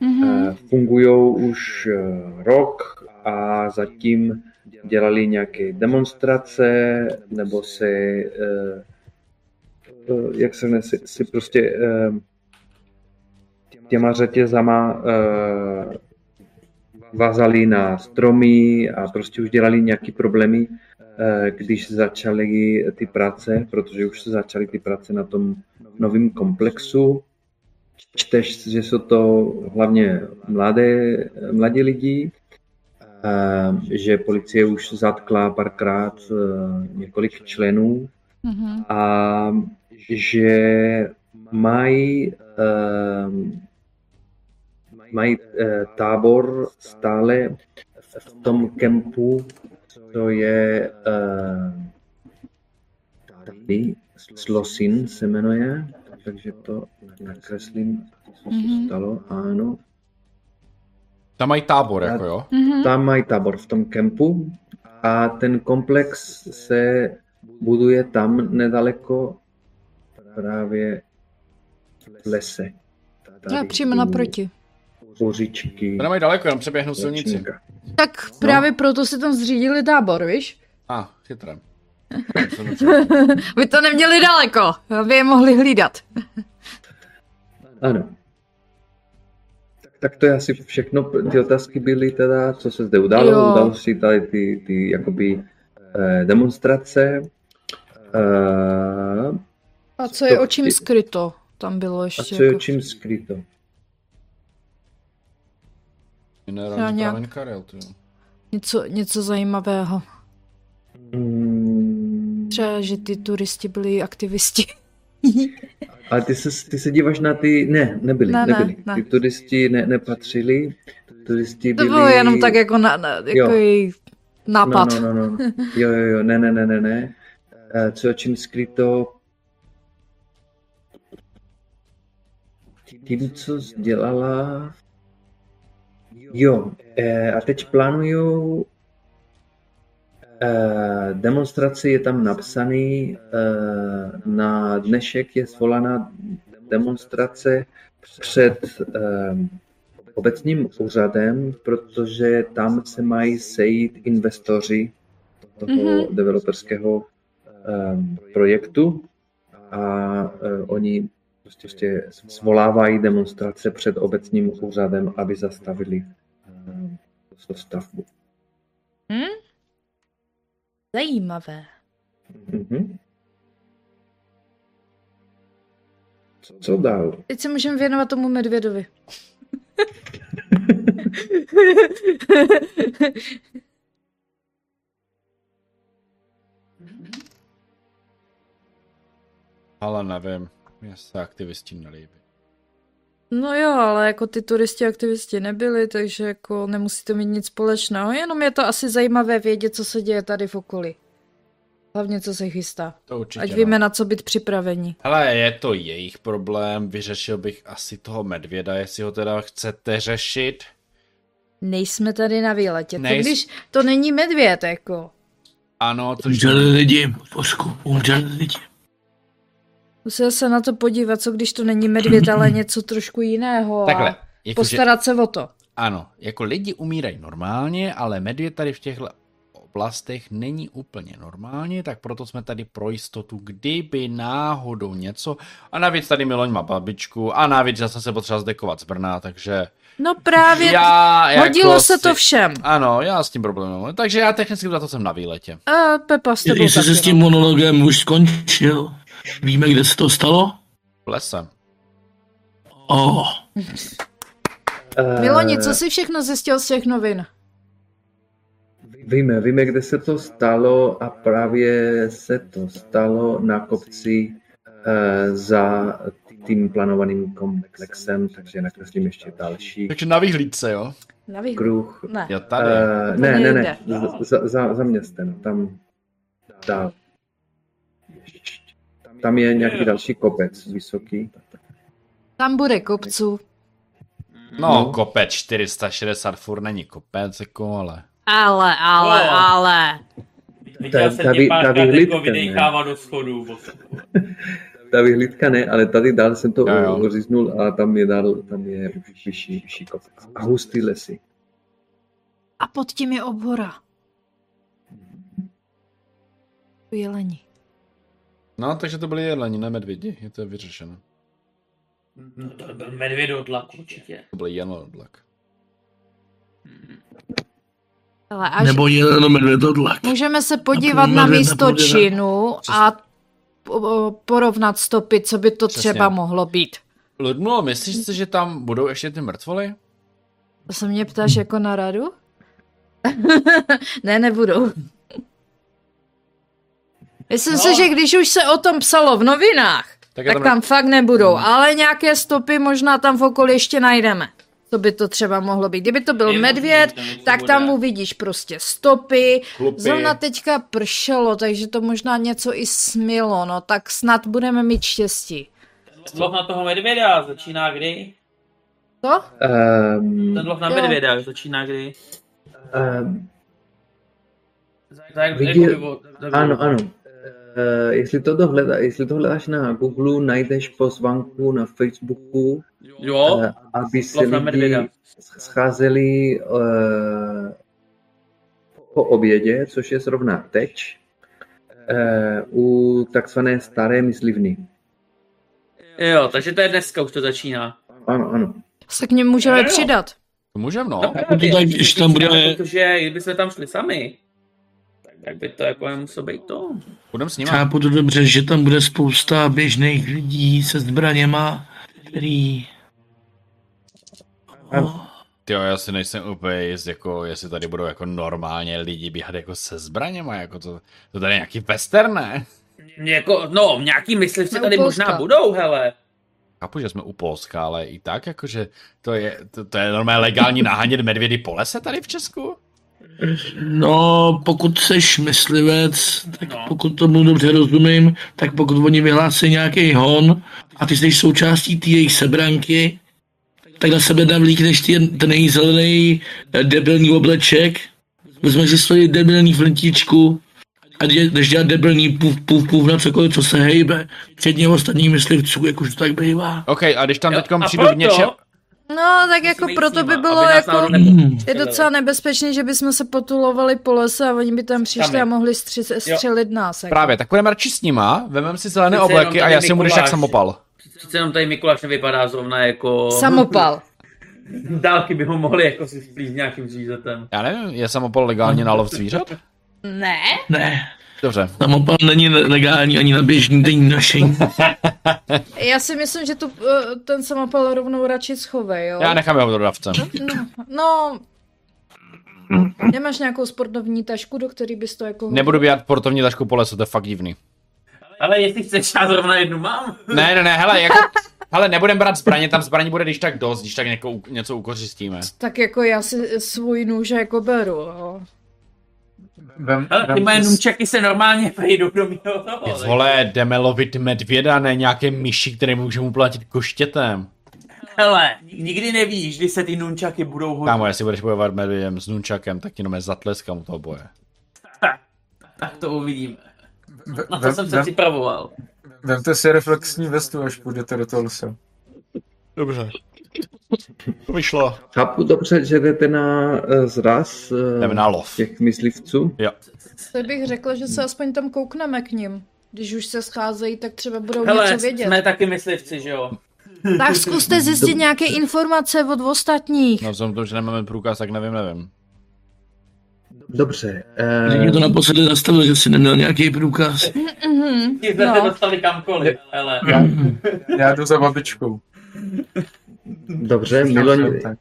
Mhm. Uh, fungují už uh, rok a zatím dělali nějaké demonstrace nebo se, jak se ne, si, si prostě těma řetězama vázali na stromy a prostě už dělali nějaké problémy, když začaly ty práce, protože už se začaly ty práce na tom novém komplexu. Čteš, že jsou to hlavně mladé, mladí lidi, že policie už zatkla párkrát eh, několik členů Mhm. a že mají eh, mají eh, tábor stále v tom kempu, to je tady, Slosin se jmenuje, takže to nakreslím, co se Mhm. stalo, ano. Tam mají tábor, jako jo. Mhm. Tam mají tábor v tom kempu a ten komplex se buduje tam nedaleko právě v lese. Já přímo naproti. Kořičky. To nemají daleko, jenom přeběhnu silnici. Tak právě proto si tam zřídili tábor, víš? A, ah, chytré. (laughs) Vy to neměli daleko, aby je mohli hlídat. Ano. Tak, tak to je asi všechno. Ty otázky byly teda, co se zde událo. Jo. Udalo si tady ty, ty jakoby eh, demonstrace. Eh, A co je To- očím skryto? Tam bylo a ještě. co je jako... čím skryto? Já Minerální nějak- Karel, jo. něco, něco zajímavého. Mm, Třeba, že ty turisti byli aktivisti. (laughs) ale ty se, ty se díváš na ty... Ne, nebyli, Ne, ne, nebyli. ne. Ty turisti ne, nepatřili. Turisti To byli... bylo jenom tak jako, na, na, jako Jo. její nápad. No, no, no, no. Jo, jo, jo, ne, ne, ne, ne, ne. Eh, Co je čím skryto? Tím, co dělala... Jo, eh, a teď plánuju eh, demonstraci, je tam napsaný, eh, na dnešek je svolaná demonstrace před eh, obecním úřadem, protože tam se mají sejít investoři toho Mhm. mm-hmm. developerského projektu a oni prostě svolávají demonstrace před obecním úřadem, aby zastavili um, stavbu. Zajímavé. Mm-hmm. Co dál? Teď se můžeme věnovat tomu medvědovi. (laughs) Ale nevím, mě se aktivisti nelíbí. No jo, ale jako ty turisti aktivisti nebyli, takže jako nemusíte mít nic společného, jenom je to asi zajímavé vědět, co se děje tady v okolí. Hlavně, co se chystá. To určitě Ať no. víme, na co být připraveni. Hele, je to jejich problém, vyřešil bych asi toho medvěda, jestli ho teda chcete řešit. Nejsme tady na výletě. To Nejs- když to není medvěd, jako. Ano, což... Umřeli lidi, Božku, umřeli lidi. Musel se na to podívat, co když to není medvěd, ale (clears throat) něco trošku jiného. a Takhle, jakože, Postarat se o to. ano, jako lidi umírají normálně, ale medvěd tady v těchto oblastech není úplně normálně, tak proto jsme tady pro jistotu, kdyby náhodou něco, a navíc tady Miloň má babičku, a navíc já jsem se potřeboval zdekovat z Brna, takže No právě, já jako hodilo se to si- všem. Ano, já s tím problém nemám. Takže já technicky za to jsem na výletě. A Pepa s tebou Jestli taky, se s tím no. monologem už skončil, víme, kde se to stalo? V lese. Oh, Miloni, co jsi všechno zjistil z těch novin? Víme, víme, kde se to stalo a právě se to stalo na kopci eh, za tím plánovaným komplexem, takže nakreslím ještě další Takže na vyhlídce, jo? Na výhled. kruh. Ne. Jo, tady. To ne, ne, ne, za, za, za městem, tam dál. Tam je nějaký další kopec vysoký. Tam bude kopců. No, No. kopec 460 furt není kopec, jako, ale... Ale, ale, No. ale. Viděl jsem ta tě vy- ta vyhlídka, jako ne? do schodů. (laughs) Ta vyhlídka ne, ale tady dál jsem to uříznul a tam je dál, tam je vyšší, vyšší kopec. A hustý lesy. A pod tím je obhora. Jeleni. No, takže to byly jeleni, ne medvědi, je to vyřešeno. No to byl medvědodlak určitě. To byly jelenoblak. Ale až nebo jenom medvědodlak. můžeme se podívat na místo činu a po- porovnat stopy, co by to Přesně. třeba mohlo být. Ludmilo, myslíš si, že tam budou ještě ty mrtvoly? To se mě ptáš jako na radu? (laughs) ne, nebudou. Myslím No. si, že když už se o tom psalo v novinách, Tak, tak tam fakt nebudou, ale nějaké stopy možná tam v okolí ještě najdeme. To by to třeba mohlo být. Kdyby to byl Je medvěd, tam tak bude. tam uvidíš prostě stopy. Chlupy. Zrovna teďka pršelo, takže to možná něco i smilo, no tak snad budeme mít štěstí. Ten loch na toho medvěda začíná kdy? Co? Um, Ten loch na Jo. medvěda začíná kdy? um, Tak, Viděl- jako, jako, ano, ano. Uh, jestli, to dohleda, jestli to hledáš na Google, najdeš pozvánku na Facebooku, Jo, uh, aby se lidi scházeli uh, po obědě, což je zrovna teď, uh, u takzvané staré myslivny. jo, takže to je dneska, už to začíná. Ano, ano. Se k něm můžeme Jo, jo. přidat. To můžem, no. No, tak, když tam bude- Protože kdybychom tam šli sami, tak, by to jako nemuselo být to. Budem s nima. Chápu to dobře, že tam bude spousta běžných lidí se zbraněma, který... Oh, Jo, já si nejsem úplně jist, jako, jestli tady budou jako normálně lidi běhat jako se zbraněma, jako to, to tady je nějaký western, ne? Jako, no, nějaký myslivci tady možná budou, hele. Chápu, že jsme u Polska, ale i tak, jakože to je, to, to je normálně legální nahánět medvědy po lese tady v Česku? No, pokud seš myslivec, tak No. pokud tomu dobře rozumím, tak pokud oni vyhlásí nějaký hon a ty jsi součástí té jejich sebranky, tak na sebe navlíkneš ty, ten její zelený eh, debilní obleček, vezmeš si svoji debilní flintičku a jde- jdeš dělat debilní pův, pův, pův na cokoliv, co se hejbe, včetně ostatních myslivců, jak už to tak bývá. OK, a když tam a přijdu v něčem... No, tak jako Musíme jít proto s by nima, bylo jako... Hmm. Je docela nebezpečné, že bychom se potulovali po lese a oni by tam přišli Sami. a mohli stři- střelit nás. Jako. Právě, tak budeme radši s nima, vememe si zelené Přece obleky a já si budeš jak samopal. Přece jenom tady Mikuláš nevypadá zrovna jako... Samopal. (laughs) Dálky by ho mohli jako si splít nějakým zvířetem. Já nevím, je samopal legálně na lov zvířat? Ne? Ne, Dobře. samopal není legální ani na běžný denní nošení. (laughs) Já si myslím, že tu, eh, ten samopal rovnou radši schovej, jo? Já nechám jeho dodavce. No, nemáš nějakou sportovní tašku, do který bys to jako... Nebudu běhat sportovní tašku po lesu, to je fakt divný. Ale jestli chceš, já zrovna jednu mám. Ne, ne, ne, hele, jako... Hele, nebudem brát zbraně, tam zbraní bude když tak dost, když tak něko, něco ukořistíme. Tak jako já si svůj nůž jako beru, jo. Vem, Ale ty moje nunčaky se normálně vejdou do mého toho. Ty vole, jdeme lovit medvěda, ne nějaké myši, které můžeme uplatit koštětem. Hele, nikdy nevíš, kdy se ty nunčaky budou hodit. Kámo, jestli budeš bojovat medvědem s nunčakem, tak ti jenom zatleskám u toho boje. (laughs) Tak to uvidíme. Na to vem- jsem se vem- připravoval. Vemte si reflexní vestu, až půjdete do toho lesa. Dobře. To vyšlo. Chápu dobře, že jdete na uh, zraz uh, Jdeme na lov. těch myslivců? Jo. Tak bych řekla, že se aspoň tam koukneme k ním. Když už se scházejí, tak třeba budou Hele, něco vědět. jsme taky myslivci, že jo? (laughs) Tak zkuste zjistit nějaké informace od ostatních. No vzhledem k tomu, že nemáme průkaz, tak nevím, nevím. Dobře. Že mě to Uh, naposledy zastavilo, že si neměl nějaký průkaz. Mhm, Ti jsme se no. dostali kamkoliv, hele. Já, já jdu za babičkou. Dobře, Miloň Tak.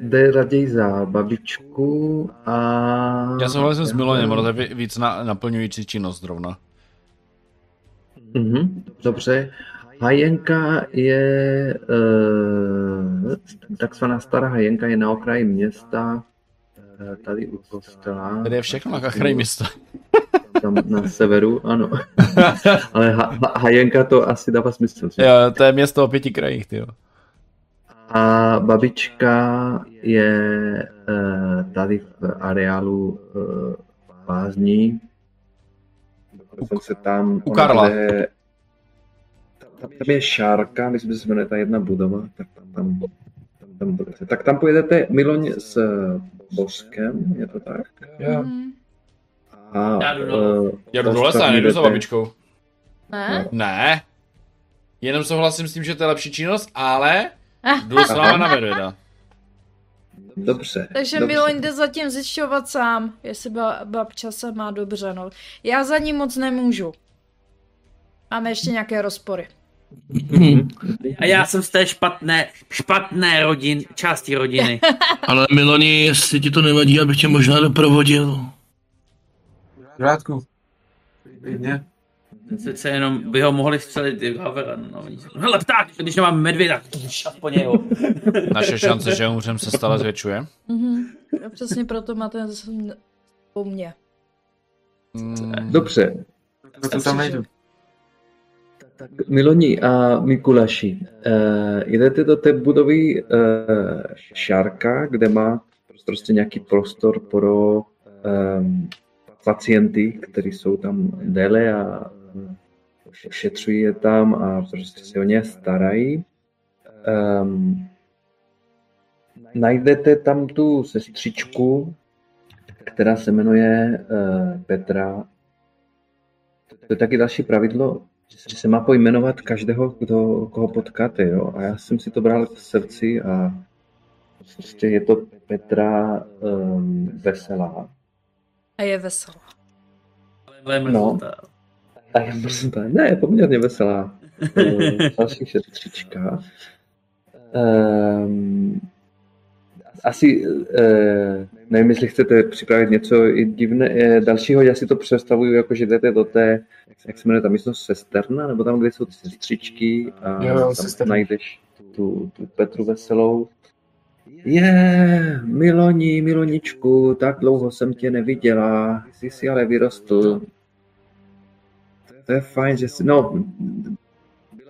jde raději za babičku a... Já souhlasím s Miloněm, ono to je víc na, naplňující činnost zrovna. Mhm, dobře. Hajenka je, uh, takzvaná stará hajenka je na okraji města, eh, tady u kostela. Tady je všechno na kraji města. (laughs) Tam na severu, ano. (laughs) Ale ha, ha, hajenka to asi dává smysl. že? Jo, to je město o pěti krajích, ty jo. A babička je uh, tady v areálu uh, lázní. Dokonce tam... u Karla. Bude, tam, tam je šárka, myslím, že se jmenuje ta jedna budova, tak tam, tam, tam, tam budete. Tak tam pojedete Miloň s Boskem, je to tak? Já, Mhm. A, Já jdu eh, Já jdu do lesa, já nejdu za babičkou. Ne? Ne. Jenom souhlasím s tím, že to je lepší činnost, ale jdu s váma na medvěda. Dobře. Takže dobře. Miloň jde zatím zjišťovat sám, jestli ba- babča se má dobře, no. Já za ní moc nemůžu. Máme ještě nějaké rozpory. A já jsem z té špatné, špatné rodin, části rodiny. (laughs) Ale Miloni, jestli ti to nevadí, abych tě možná doprovodil. v pořádku. Klidně. Přece jenom by ho mohli střelit i Havera. No, Hele, pták, když nemám medvěda, aspoň jeho. (laughs) Naše šance, že umřem, se stále zvětšuje. Mhm. A přesně proto máte z- po mně. Mm, Dobře. Proto tam nejdu. Tak Miloni a Mikuláši, uh, jdete do té budovy uh, Šárka, kde má prostě nějaký prostor pro um, pacienty, kteří jsou tam déle a ošetřují je tam a prostě se o ně starají. Um, najdete tam tu sestřičku, která se jmenuje uh, Petra. To je taky další pravidlo, že se má pojmenovat každého, kdo, koho potkáte. Jo? A já jsem si to bral k srdci a prostě je to Petra um, Veselá. A je veselá. Ale No. mrzutá. A je mrzutá. Ne, je poměrně veselá. (laughs) Další šetřička. Um, asi, uh, nevím, jestli chcete připravit něco i divné, eh, dalšího, já si to představuju, jako že jdete do té, jak se jmenuje ta místnost, sesterna, nebo tam, kde jsou ty sestřičky a Jo, tam sesterna. najdeš tu, tu Petru Veselou. Je, Miloni, Miloničku, tak dlouho jsem tě neviděla, jsi si ale vyrostl. To je fajn, že jsi, no,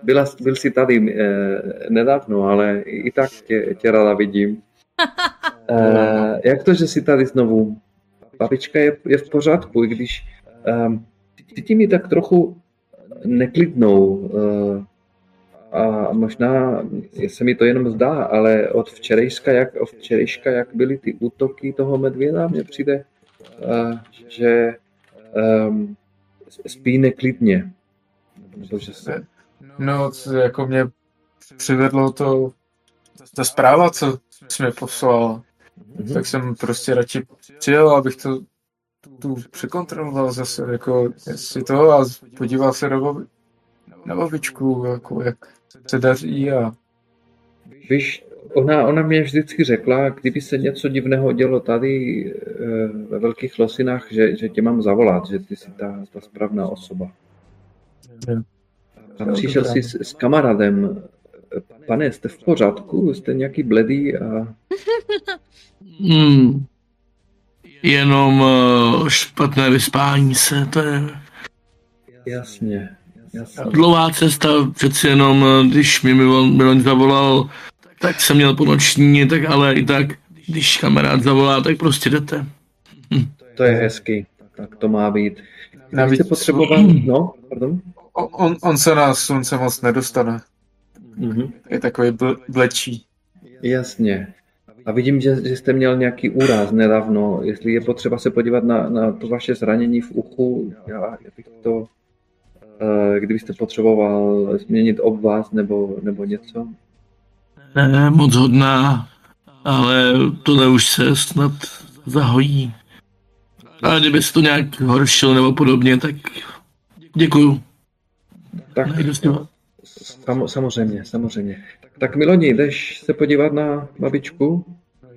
byla, byl jsi tady eh, nedávno, ale i tak tě, tě ráda vidím. (laughs) Eh, jak to, že jsi tady znovu? Babička je, je v pořádku, i když eh, cítím ji tak trochu neklidnou. Eh, a možná se mi to jenom zdá, ale od včerejška, jak, od včerejška, jak byly ty útoky toho medvěda, mně přijde, eh, že um, spí neklidně. Nebo že se, No, jako mě přivedlo to, ta zpráva, co jsi mi poslal, Mhm. tak jsem prostě radši přijel, abych to tu překontroloval zase, jako jestli to a podíval se na, babi, na babičku, jako jak se daří a Víš, ona, ona mě vždycky řekla, kdyby se něco divného dělo tady eh, ve Velkých Losinách, že, že tě mám zavolat, že ty jsi ta, ta správná osoba. A přišel jsi s, s kamarádem. Pane, jste v pořádku? Jste nějaký bledý a (laughs) Hmm. Jenom eh, špatné vyspání se, to je jasně, jasně. dlouhá cesta, přeci jenom, eh, když mi Milon, Milon zavolal, tak jsem měl po noční, tak ale i tak, když kamarád zavolá, tak prostě jdete. To je hezký, tak to má být. Navíc- potřeboval, no, pardon. On, on se na slunce moc nedostane. Mhm. Je takový bl, blečí. Jasně. A vidím, že, že jste měl nějaký úraz nedávno. Jestli je potřeba se podívat na, na to vaše zranění v uchu, já, já bych to, eh, kdybyste potřeboval změnit obvaz nebo, nebo něco. Ne, moc hodná, ale tohle už se snad zahojí. A kdyby se to nějak horšilo nebo podobně, tak děkuju. Tak sam, samozřejmě, samozřejmě. Tak Miloni, jdeš se podívat na babičku?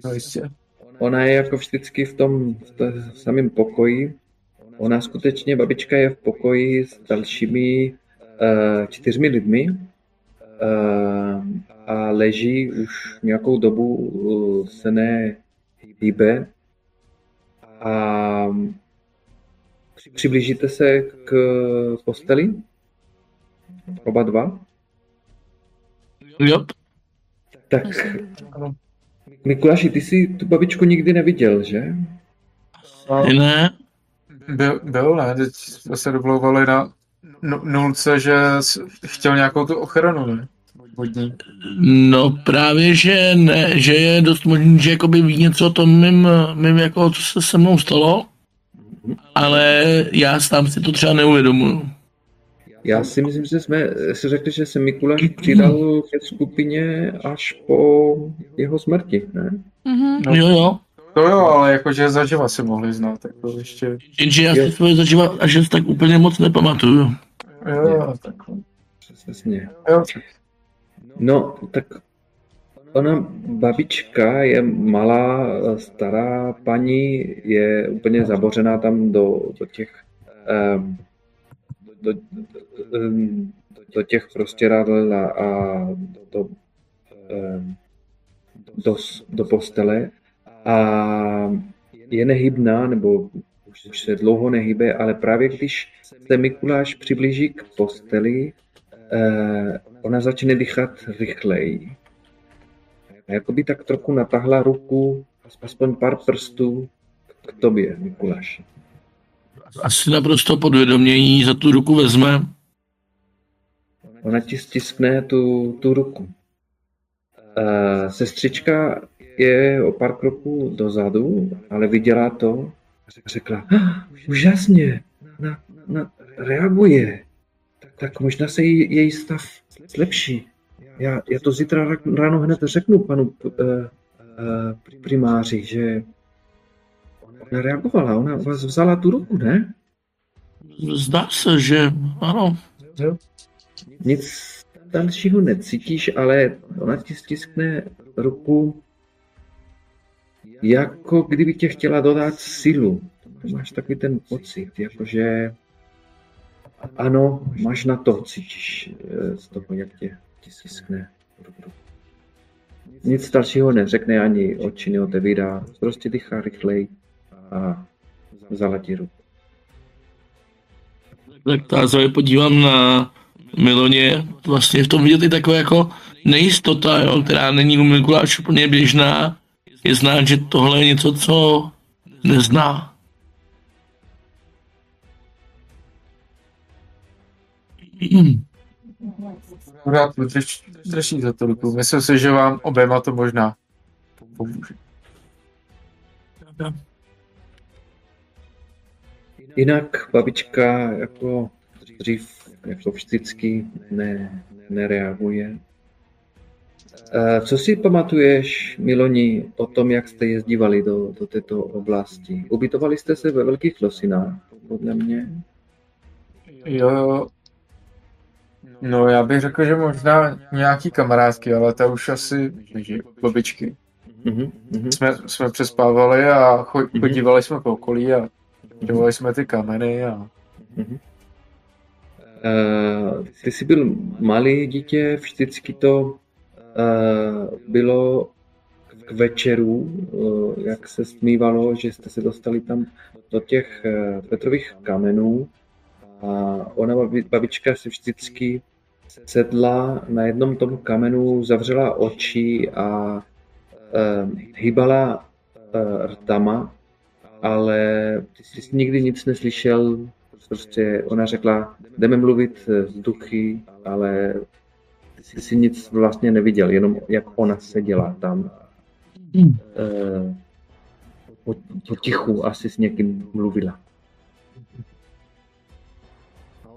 No jistě. Ona je jako vždycky v tom v tom samém pokoji. Ona skutečně, babička je v pokoji s dalšími uh, čtyřmi lidmi uh, a leží už nějakou dobu, uh, se nehýbe. A přiblížíte se k posteli? Oba dva? Jo, Tak, Mikuláši, ty jsi tu babičku nikdy neviděl, že? Ne, byl, byl, ne? Teď jsme se domlouvali na nu- nulce, že chtěl nějakou tu ochranu, ne? Vodní. no právě, že ne, že je dost možný, že jakoby ví něco o tom mým, mým jako, co se se mnou stalo, ale já sám si to třeba neuvědomuju. Já si myslím, že jsme si řekli, že se Mikuláš přidal ke skupině až po jeho smrti, ne? Mhm. No. Jo, jo. To jo, ale jakože zaživa si mohli znát, tak to ještě... Jenže já Jo. si svoje zažívat až tak úplně moc nepamatuju. Jo, tak... Přesně. Jo, No, tak ona babička je malá, stará paní, je úplně zabořená tam do, do těch um, do, um, do těch prostěradel a, do, um, do, do postele. A je nehybná, nebo už, už se dlouho nehybe, ale právě když se Mikuláš přiblíží k posteli, eh, ona začne dýchat rychleji. A jakoby tak trochu natáhla ruku, aspoň pár prstů k tobě, Mikuláši. asi naprosto podvědomě jí za tu ruku vezme. Ona ti stiskne tu, tu ruku. Uh, sestřička je o pár kroků dozadu, ale viděla to a řekla, ah, úžasně, na, na, reaguje. Tak, tak možná se jí, její stav zlepší. Já, já to zítra ráno hned řeknu panu uh, uh, primáři, že ona reagovala, ona vás vzala tu ruku, ne? Zdá se, že ano. Nic dalšího necítíš, ale ona ti stiskne ruku jako kdyby tě chtěla dodat sílu. Máš takový ten pocit, jakože ano, máš na to, cítíš eh, z toho, jak tě, ruku. Nic dalšího neřekne, ani oči neotevírá, prostě dýchá rychleji a vzala ti ruku. Tak tázavě podívám na Miloně, vlastně v tom vidět i takové jako nejistota, jo, která není u Mikuláš úplně běžná. Je znát, že tohle je něco, co nezná. Rád drž, drží za to ruku. Myslím si, že vám oběma to možná pomůže. Jinak babička jako dřív, jako vždycky, ne, nereaguje. Eh, co si pamatuješ, Miloni, o tom, jak jste jezdívali do, do této oblasti? Ubytovali jste se ve Velkých Losinách, podle mě? Jo, no já bych řekl, že možná nějaký kamarádky, ale ta už asi že babičky. Uh-huh. Jsme, jsme přespávali a cho- chodívali jsme po okolí a dělali jsme ty kameny a Uh, ty jsi byl malý dítě, vždycky to uh, bylo k večeru, uh, jak se smívalo, že jste se dostali tam do těch uh, Petrových kamenů a ona, babi- babička, se vždycky sedla na jednom tom kamenu, zavřela oči a uh, hýbala uh, rtama, ale ty jsi nikdy nic neslyšel, prostě ona řekla, jdeme mluvit s duchy, ale ty jsi nic vlastně neviděl, jenom jak ona seděla tam. Hmm. Eh, po, po tichu asi s někým mluvila.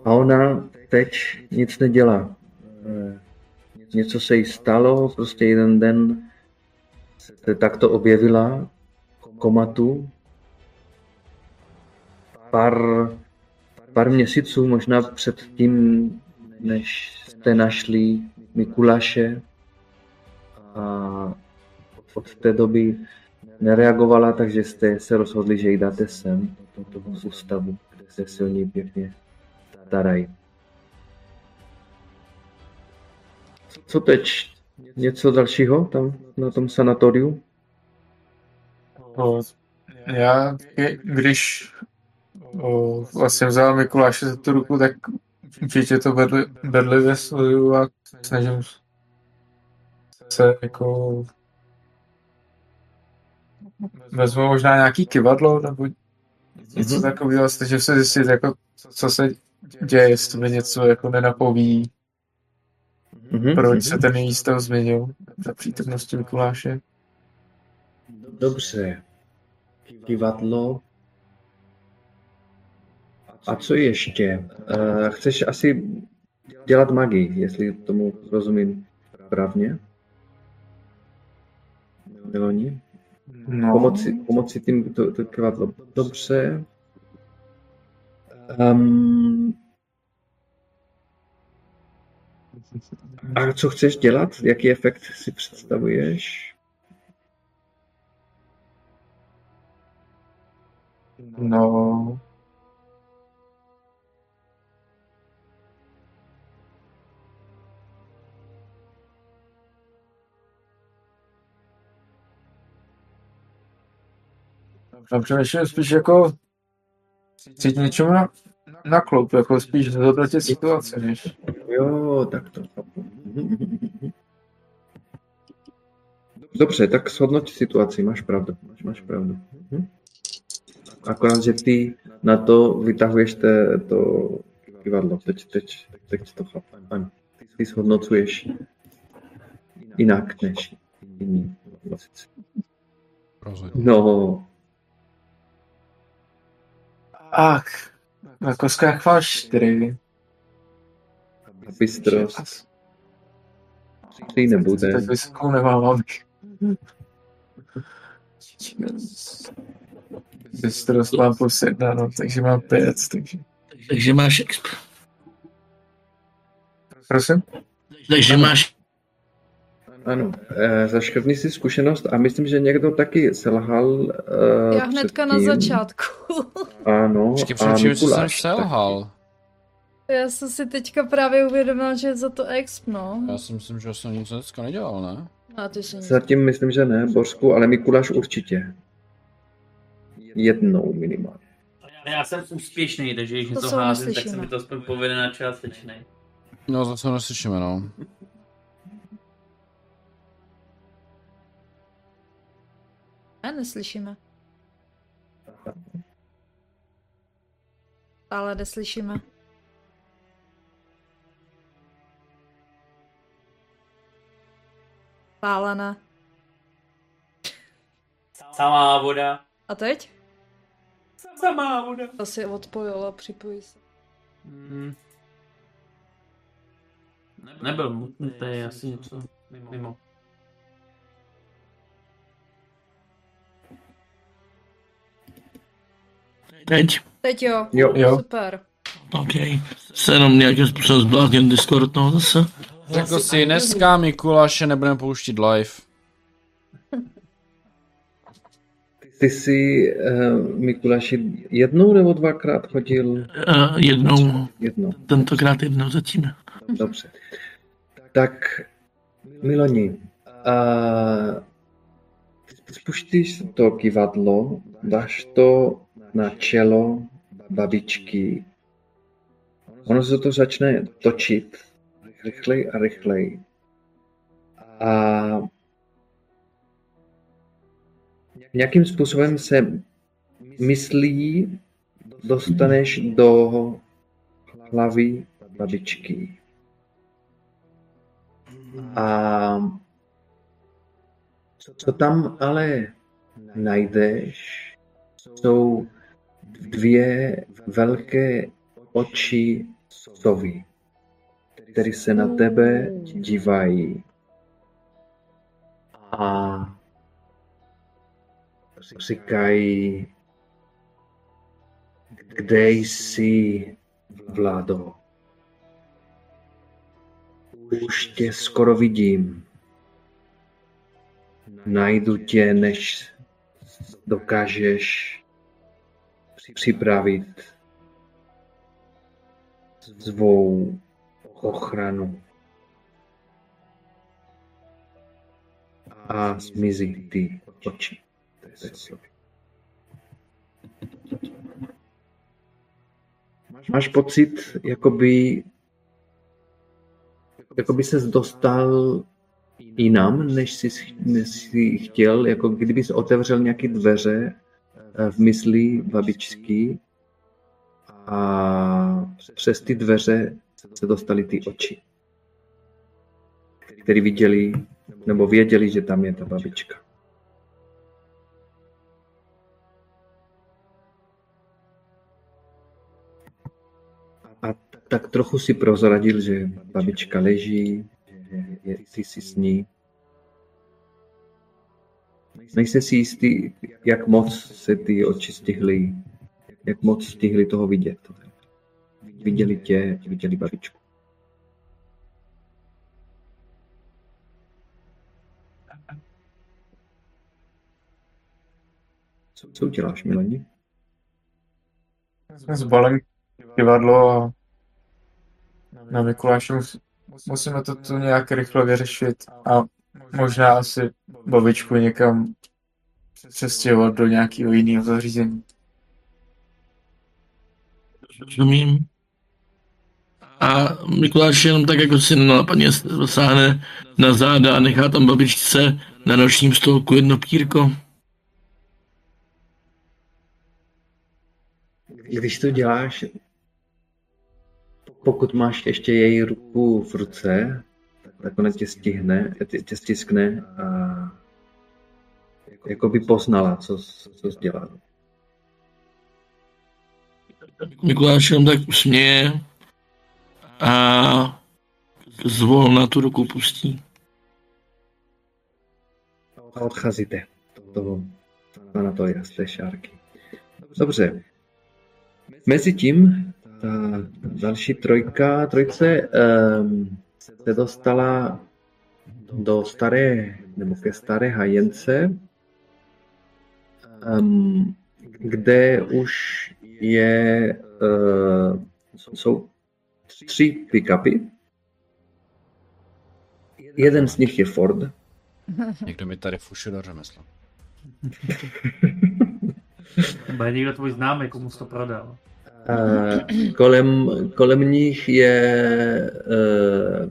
A ona teď nic nedělá. Eh, Něco se jí stalo, prostě jeden den se takto objevila komatu. Pár, pár měsíců, možná před tím, než jste našli Mikuláše a od té doby nereagovala, takže jste se rozhodli, že jí dáte sem, do toho ústavu, kde se silní pěkně starají. Co teď? Něco dalšího tam na tom sanatoriu? o, já, když o, vlastně vzal Mikuláše za tu ruku, tak určitě to bedli, bedlivě sleduju a snažím se jako vezmu možná nějaký kivadlo nebo něco Mhm. takového, snažím se zjistit, jako, co se děje, jestli mi něco jako nenapoví, Mhm, proč mhm. se ten její stav změnil za přítomnosti Mikuláše. Dobře. Kivadlo. A co ještě? Uh, chceš asi dělat magii, jestli tomu rozumím správně? Meloni? No, Pomoci, pomoci tím to, to kivadlo. Dobře. Um, a co chceš dělat? Jaký efekt si představuješ? no, No, přemýšlím spíš jako cítit něčemu na, na kloup, jako spíš zhodnotit situaci, než... Jo, tak to chápu. Dobře, tak shodnoť situaci, máš pravdu, máš, máš pravdu. Akorát, že ty na to vytahuješ te, to kivadlo. Teď, teď, teď to chápu. Ano. Ty zhodnocuješ jinak než. Rozhodně. No, Ach, na kostkách máš čtyři. bystrost. Tři nebude. Tak vysokou nemám. Bystrost mám plus jedna, no, takže mám pět, takže... Takže máš exp. Prosím? Takže máš Ano, eh, zaškrtni si zkušenost a myslím, že někdo taky selhal. eh, Já hnedka na začátku. (laughs) Ano, Počkej, a co jsem selhal. Já jsem si teďka právě uvědomila, že je za to exp, no. Já si myslím, že jsem nic dneska nedělal, ne? A ty si taky. nic. Zatím myslím, že ne, Bořku, ale Mikuláš určitě. Jednou minimálně. Já jsem úspěšný, takže když To něco házím, tak se mi to aspoň povede na částečný. No, zase neslyšíme, no. Neslyšíme. Ale neslyšíme. Ne. Samá voda. A teď? Samá voda. To si odpojil a připojí se. Hmm. Nebyl mutný, to je asi něco mimo. Teď. Teď jo. Jo. Jo. Super. OK. Se jenom nějakým způsobem zbláznil Discord, no zase. Řekl si, dneska Mikuláše nebudeme pouštět live. Ty jsi, uh, Mikuláši, jednou nebo dvakrát chodil? Uh, jednou, Jednou. tentokrát jednou zatím. Dobře. Tak, Miloni, uh, spuštíš to kivadlo, dáš to na čelo babičky. Ono se to začne točit rychleji a rychleji. A nějakým způsobem se myslí, dostaneš do hlavy babičky. A co tam ale najdeš, jsou dvě velké oči sovy, které se na tebe dívají. A říkají, kde jsi, Vlado? Už tě skoro vidím. Najdu tě, než dokážeš připravit svou ochranu. A zmizí ty oči. Máš pocit, jakoby, jakoby ses dostal jinam, než jsi, než jsi chtěl, jako kdyby jsi otevřel nějaké dveře v mysli babičky a přes ty dveře se dostaly ty oči, které viděli, nebo věděli, že tam je ta babička. A tak trochu si prozradil, že babička leží, že je, ty jsi s ní. Nejsi si jistý, jak moc se ty oči stihly, jak moc stihli toho vidět. Viděli tě, viděli babičku. Co, co uděláš, Milani? Zbalím kivadlo a na Mikuláši mus, musíme to tu nějak rychle vyřešit a možná asi babičku někam přestěhovat do nějakého jiného zařízení. Rozumím. A Mikuláš jenom tak jako si nenapadně sáhne na záda a nechá tam babičce na nočním stolku jedno pírko. když to děláš, pokud máš ještě její ruku v ruce, tak ona tě stihne, tě, tě stiskne a jako by poznala, co, co jsi dělal. Mikuláš jenom tak usměje a zvolna tu ruku pustí. A odcházíte toho na to jasné šárky. Dobře. Mezitím ta další trojka, trojce um, se dostala do staré, nebo ke staré hajence, um, kde už je, uh, jsou tři pick-upy. Jeden z nich je Ford. Někdo mi tady fušuje do řemesla. Bude někdo tvůj známý, komu jsi to prodal. Uh, kolem, kolem nich je uh,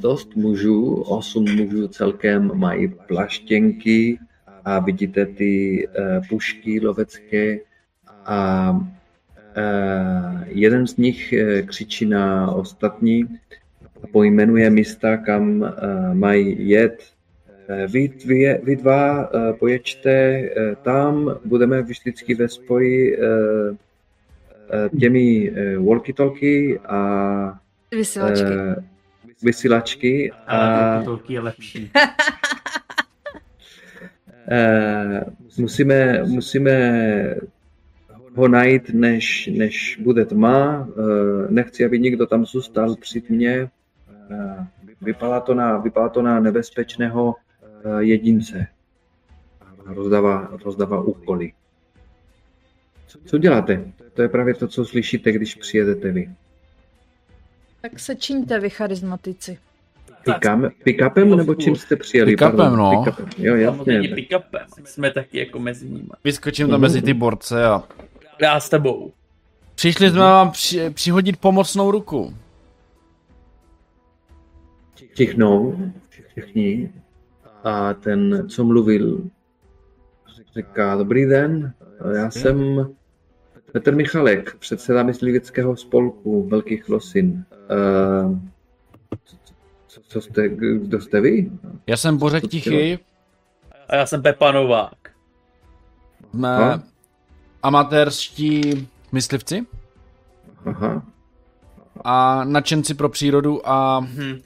dost mužů, osm mužů celkem mají plaštěnky a vidíte ty uh, pušky lovecké a jeden z nich křičí na ostatní a pojmenuje místa, kam mají jet. Vy, vy, vy dva pojeďte uh, tam, budeme vždycky ve spoji těmi uh, walkie-talkie a Vysílačky. uh, vysílačky a to je lepší. uh, (laughs) musíme, musíme ho najít, než, než bude tma. Uh, nechci, aby někdo tam zůstal při tmě. Uh, vypadá, to na, vypadá to na nebezpečného uh, jedince. Rozdává, rozdává úkoly. Co děláte? To je právě to, co slyšíte, když přijedete vy. Tak se čiňte vy charizmatici. Pickupem, pickupem nebo čím jste přijeli? Pick-upem, Pardon, no. pick-upem. Jo, Samozřejmě jasně. pick-upem. Jsme taky jako mezi nimi. Vyskočím tam mezi ty borce a Já s tebou. přišli jsme vám při, přihodit pomocnou ruku. Tichnou všichni a ten, co mluvil, říká, dobrý den, já jsem Petr Michalek, předseda mysliveckého spolku Velkých Losin. Uh, co, co jste, kdo jste vy? Já jsem Bořek Tichý, A já jsem Pepa Novák. jsme Aha. amatérští myslivci Aha, a nadšenci pro přírodu a Hm.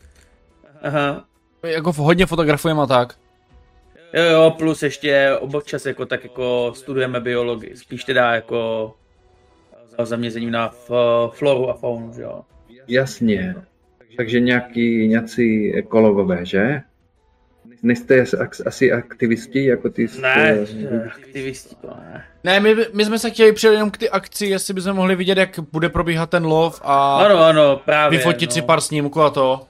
Aha. jako hodně fotografujeme a tak. Jo, jo, plus ještě občas jako tak jako studujeme biologii. Spíš teda jako za zaměřením na f- floru a faunu, že jo. jasně. Takže nějaký, nějací ekologové, že? Nejste as- asi aktivisti, jako ty jste... Ne, aktivisti to ne. Ne, my, my jsme se chtěli přijet jenom k ty akci, jestli bychom mohli vidět, jak bude probíhat ten lov a Ano, ano, právě. vyfotit no. si pár snímků a to.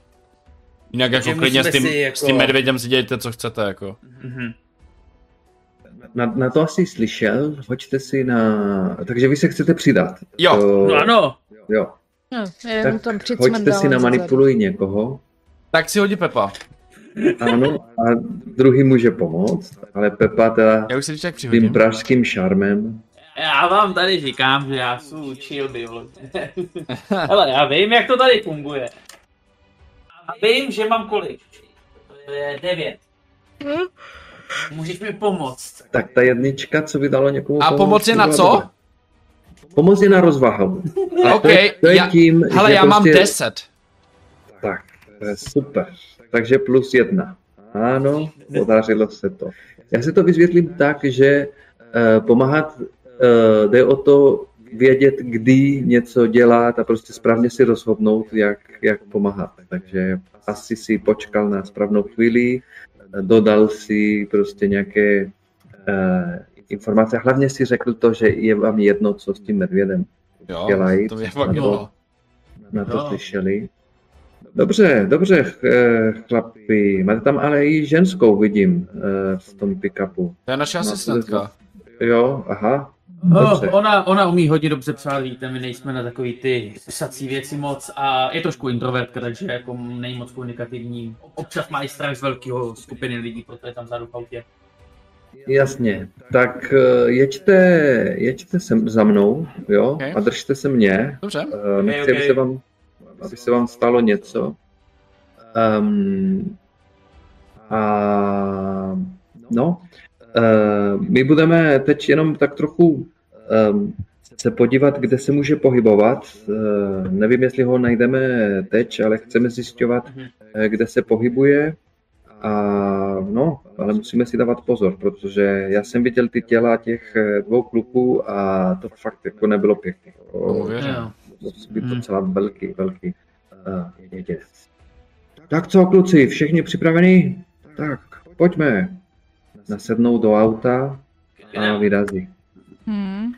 Jinak jako klidně s tím, si jako- s tím medvědem si dějte, co chcete, jako. Mhm. Na, na to asi slyšel, hoďte si na... Takže vy se chcete přidat. Jo, To- No ano, Jo, No, tak tam hoďte si na manipuluj někoho. Tak si hodí Pepa. Ano, a druhý může pomoct, ale Pepa teda Já už si tak tím pražským šarmem. já vám tady říkám, že já jsem učil. (laughs) Hele, já vím, jak to tady funguje. A vím, že mám kolik. To je devět. Můžeš mi pomoct. Tak ta jednička, co by dalo někomu A pomoc je na co? Pomoc je na rozvahu. A OK, to je, to je já- tím, Hele, já mám prostě- 10. Tak, to je super. Takže plus jedna. Ano, podařilo se to. Já si to vysvětlím tak, že uh, pomáhat uh, jde o to vědět, kdy něco dělat a prostě správně si rozhodnout, jak, jak pomáhat. Takže asi si počkal na správnou chvíli, dodal si prostě nějaké uh, informace. Hlavně si řekl to, že je vám jedno, co s tím medvědem Jo, dělají. to mě fakt na to- na to Jo. slyšeli. Dobře, dobře, eh, chlapi. Máte tam ale i ženskou, vidím, eh, v tom pick-upu. To je naše No, asistentka. Jo, aha. Oh, ona, ona umí hodně dobře psát, víte, my nejsme na takový ty pisací věci moc a je trošku introvertka, takže jako není moc komunikativní. Občas má i strach z velkého skupiny lidí, proto je tam vzadu v autě. Jasně, tak eh, jeďte, jeďte sem za mnou, jo, Ok. a držte se mě. Dobře. Uh, nechci, aby ok. se vám, aby se vám stalo něco. Um, a no, my budeme teď jenom tak trochu um, se podívat, kde se může pohybovat. Uh, nevím, jestli ho najdeme teď, ale chceme zjišťovat, eh, kde se pohybuje. A no, ale musíme si dávat pozor, protože já jsem viděl ty těla těch eh, dvou kluků a to fakt jako nebylo pěkné. Musí být docela velký, velký uh, jedinec. Tak co, kluci, všichni připravení? Tak, pojďme. Nasednou do auta a vyrazí. Hmm.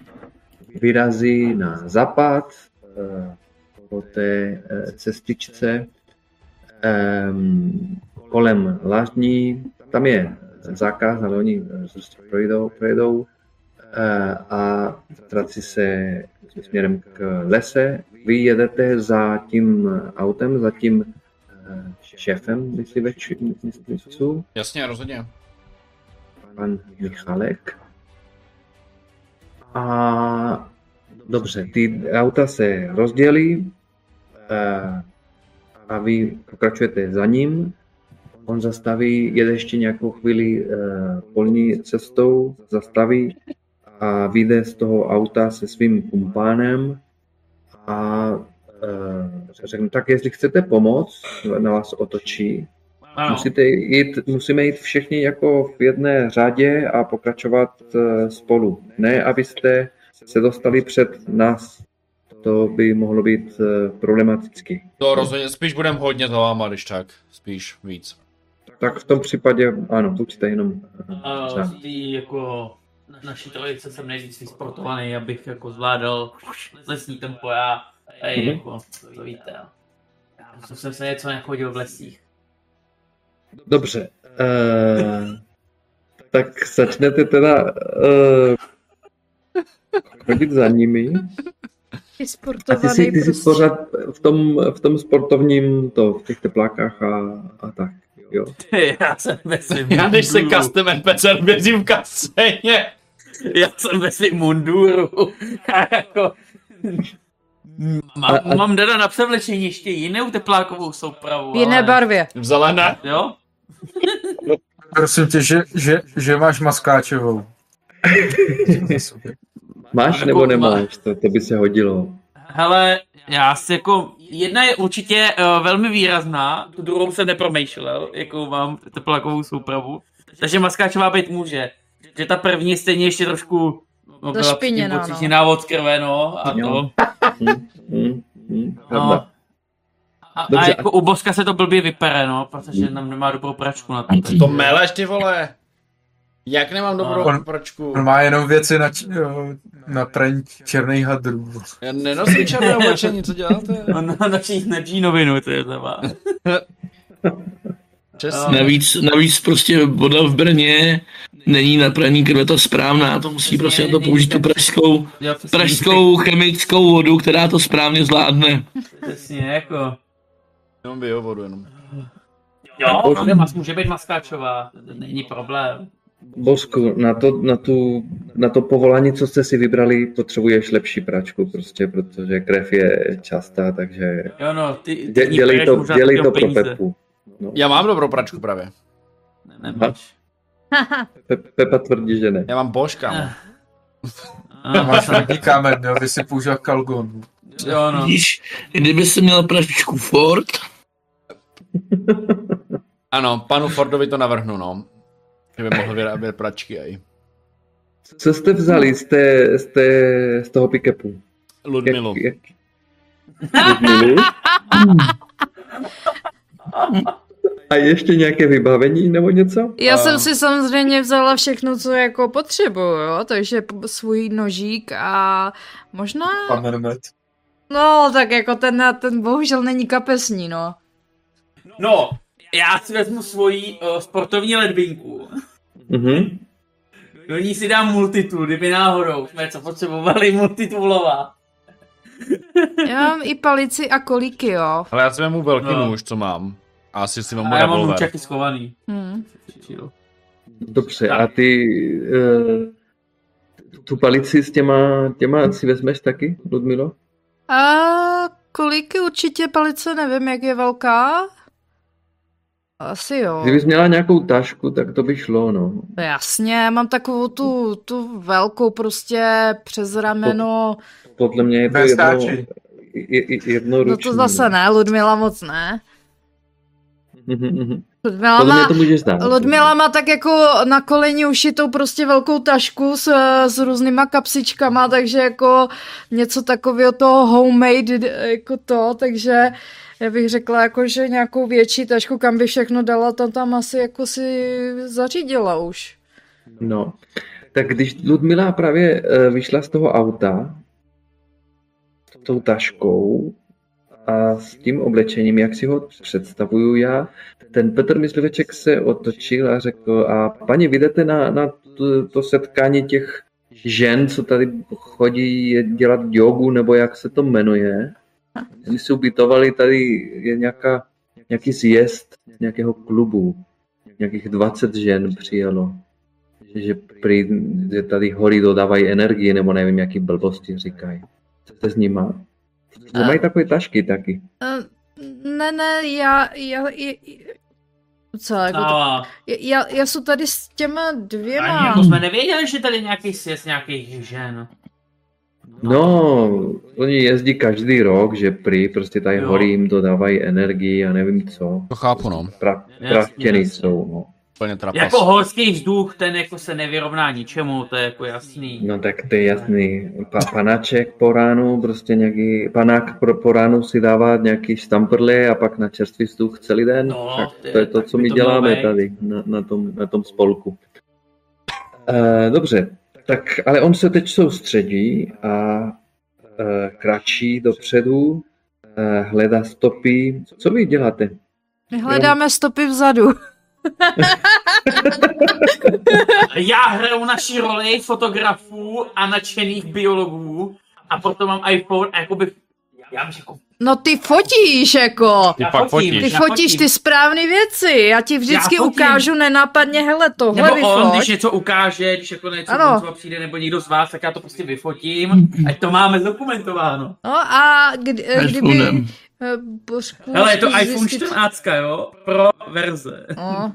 Vyrazí na západ eh, po té eh, cestičce em, kolem Lažní. Tam je zákaz, ale oni eh, prostě projdou, projdou eh, a vrací se směrem k lese. Vy jedete za tím autem, za tím eh, šéfem myslivců, Jasně, rozhodně. Pan Michalek. A dobře, ty auta se rozdělí eh, a vy pokračujete za ním. On zastaví, jede ještě nějakou chvíli eh, polní cestou, zastaví a vyjde z toho auta se svým kumpánem a eh, řekne, tak jestli chcete pomoct, na vás otočí. Ano. Musíte jít, musíme jít všichni jako v jedné řadě a pokračovat eh, spolu. Ne, abyste se dostali před nás. To by mohlo být eh, problematický. To rozhodně, spíš budem hodně za váma, když tak. Spíš víc. Tak v tom případě, ano, buďte jenom eh, A z tý, jako naší trojice jsem nejvíc vysportovaný, abych jako zvládal lesní tempo já. Ej, Mhm. jako, to víte. Já jsem se něco nechodil v lesích. Dobře. Uh, tak začnete teda uh, chodit za nimi Ty a ty sportovaný si, ty jsi prostě. pořád v tom, v tom sportovním, to, v těch teplákách a, a tak. Jo. já jsem ve svým Já než se custom NPC věřím v kaseně. Já jsem ve svým munduru. Já jako... Mám, A- a- mám dada na převlečení ještě jinou teplákovou soupravu. V jiné ale- barvě. V zelené. Jo? Prosím tě, že, že, že máš maskáčovou. Máš Jako nebo má- nemáš? To, to by se hodilo. Hele, já si jako, jedna je určitě uh, velmi výrazná, tu druhou jsem nepromýšlel, jakou mám teplákovou soupravu, takže maskáčová být může. Že ta první je stejně ještě trošku no, byla Zašpiněná, no. od krve, no, a to. Hm, hm, hm, No. A, a jako u Boska se to blbě vypere, no, protože nám nemá dobrou pračku na to. To meleš, ty vole. Jak nemám dobrou On- pračku? On má jenom věci na, č- na praní černých hadrů. Já nenosím černé oblečení, co děláte? No, no, naší na novinu, to je to (laughs) Přesně. Navíc, navíc prostě voda v Brně není na praní krve ta správná, to musí prostě na to použít tu pražskou, pražskou chemickou vodu, která to správně zvládne. Přesně, jako. Jenom biovodu jenom. Jo, může, mas, může být maskáčová, to není problém. Bosku, na to, na, tu, na to povolání, co jste si vybrali, potřebuješ lepší pračku prostě, protože krev je častá, takže Jo, no, ty, ty dě, dělej to, dělej to pro. Pepu. No, Já mám dobrou pračku právě. Ne, nemáš. Pe, Pepa tvrdí, že ne. Já mám Bosch, kámo. A máš nějaký kámen, jo, by si použil kalgon. Jo, no. Víš, kdyby se měla pražičku Ford, Ano, panu Fordovi to navrhnu, no. Že by mohl vyrábět pračky aj. Co jste vzali z, té, z, té, z toho pickupu? Ludmilu. Jak, jak... Ludmilu? A ještě nějaké vybavení nebo něco? Já A- jsem si samozřejmě vzala všechno, co jako potřebuju, jo? takže svůj nožík a možná, Kamenomet. no tak jako ten, ten bohužel není kapesní, no. No, já si vezmu svoji uh, sportovní ledvinku. Mhm. Do ní si dám multitool, kdyby náhodou jsme co potřebovali multitoolova. Já mám i palici a kolíky, jo. Ale já si vemu velký No. nůž, co mám. A asi si vemu A já mám nunčaky schovaný. Hm. Chill. Dobře, a ty uh, tu palici s těma, těma si vezmeš taky, Ludmilo? A kolik určitě palice, nevím, jak je velká. Asi jo. Kdybys měla nějakou tašku, tak to by šlo, no. Jasně, mám takovou tu, tu velkou prostě přes rameno. Podle mě je to jedno, je- jednoruční. No to zase ne, Ludmila moc ne. Mhm, mhm. Ludmila Podle mě má, to můžeš dát. Ludmila má tak jako na koleni ušitou prostě velkou tašku s, s různýma kapsičkama, takže jako něco takového toho homemade jako to, takže já bych řekla jako, že nějakou větší tašku, kam by všechno dala, tam tam asi jako si zařídila už. No, tak když Ludmila právě eh, vyšla z toho auta s tou taškou a s tím oblečením, jak si ho představuju já, ten Petr Mysliveček se otočil a řekl, a paní, vy jdete na, na to, to setkání těch žen, co tady chodí dělat jogu, nebo jak se to jmenuje. Oni se ubytovali, tady je nějaká, nějaký zjezd nějakého klubu. Nějakých 20 žen přijelo že prý, že tady hory dodávají energii, nebo nevím, jaký blbosti říkají. Jste s nima? Že A- mají takové tašky taky. Uh, ne, ne, já, já, já co, jako to, Stává. já, já jsem tady s těma dvěma. Ani jako jsme nevěděli, že tady nějaký sjezd nějakých žen. No, oni jezdí každý rok, že prý, prostě tady Jo. hory jim dodávají energii a nevím co. To chápu, no. Pra, jasně. jsou, no. Úplně trapas. Jako horský vzduch, ten jako se nevyrovná ničemu, to je jako jasný. No tak to je jasný. Pa, panáček po ránu, prostě nějaký, panák po, po ránu si dává nějaký štamprle a pak na čerstvý vzduch celý den. No, tak to je to, tak co my to děláme tady na, na, tom, na tom spolku. E, dobře, tak ale on se teď soustředí a e, kračí dopředu, e, hledá stopy. Co vy děláte? My hledáme stopy vzadu. (laughs) Já hraju naši roli fotografů a nadšených biologů a proto mám iPhone a jakoby, já bych jako, No ty fotíš jako. Ty pak fotím, fotíš. Ty fotíš ty správné věci. Já ti vždycky Já fotím. ukážu nenápadně, hele, tohle Nebo on, vyfoť. když něco ukáže, když jako něco Ano. třeba přijde, nebo někdo z vás, tak já to prostě vyfotím, ať to máme zdokumentováno. No a kdy, eh, kdyby... eh, Božku, Hele, je to iPhone zjistit- 14, jo? Pro verze. No.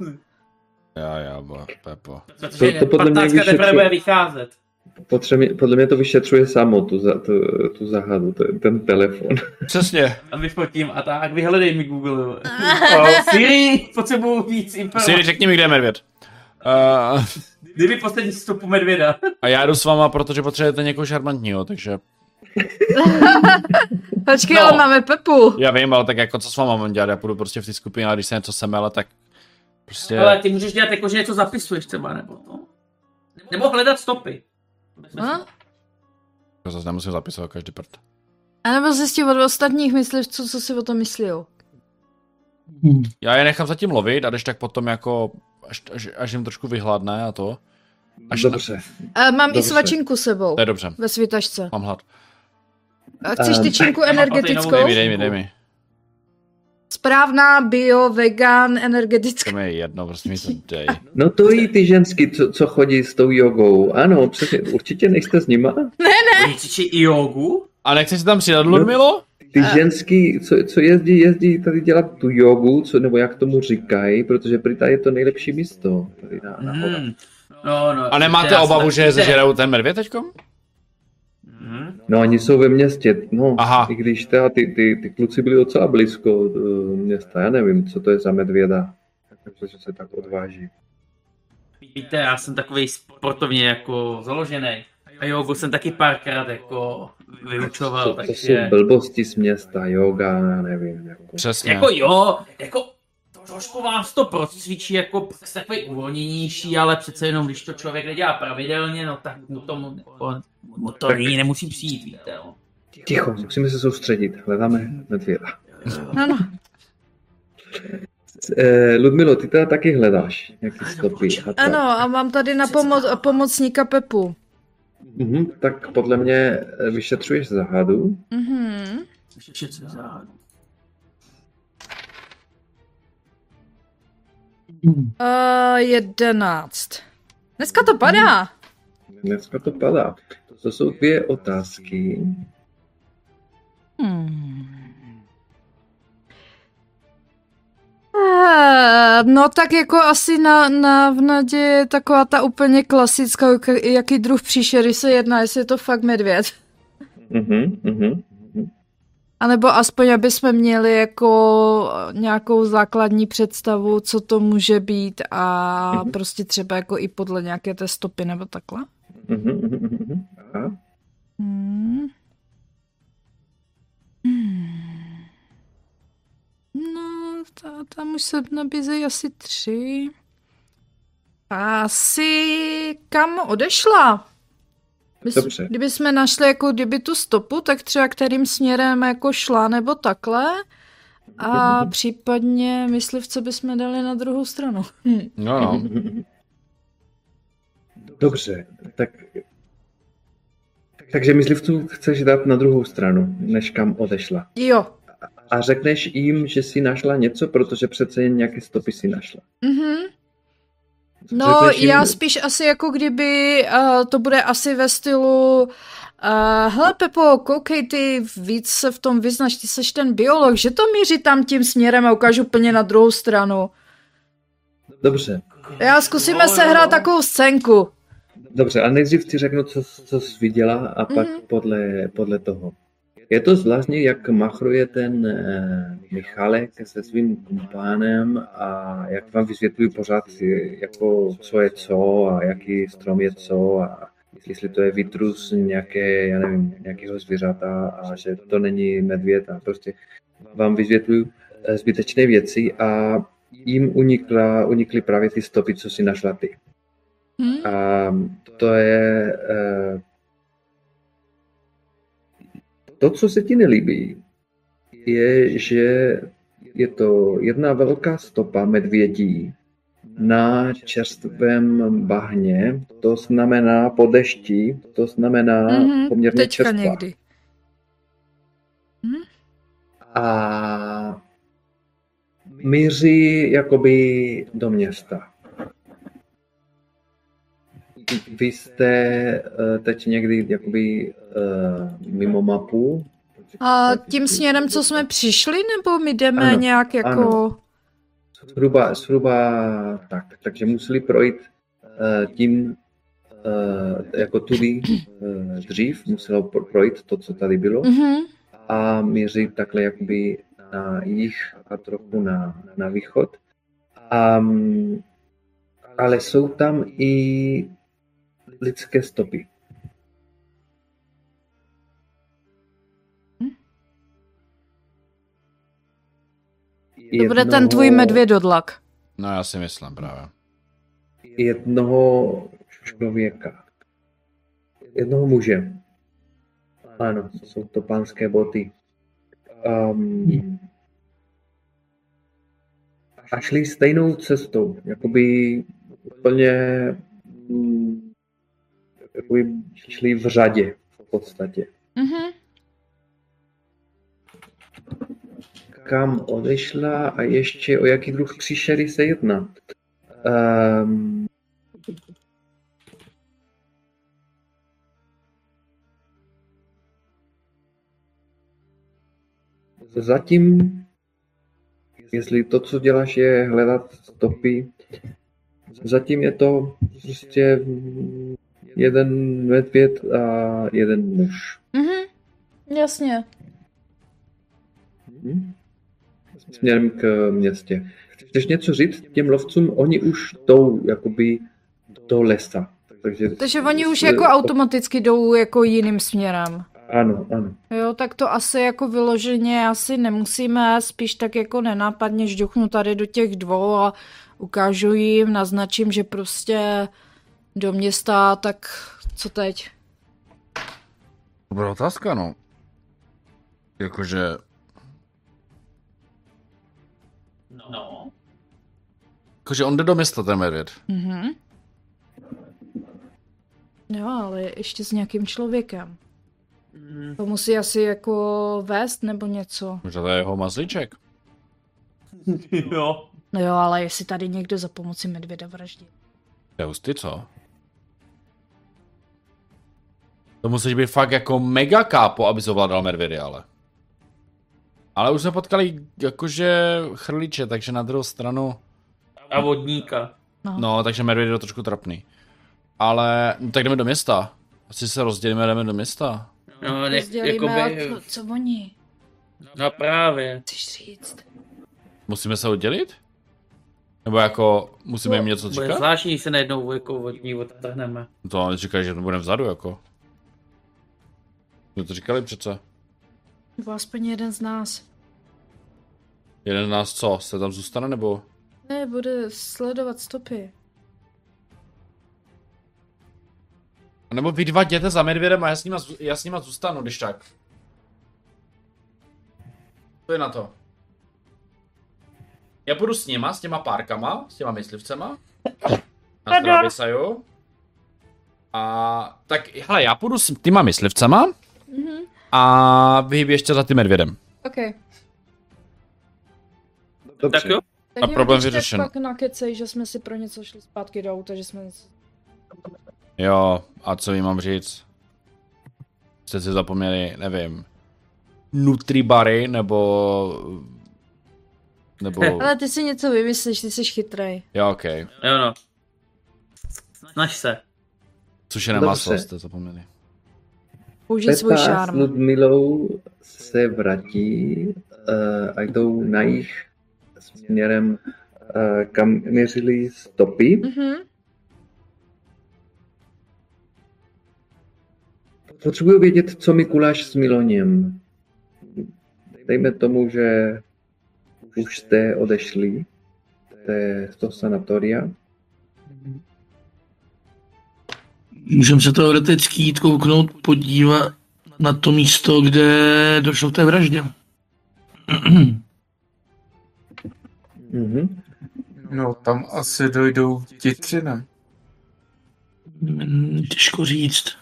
Já, já, bo, Pepo. Protože To- to podle mě 15 teprve vyšetřuje- bude vycházet. Potřebuje, podle mě to vyšetřuje samo, tu, za, tu, tu zahadu, ten, ten telefon. Přesně. A vyfotím a tak, vyhledej mi Google. (laughs) Oh, Siri, potřebuju víc informací. Siri, řekni mi, kde je medvěd. Uh, Kdyby poslední stopu medvěda. a já jdu s váma, protože potřebujete někoho šarmantního, takže (laughs) Počkej, No. ale máme Pepu. já vím, ale tak jako co s váma mám dělat, já půjdu prostě v té skupině, ale když se něco semele, tak prostě... Ale ty můžeš dělat jako, že něco zapisuješ třeba, nebo to. Nebo hledat stopy. No? To zase nemusím zapisovat každý prd. A nebo zjistit od ostatních myslivců, co si o tom myslí. Já je nechám zatím lovit a když tak potom jako, až, až, až jim trošku vyhladne a to. Až na, Dobře. A mám i Dobře. svačinku sebou. to je dobře, Ve svitačce. mám hlad. A chceš Ehm, tyčinku mám energetickou? Dej mi, dej mi, dej mi. Správná, bio, vegan, To energetická. mi je jedno, prostě mi to dej. No to i ty ženský, co, co chodí s tou jogou. Ano, přesně, určitě nejste s nima. Oni cvičí i jogu? A nechceš si tam přidat, Ludmilo? Ty ženský, co, co jezdí, jezdí tady dělat tu jogu, co, nebo jak tomu říkají, protože tady je to nejlepší místo. Tady na, na. Hmm. No, no. A nemáte obavu, že je zežerou ten medvěd teďkom? No oni jsou ve městě, no, Aha. i když teda ty, ty, ty kluci byli docela blízko do města, já nevím, co to je za medvěda, takže se tak odváží. Víte, já jsem takový sportovně jako založený. A jogu jsem taky párkrát jako vyučoval, To, to jsou takže... blbosti z města, yoga, já nevím. Jako. Přesně. Jako jo, jako trošku vám to procvičí jako jste takový uvolněnější, ale přece jenom, když to člověk nedělá pravidelně, no tak mu tomu jako, mu to nyní nemusí přijít, víte, no. Ticho, musíme se soustředit, hledáme medvěda. Ano. Eh, Ludmilo, ty teda taky hledáš nějaký stopy. A tak. Ano, a mám tady na pomo- pomocníka Pepu. Mhm, tak podle mě eh, vyšetřuješ zahadu. Mhm. Co Uh, jedenáct. Dneska to padá. Dneska to padá. To jsou dvě otázky. Hmm. Eh, No tak jako asi na, na v nadě je taková ta úplně klasická, jak- jaký druh příšery se jedná, jestli je to fakt medvěd. Mhm, mhm. A nebo aspoň, aby jsme měli jako nějakou základní představu, co to může být a Mhm. prostě třeba jako i podle nějaké té stopy nebo takhle. Mhm, mhm, mhm. Aha. Hmm. Hmm. No, ta, tam už se nabízejí asi tři. Asi kam odešla? Bys, Dobře. Kdyby jsme našli jako kdyby tu stopu, tak třeba kterým směrem jako šla nebo takhle. A případně myslivce bychom dali na druhou stranu. Hm. (laughs) No, no. Dobře, tak... Takže myslivců chceš dát na druhou stranu, než kam odešla. Jo. A řekneš jim, že si našla něco, protože přece jen nějaké stopy si našla. Mhm. No, Řekneš jim- já spíš asi jako kdyby uh, to bude asi ve stylu uh, hele Pepo, koukej ty, víc se v tom vyznaš, ty seš ten biolog, že to míří tam tím směrem a ukážu úplně na druhou stranu. Dobře, Já zkusíme Jo, se jo. hrát takovou scénku. dobře, a nejdřív ti řeknu, co, co jsi viděla a pak Mhm. podle, podle toho. Je to zvláštní, jak machruje ten eh, Michalek se svým kumpánem a jak vám vysvětlují pořád, jako, co je co a jaký strom je co a jestli to je vitrus nějaké, já nevím, nějakého zvířata a že to není medvěd a prostě vám vysvětlují eh, zbytečné věci a jim unikla, unikly právě ty stopy, co si našla ty. Hm? A to je eh, to, co se ti nelíbí, je, že je to jedna velká stopa medvědí na čerstvém bahně, to znamená po dešti, to znamená Mhm, poměrně Teďka čerstvá. někdy. A míří jakoby do města. Vy jste eh, teď někdy jakoby eh, mimo mapu? A tím směrem, co jsme přišli, nebo my jdeme Ano, nějak jako... ano. Zhruba, zhruba tak. Takže museli projít eh, tím jako tudy dřív, muselo pro- projít to, co tady bylo Mhm. a míří takhle jakoby na jih a trochu na, na východ. Um, ale jsou tam i lidské stopy. To bude ten tvůj medvědodlak. No já si myslím právě. Jednoho člověka. Jednoho muže. Ano, jsou to pánské boty. Um, a šli stejnou cestou, jakoby úplně jakoby šli v řadě v podstatě. Mhm. Kam odešla a ještě o jaký druh příšery se jedná. Um, zatím, jestli to, co děláš, je hledat stopy, zatím je to prostě jeden medvěd a jeden muž. Mhm. Jasně. Hm? Směrem k městě. Chceš něco říct těm lovcům? Oni už jdou jakoby do lesa. Takže, Takže oni už jako automaticky jdou jako jiným směrem. Ano, ano. Jo, tak to asi jako vyloženě asi nemusíme, spíš tak jako nenápadně žduchnu tady do těch dvou a ukážu jim, naznačím, že prostě do města, tak co teď? Dobrá otázka, no. Jakože, No. jakože on jde do města, ten medvěd. Mhm. Jo, ale ještě s nějakým člověkem. Mm, To musí asi jako vést nebo něco. Možná to je jeho mazlíček. (laughs) jo. No jo, ale jestli tady někdo za pomoci medvěda vraždí. To je hustý, co? To musíš být fakt jako mega kápo, aby ovládal medvědy, ale. Ale už jsme potkali jakože chrliče, takže na druhou stranu... A vodníka. No, takže medvěd je to trošku trapný. Ale, no, tak jdeme do města. Asi se rozdělíme jdeme do města. No, ne, Rozdělíme, jakoby, a co, co oni? no právě. Chceš říct? Musíme se oddělit? Nebo jako, musíme jim něco Bude říkat? zvláštní, když se najednou jako vodní odtrhneme. To říkají, že to bude vzadu, jako. My to říkali přece. Nebo aspoň jeden z nás. Jeden z nás co, se tam zůstane, nebo? Ne, bude sledovat stopy. A nebo vy dva jděte za medvědem a já s nima, já s nima zůstanu, když tak. To je na to. Já půjdu s nima, s těma párkama, s těma myslivcema. Na zdraví, Saju. A tak, hele, já půjdu s těma myslivcema Mhm. a vy běžte za tím medvědem. OK. Dobře. Tak jo? Tak A problém tak vyřešen. pak nakecej, že jsme si pro něco šli zpátky do auta, že jsme. Jo, a co jim mám říct? Jste si zapomněli, nevím, Nutribary, nebo... Nebo... (laughs) Ale ty si něco vymyslíš, ty jsi chytrej. Jo, ok. Jo no. Snaž se. Sušené Dobře. maso jste zapomněli. Použij svůj Pepa s šarm. Ludmilou se vrátí uh, a jdou na jich směrem, uh, kam měřili stopy. Mhm. Potřebuji vědět, co Mikuláš s Miloněm. Dejme tomu, že už jste odešli z toho sanatoria. Můžeme se teoreticky jít kouknout, podívat na to místo, kde došlo k té vraždě. Mhm. No, tam asi dojdou ti tři, ne? Mm, Těžko říct.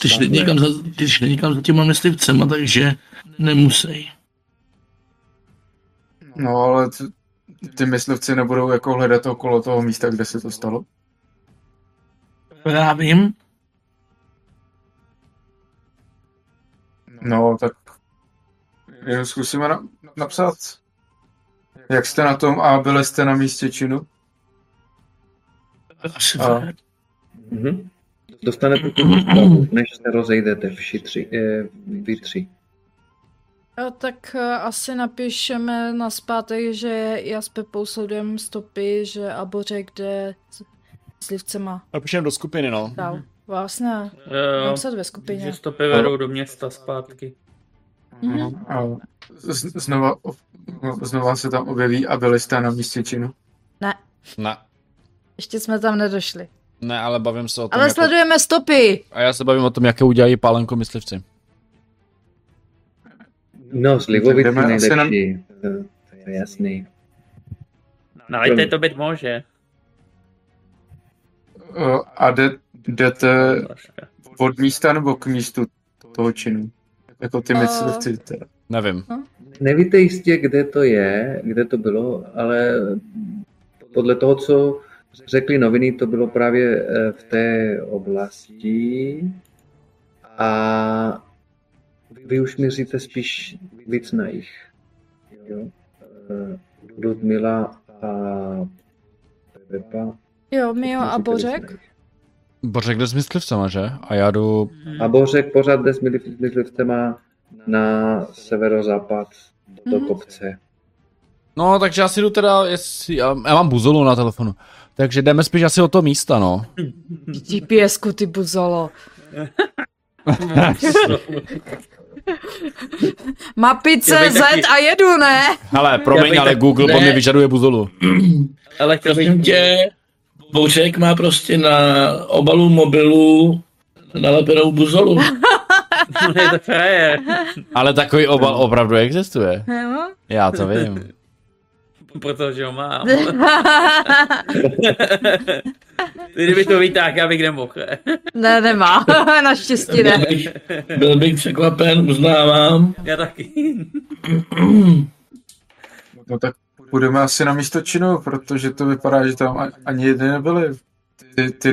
Ty šli někam za, ty šli někam za těma myslivcema, takže nemusej. No, ale ty myslivci nebudou jako hledat okolo toho místa, kde se to stalo. Já vím, No, tak jenom zkusíme na, napsat. Jak jste na tom a byli jste na místě činu? asi A-. Mhm. Dostanete tu zprávu, než se rozejdete vši tři, eh, vy tři. A tak eh, asi napíšeme na zpátek, že já s Pepou sledujeme stopy, že Abořek jde s slivcema Napíšem do skupiny, no. dál. Vlastně, Jo, mám psát ve skupině. že stopy vedou do města zpátky. Mhm. A z, znova, znova se tam objeví a byli jste na místě činu. Ne, Ne, ještě jsme tam nedošli. ne, ale bavím se o tom, Ale jako... sledujeme stopy! A já se bavím o tom, jaké udělají pálenko myslivci. No, na- nejlepší. To, to je jasný. No, ale to být může. A jde, jdete od místa nebo k místu toho činu? Jako ty myslivci. teda. Nevím. Nevíte jistě, kde to je, kde to bylo, ale podle toho, co řekli noviny, to bylo právě eh, v té oblasti a vy už měříte spíš víc na jich. Jo? Eh, Ludmila a Pepa. Jo, Mio a Bořek? Bořek jde s myslivcema, že? A já jdu... A Bořek pořád jde s mysliv- myslivcema na severozápad do Mhm. kopce. No, takže asi jdu teda, jestli... Já, já mám buzolu na telefonu. Takže jdeme spíš asi o to místa, no. GPS-ku, ty buzolo. (laughs) (laughs) (laughs) Mapice Z taky- a jedu, ne? Hele, promiň, bych ale tak- Google po mě vyžaduje buzolu. (clears throat) Ale chtěl bych... Prosím tě, Bořek má prostě na obalu mobilu nalepenou buzolu. (laughs) (laughs) je to frajer. Ale takový obal opravdu existuje. Já to vím. (laughs) Protože ho mám. (laughs) Kdyby to vytáhl, já bych nemohl. (laughs) ne, nemá. Naštěstí ne. Byl bych, byl bych překvapen, uznávám. Já taky. No tak půjdeme asi na místo činu, protože to vypadá, že tam ani jedny nebyly. Ty, ty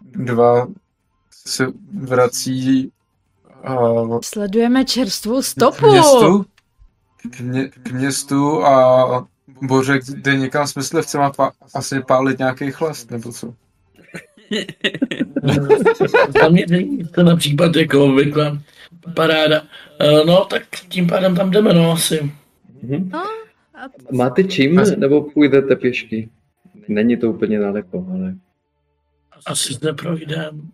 dva se vrací a, Sledujeme čerstvou stopu. městu, k, mě, k městu a Bořek jde někam s myslivcem a pa, asi pálit nějaký chlast, nebo co? Mě není to na případ jako obvykle. Paráda. Eh, No, tak tím pádem tam jdeme, no asi. Mhm. A Máte čím, nebo půjdete pěšky? Není to úplně daleko, ale... Asi zde projdem.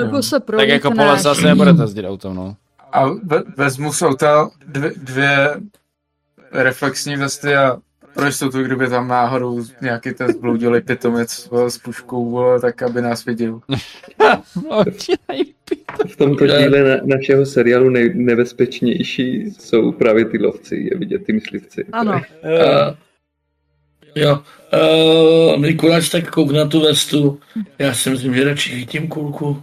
jako se Tak jako po lese asi nebudete jezdit autem, no. A ve, vezmu z auta dvě, dvě reflexní vesty a pro jistotu, kdyby tam náhodou nějaký ten zbloudilý pitomec s puškou, vole, tak aby nás viděl. V tomto díle na, našeho seriálu nej, nebezpečnější jsou právě ty lovci, je vidět ty myslivci. Ano. Uh, jo. Uh, Mikuláš tak kouk na tu vestu. Já si myslím, že radši chytím kulku.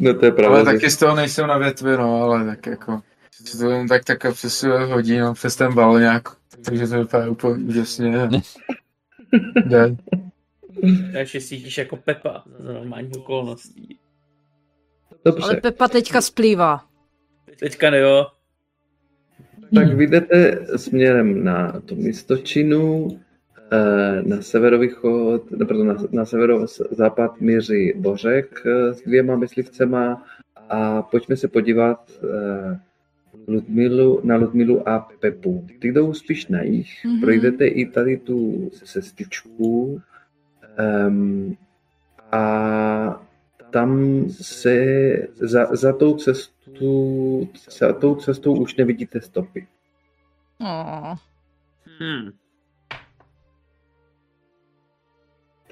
No to je Ale pravda. taky z toho nejsem na větvi, no, ale tak jako, se to jen tak takhle přes sebe hodí, no, přes ten bal nějak, takže to vypadá úplně úžasně. Jde. Takže (laughs) cítíš jako Pepa za normální okolností. Dobře, Ale Pepa teďka splývá. Teďka ne jo. Tak vy jdete směrem na to místočinu, eh, na severovýchod, pardon, na, na severozápad míří Bořek eh, s dvěma myslivcema a pojďme se podívat eh, Ludmilu, na Ludmilu a Pepu. Ty jdou spíš na jich, Mhm. projdete i tady tu cestičku um, a tam se za, za tou cestu, za tou cestou už nevidíte stopy. Oh. Hmm.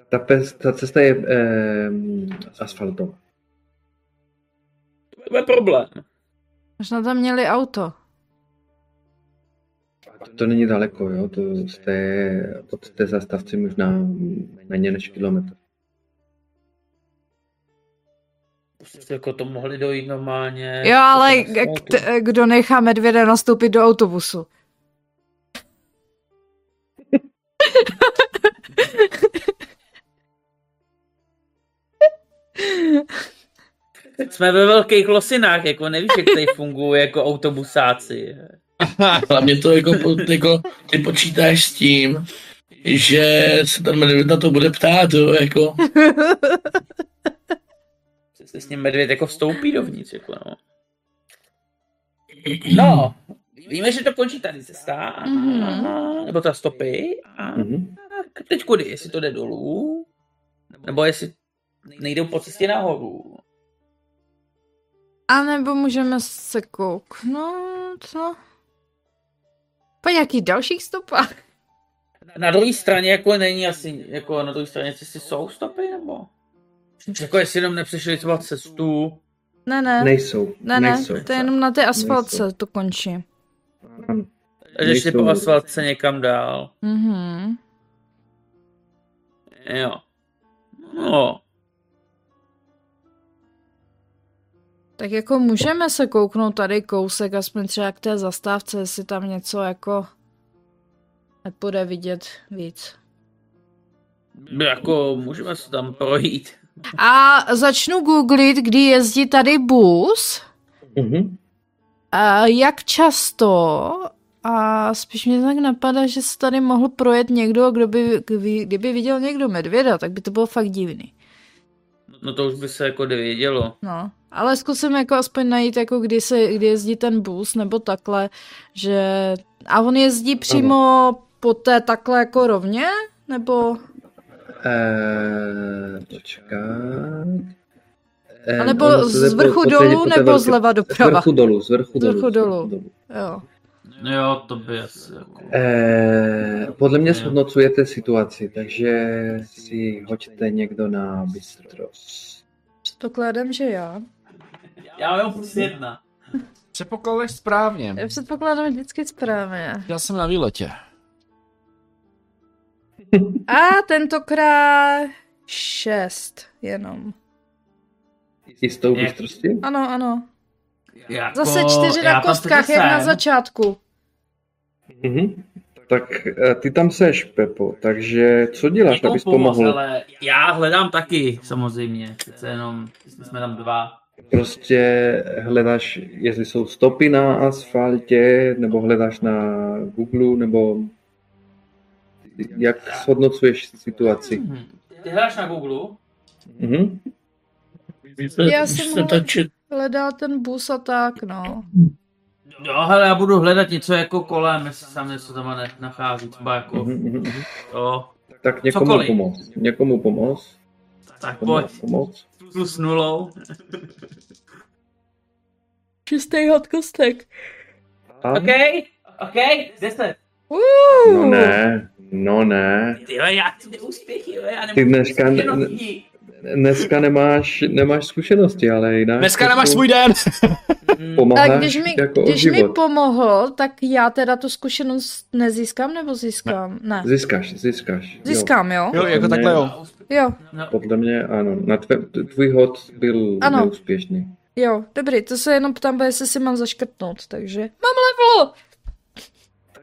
Ta, pes, ta cesta je um, asfaltová. To je problém. Možná tam měli auto. To, to není daleko, jo? To jste od té zastavci možná méně než kilometr. Jako to mohli dojít normálně. Jo, ale k- kdo nechá medvěda nastoupit do autobusu? Jsme ve velkých losinách, jako nevíš, jak tady fungují jako autobusáci. (laughs) Hlavně to jako, jako ty počítáš s tím, že se ten medvěd na to bude ptát, jo, jako. (laughs) Se s ním medvěd jako vstoupí dovnitř, jako no. (clears throat) No, víme, že to končí tady cesta, Mhm. nebo ta stopy, a Mhm. tak teď kudy, jestli to jde dolů, nebo jestli nejdou po cestě nahoru. A nebo můžeme se kouknout, no. Po nějakých dalších stopách. Na druhé straně jako není asi, jako na druhé straně cesty jsou stopy, nebo? Jako jestli jenom nepřešli třeba cestu, Ne, ne. Nejsou. Ne, ne, nejsou. to je jenom na té asfaltce Nejsou. to končí. Takže šli po asfaltce někam dál. Mhm. Jo. No, Tak jako můžeme se kouknout tady kousek, aspoň třeba k té zastávce, jestli tam něco jako nepůjde vidět víc. jako můžeme se tam projít. A začnu googlit, kdy jezdí tady bus, Mhm. a jak často, a spíš mě tak napadá, že se tady mohl projet někdo, kdo by, kdyby, kdyby viděl někdo medvěda, tak by to bylo fakt divný. No to už by se jako vědělo. No, ale zkusím jako aspoň najít, jako kdy, se, kdy jezdí ten bus, nebo takhle, že... A on jezdí přímo po té takhle jako rovně, nebo... Eh, počkat. Eh, A nebo z vrchu dolů, nebo zleva Z doprava? vrchu dolů, z vrchu Z dolů. vrchu z dolů. dolů. Jo. Jo, to by asi jako... Eh, podle mě Jo. shodnocujete situaci, takže si hoďte někdo na bystros. Předpokládám, že já. Já mám plus jedna. Předpokládáš správně. Já předpokládám vždycky správně. Já jsem na výletě. A tentokrát šest jenom. Jistou Je. bystrostí? Ano, ano. Jako, Zase čtyři na kostkách, jak na začátku. Mhm. Tak eh, ty tam seš, Pepo, takže co děláš, Někomu abys pomoct, pomohl? Ale já hledám taky, samozřejmě. Přece jenom jsme tam dva. Prostě hledáš, jestli jsou stopy na asfaltě, nebo hledáš na Google, nebo jak shodnocuješ situaci? Ty hledáš na Google? Mhm. Já jsem čet, Hledá ten bus a tak, no. Jo, hele, já budu hledat něco jako kolem, jestli se tam něco tam ne- nachází, třeba jako, Mhm, mhm, mhm. jo, Tak někomu Cokoliv. pomoct. Někomu pomoct. tak pojď, Pomoct. pomoct. plus nulou. Čistý hot kostek. OK, OK, deset. No ne, no ne. Jo, já chci neúspěchy, jo, já nemůžu Ty dneska ne-. Dneska nemáš, nemáš zkušenosti, ale jinak... Dneska jako nemáš svůj den. (laughs) Pomáháš Tak když mi, jako když mi pomohl, tak já teda tu zkušenost nezískám nebo získám? Ne. Získáš, získáš. Získám, jo? Jo, jako takhle jo. Jo, No, Podle mě ano. Na tvé, tvůj hod byl Ano. neúspěšný. jo, dobrý, to se jenom ptám, jestli si mám zaškrtnout, takže... Mám level!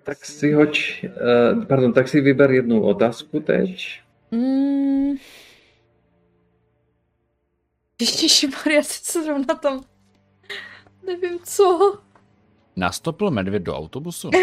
Tak si hoď, uh, pardon, tak si vyber jednu otázku teď. Mm. Ježišimarja, teď se zrovna tam... Nevím co. Nastopil medvěd do autobusu. (laughs)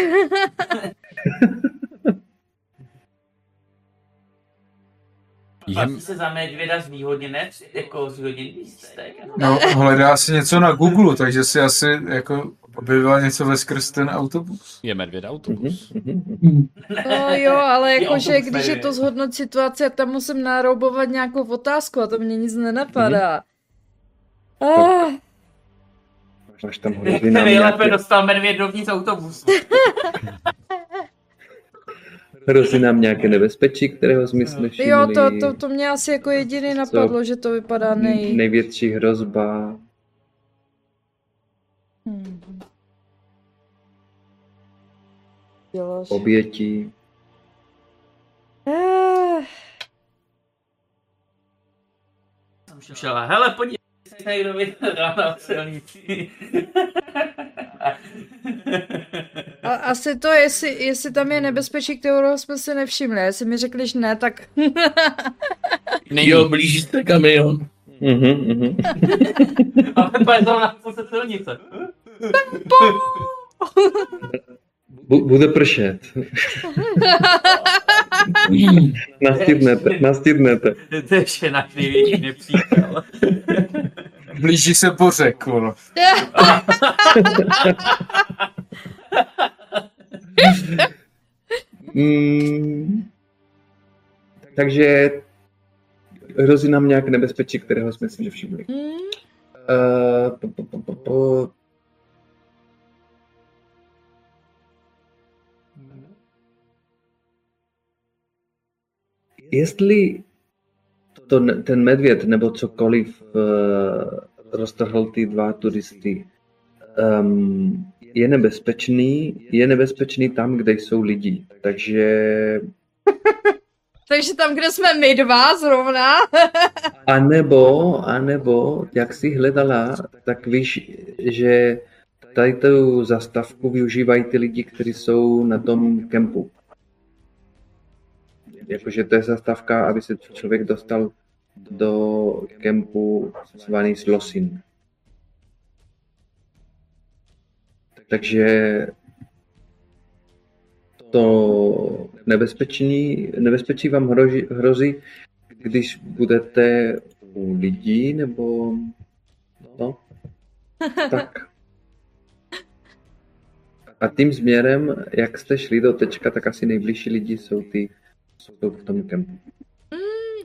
Jem, se za medvěda zvýhodněnec, jako zvýhodněný lístek. No, hledá si něco na Google, takže si asi jako objevila něco ve skrz ten autobus. je medvěd autobus. Mhm, mhm. No jo, ale jakože když je to zhodnot situaci a tam musím nároubovat nějakou otázku a to mě nic nenapadá. Ah, Máš tam hrozí nám Nejlépe dostal medvěd dovnitř autobusu. (laughs) hrozí nám nějaké nebezpečí, kterého jsme si nevšimli. jo, to, to, to mě asi jako jediný napadlo, že to vypadá nej... Největší hrozba. Hmm. Obětí. Eh, Jsem šel, hele, podívej se, tady kdo vyhrál na silnici. A, asi to, jestli, jestli tam je nebezpečí, kterého jsme si nevšimli. Jestli mi řekli, že ne, tak... Není. jo, blíží se kamion. Mhm, mhm. A ten je zrovna na se silnice. Bude pršet. (laughs) Nastydnete, nastydnete. To je ještě náš největší nepřítel. Blíží se pořek, vole. Mm, takže hrozí nám nějaké nebezpečí, kterého jsme si nevšimli. Hmm, Uh, po, po, po, Jestli to, ten medvěd nebo cokoliv uh, roztrhl ty dva turisty, um, je nebezpečný, je nebezpečný tam, kde jsou lidi. Takže (laughs) takže tam, kde jsme my dva zrovna. (laughs) A nebo, a nebo, jak jsi hledala, tak víš, že tady tu zastavku využívají ty lidi, kteří jsou na tom kempu. Jakože to je zastávka, aby se člověk dostal do kempu zvaný Slosin. Takže to nebezpečí, nebezpečí vám hrozí, hrozí, když budete u lidí, nebo no, tak. A tím směrem, jak jste šli do tečka, tak asi nejbližší lidi jsou ty, jsou v tom kempu.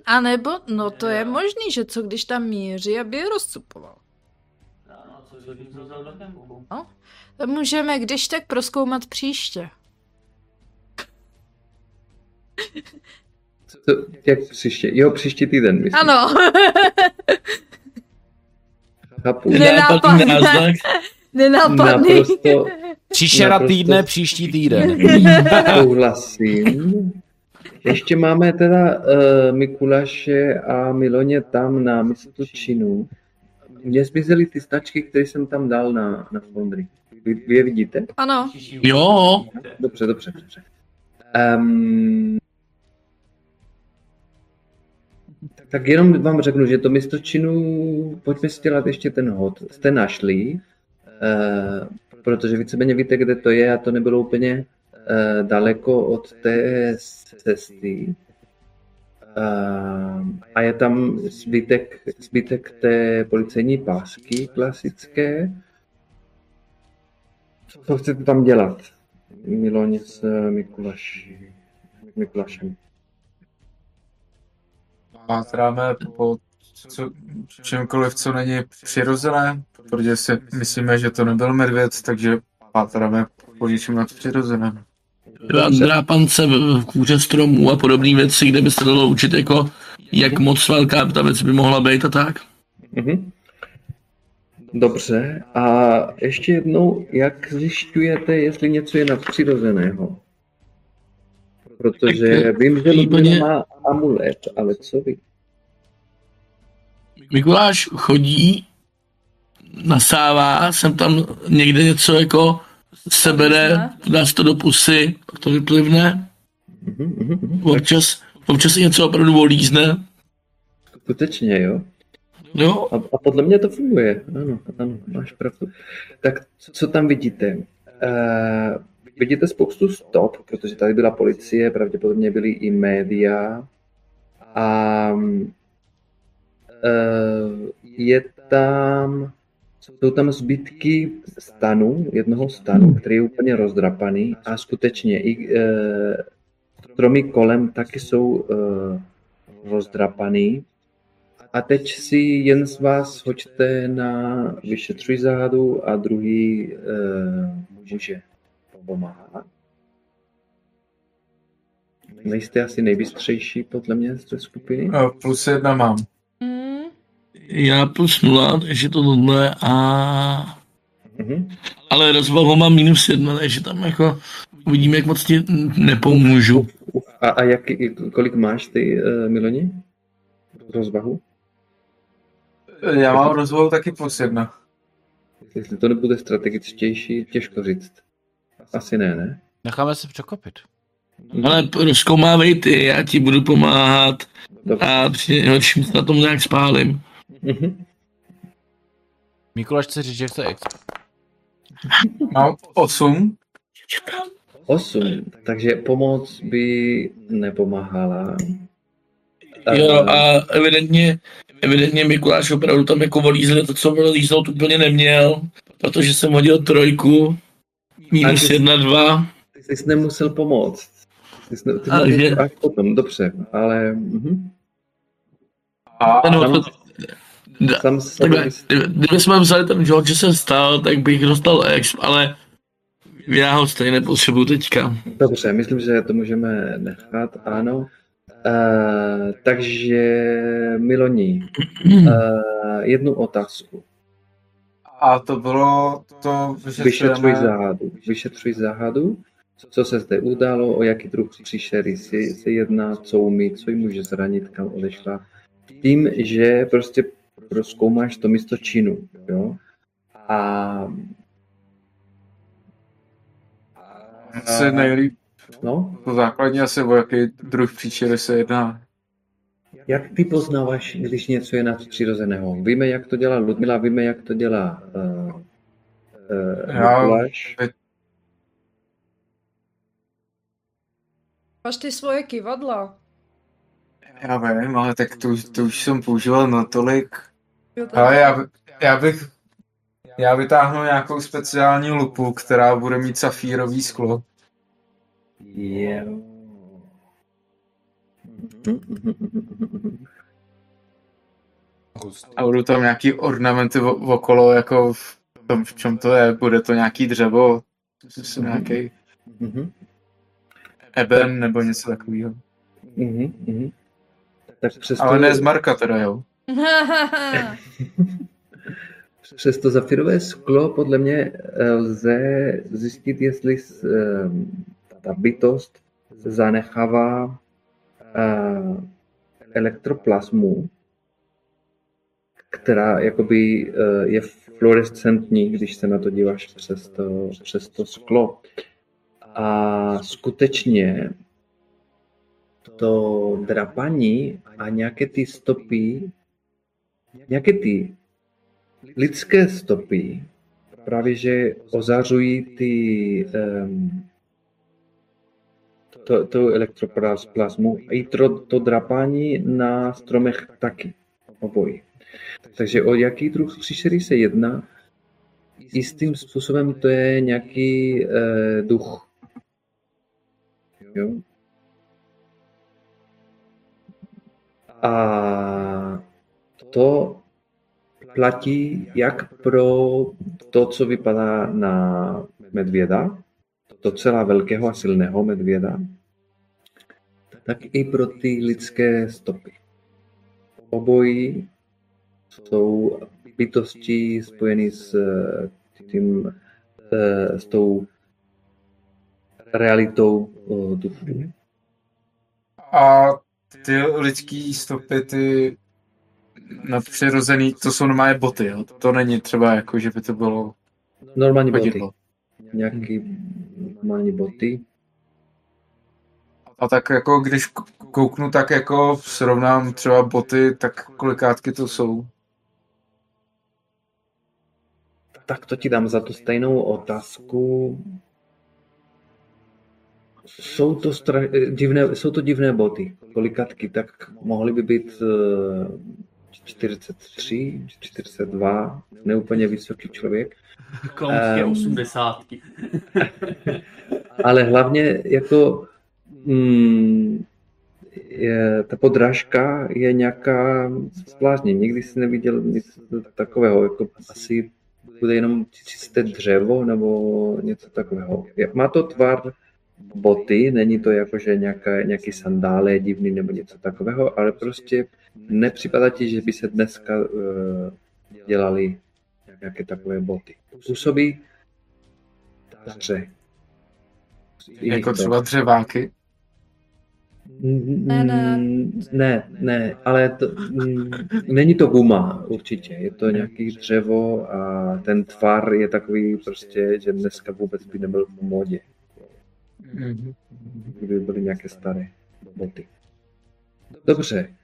A nebo, no to je možný, že co když tam míří, aby je rozcupoval. No, co to vzal do kempu? To můžeme když tak proskoumat příště. To, jak příště? Jo, příští týden, myslím. Ano, Chápu. Nenápadný. Nenápadný náznak. (laughs) nenápadný. Naprosto Příšera Naprosto. týdne, příští týden. (laughs) souhlasím. Ještě máme teda uh, Mikuláše a Miloně tam na místu činu. Mně zmizely ty značky, které jsem tam dal na, na Foundry. Vy, vy je vidíte? Ano. Jo, Dobře, dobře, dobře. Um, tak jenom vám řeknu, že to místo činu, pojďme si dělat ještě ten hod. Jste našli, uh, protože víceméně víte, kde to je a to nebylo úplně daleko od té cesty. Uh, a je tam zbytek, zbytek té policejní pásky klasické. Co chcete tam dělat? Miloně s Mikuláš, Mikulášem. Pátráme po co, čemkoliv, co není přirozené, protože si myslíme, že to nebyl medvěd, takže pátráme po něčem nadpřirozeném. Drápance v kůře stromů a podobné věci, kde by se dalo učit jako, jak moc velká ta věc by mohla být a tak. Mhm. Dobře, a ještě jednou, jak zjišťujete, jestli něco je nadpřirozeného? Protože Tak, vím, že Ludmila má amulet, ale co vy? Mikuláš chodí, nasává, sem tam někde něco jako sebere, dá si to do pusy, pak to vyplivne, Mhm, mhm, mhm. občas, občas něco opravdu olízne, Skutečně, jo? jo, A, a podle mě to funguje. Ano, ano, máš pravdu. Tak co tam vidíte? Uh, vidíte spoustu stop, protože tady byla policie, pravděpodobně byly i média. A uh, je tam, jsou tam zbytky stanu, jednoho stanu, který je úplně rozdrapaný a skutečně i uh, stromy kolem taky jsou uh, rozdrapaný. A teď si jen z vás hoďte na vyšetřuj záhadu a druhý uh, může pomáhat. Nejste asi nejbystřejší podle mě z té skupiny. Plus jedna mám. Já plus nula, takže to tohle a... Mhm. Ale rozvahu mám minus jedna, takže tam jako uvidíme, jak moc ti nepomůžu. A, a jak, kolik máš ty, uh, Miloni? Rozvahu? Já mám rozvahu taky plus jedna. Jestli to nebude strategičtější, těžko říct. Asi ne, ne? Necháme se překopit. Ale rozkoumávej ty, já ti budu pomáhat Dobře. a při nejhorším se na tom nějak spálím. Mhm. Mikuláš chce říct, že chce X. Mám (laughs) osm. Osm. Takže pomoc by nepomáhala. Jo, a evidentně, evidentně Mikuláš opravdu tam jako volízl to, co bylo líznout, úplně neměl, protože jsem hodil trojku, minus A ty- jedna, dva. Ty jsi nemusel pomoct. Ty jsi, ne, ty Ale jsi že- až potom, dobře, ale mhm. A No, tam- Tam takhle, kdyby- jsme vzali ten George, že se stal, tak bych dostal X, ale já ho stejně nepotřebuju teďka. Dobře, myslím, že to můžeme nechat, ano. Uh, takže Miloni, uh, jednu otázku. a to bylo to, Vyšetřuj vyšetřujeme... záhadu. Vyšetřuj záhadu. Co se zde udalo, o jaký druh příšery se jedná, co umí, co jí může zranit, kam odešla. Tím, že prostě proskoumáš to místo činu. Jo? A Se nejlíp, no, to základně asi o jaký druh příčiny se jedná. Jak ty poznáváš, když něco je nadpřirozeného? Víme, jak to dělá Ludmila, víme, jak to dělá uh, uh, Já- Mikuláš. Máš ty svoje kivadla. Já vím, ale tak to, to už jsem používal natolik. Ale já, já bych... Já vytáhnu nějakou speciální lupu, která bude mít safírový sklo. Jo. A budou tam nějaký ornamenty o- okolo, jako v tom, v čem to je. Bude to nějaký dřevo, myslím, nějaký Mhm, eben nebo něco takového. mhm, mhm. Tak přesto, Ale ne z Marka teda, jo. Přes to zafirové sklo podle mě eh, lze zjistit, jestli eh, ta bytost zanechává eh, elektroplasmu, která jakoby je fluorescentní, když se na to díváš přes to, přes to sklo. A skutečně to drapaní a nějaké ty stopy, nějaké ty lidské stopy právě že ozařují ty um, to, to elektroplazmu i to, to drapání na stromech taky, obojí. Takže o jaký druh příšery se jedná? Jistým způsobem to je nějaký eh, duch. Jo? A to platí jak pro to, co vypadá na medvěda, docela velkého a silného medvěda, tak i pro ty lidské stopy. Obojí jsou bytosti spojené s tím, s tou realitou duchu. A ty lidský stopy, ty nadpřirozený, to jsou normálně boty, jo? To není třeba jako, že by to bylo Normální boty. chodidlo. Nějaký normální boty. A tak jako, když kouknu, tak jako srovnám třeba boty, tak kolikátky to jsou. Tak to ti dám za tu stejnou otázku. Jsou to, stra- divné, jsou to divné boty. Kolikatky, tak mohly by být eh, 43, 42, neúplně vysoký člověk. Klaunské Ehm. osmdesátky. (laughs) Ale hlavně jako mm, je, ta podrážka je nějaká zvláštní. Nikdy jsem neviděl nic takového. Jako asi bude jenom čisté dřevo nebo něco takového. Má to tvar boty, není to jako, že nějaká, nějaký sandále divný nebo něco takového, ale prostě nepřipadá ti, že by se dneska uh, dělali nějaké takové boty. Působí staře. Jako třeba dřeváky. Ne, ne. Ne, ne, ale to, mm, není to guma určitě, je to nějaký dřevo a ten tvar je takový prostě, že dneska vůbec by nebyl v modě, kdyby byly nějaké staré boty. Dobře,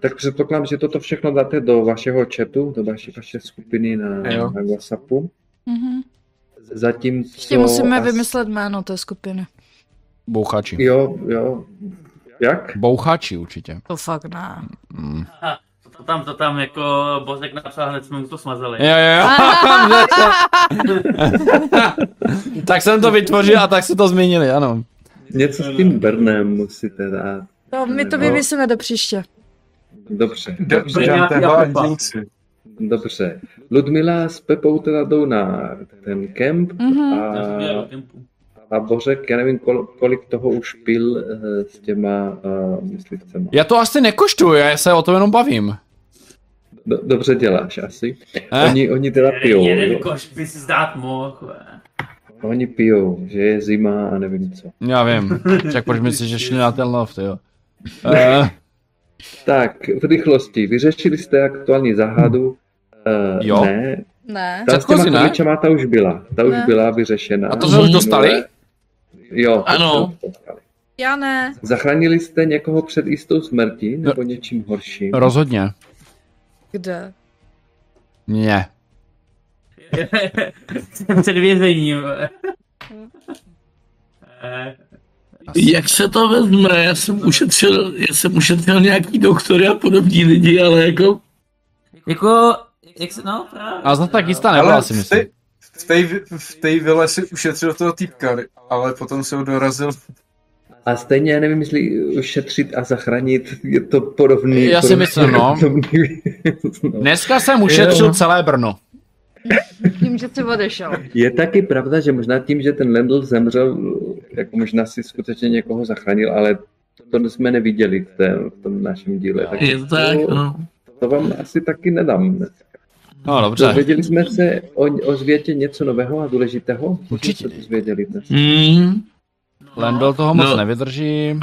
tak předpokládám, že toto všechno dáte do vašeho chatu, do vaší, vaše skupiny na, Jo. na WhatsAppu. Mhm. Zatímco... Ještě musíme as- vymyslet jméno té skupiny. Bouchači. Jo, jo. Jak? Bouchači určitě. To fakt ne. Mm. To tam, to tam jako Bozek napsal, hned jsme mu to smazali. Jo, jo, jo. (laughs) tak jsem to vytvořil a tak se to změnili, ano. Něco s tím Bernem musíte dát. No, my to Nebo- vymyslíme do příště. Dobře, Dobře, Nějaký tenhle Jakuba. andílci. dobře. Ludmila s Pepou teda jdou na ten kemp Mhm. a, a Bořek, já nevím, kol, kolik toho už pil eh, s těma uh, myslivcema. Já to asi nekoštuju, já se o tom jenom bavím. Do, dobře děláš asi. Eh? Oni, oni teda pijou, Jeden jo? koš by si zdát mohl. Oni pijou, že je zima a nevím co. Já vím. (laughs) Tak proč myslíš, že šli na ten loft, jo? Uh, (laughs) Tak, v rychlosti. Vyřešili jste aktuální záhadu? Uh, Jo. Ne. Ne. Ta s těma Předchozí, ne? kuličema ta už byla. Ta už Ne. byla vyřešena. A to jsme už dostali? Jo. Ano. dostali. Já ne. Zachránili jste někoho před jistou smrtí No. nebo něčím horším? rozhodně. Kde? Ne. (laughs) Jsem před vězením. (laughs) Eh, Jak se to vezme? Já jsem ušetřil, já jsem ušetřil nějaký doktory a podobní lidi, ale jako Jako, jak se, no právě. A zase tak jistá nebyla, Ale si v myslím. té- v té v té vile si ušetřil toho týpka, ale potom se ho dorazil. A stejně, já nevím, jestli šetřit a zachránit je to podobný. Já si podobný- myslím, no. (laughs) podobný no. Dneska jsem ušetřil Jo. celé Brno. Tím, že jsi odešel. Je taky pravda, že možná tím, že ten Lendl zemřel, jako možná si skutečně někoho zachránil, ale to jsme neviděli v, té, v tom našem díle. Tak je to tak, no. to vám asi taky nedám. No dobře. Dozvěděli jsme se o, o zvětě něco nového a důležitého? Co Určitě. jsme se dozvěděli dnes? Mm, Lendl toho moc No. nevydrží.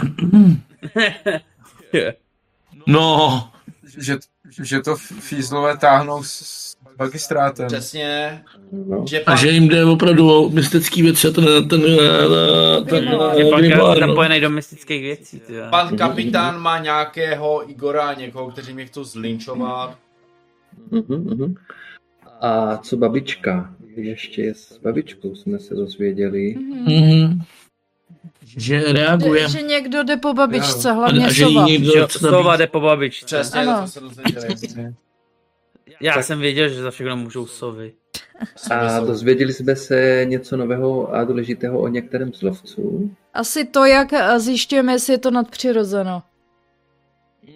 no, že, že to fízlové táhnou s magistrátem. Přesně, No. že A pan, že jim jde opravdu o mystický věci a ten, ten, ten, ten, Je ten pak Grimoire, no. zapojený do mystických věcí, pan kapitán má nějakého Igora, někoho, kteří mě chcou zlinčovat. Mhm, mhm. A co babička? Ještě s babičkou jsme se dozvěděli. Mhm. Že reaguje. Že, že někdo jde po babičce, A, hlavně a že jí sova. někdo zabít. jde po babičce. Přesně, Ano. to se dozvěděli. Já Tak- jsem věděl, že za všechno můžou sovy. A dozvěděli jsme se něco nového a důležitého o některém z lovců. Asi to, jak eh, zjišťujeme, jestli je to nadpřirozeno.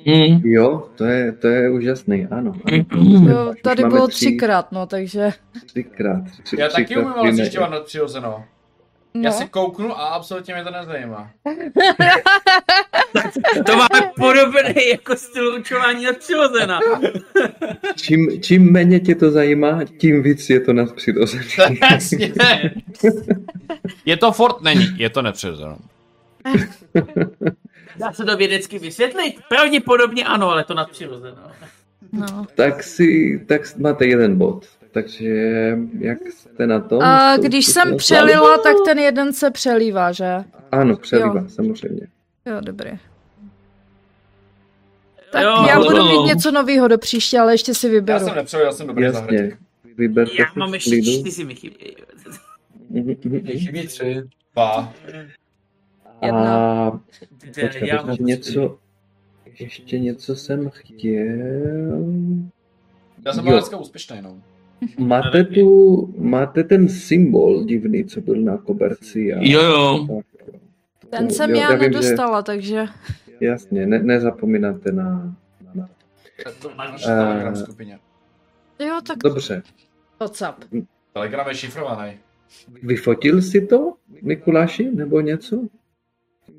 Mhm. Jo, to je, to je úžasný, ano. ano. Mhm. Jo, tady bylo tři- třikrát, no, takže... Třikrát. Tři, Já taky třikrát umím ale zjišťovat nadpřirozeno. Já No. si kouknu a absolutně mě to nezajímá. (laughs) To máme podobný jako styl ručování nadpřirozena. Čím, čím méně tě to zajímá, tím víc je to nadpřirozené. Je to fort? Není, je to nepřirozeno. (laughs) Dá se to vědecky vysvětlit? Pravděpodobně ano, ale to nadpřirozeno. No. tak si, tak máte jeden bod. Takže jak jste na tom? A když jsem přelila, tak ten jeden se přelívá, že? Ano, přelívá, Jo. samozřejmě. Jo, dobrý. Tak Jo, já ale budu no. mít něco nového do příště, ale ještě si Já vyberu. jsem nepřijel, já jsem dobrý. Jasně. Vyberte Já si mám ještě čtyři mi chybějí. Mhm. Chybí tři. Dva. Jedna. A Počkej, já něco, ještě něco jsem chtěl. Já jsem byl dneska úspěšný, no. Máte tu, máte ten symbol divný, co byl na koberci. A, Jo, jo. tak. Ten jsem jo, já že- nedostala, takže... Jasně, ne, nezapomínáte na, na... To máš Eh. Telegram skupině. Jo, tak Dobře. WhatsApp. Telegram je šifrovaný. Vyfotil si to, Mikuláši, nebo něco?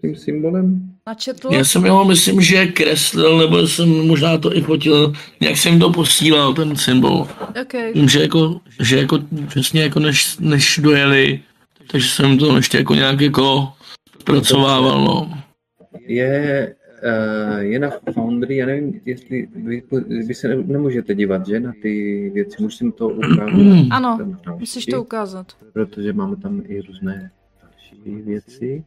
Tím symbolem? Načetl? Já jsem jeho, myslím, že kreslil, nebo jsem možná to i fotil, nějak jsem to posílal, ten symbol. Okay. Vím, že jako, že jako přesně jako než, než dojeli, takže jsem to ještě jako nějak jako zpracovával, no. Je, uh, je na Foundry, já nevím, jestli vy, vy se ne, nemůžete dívat, že, na ty věci, musím to ukázat. Ano, musíš to ukázat. Protože máme tam i různé další věci.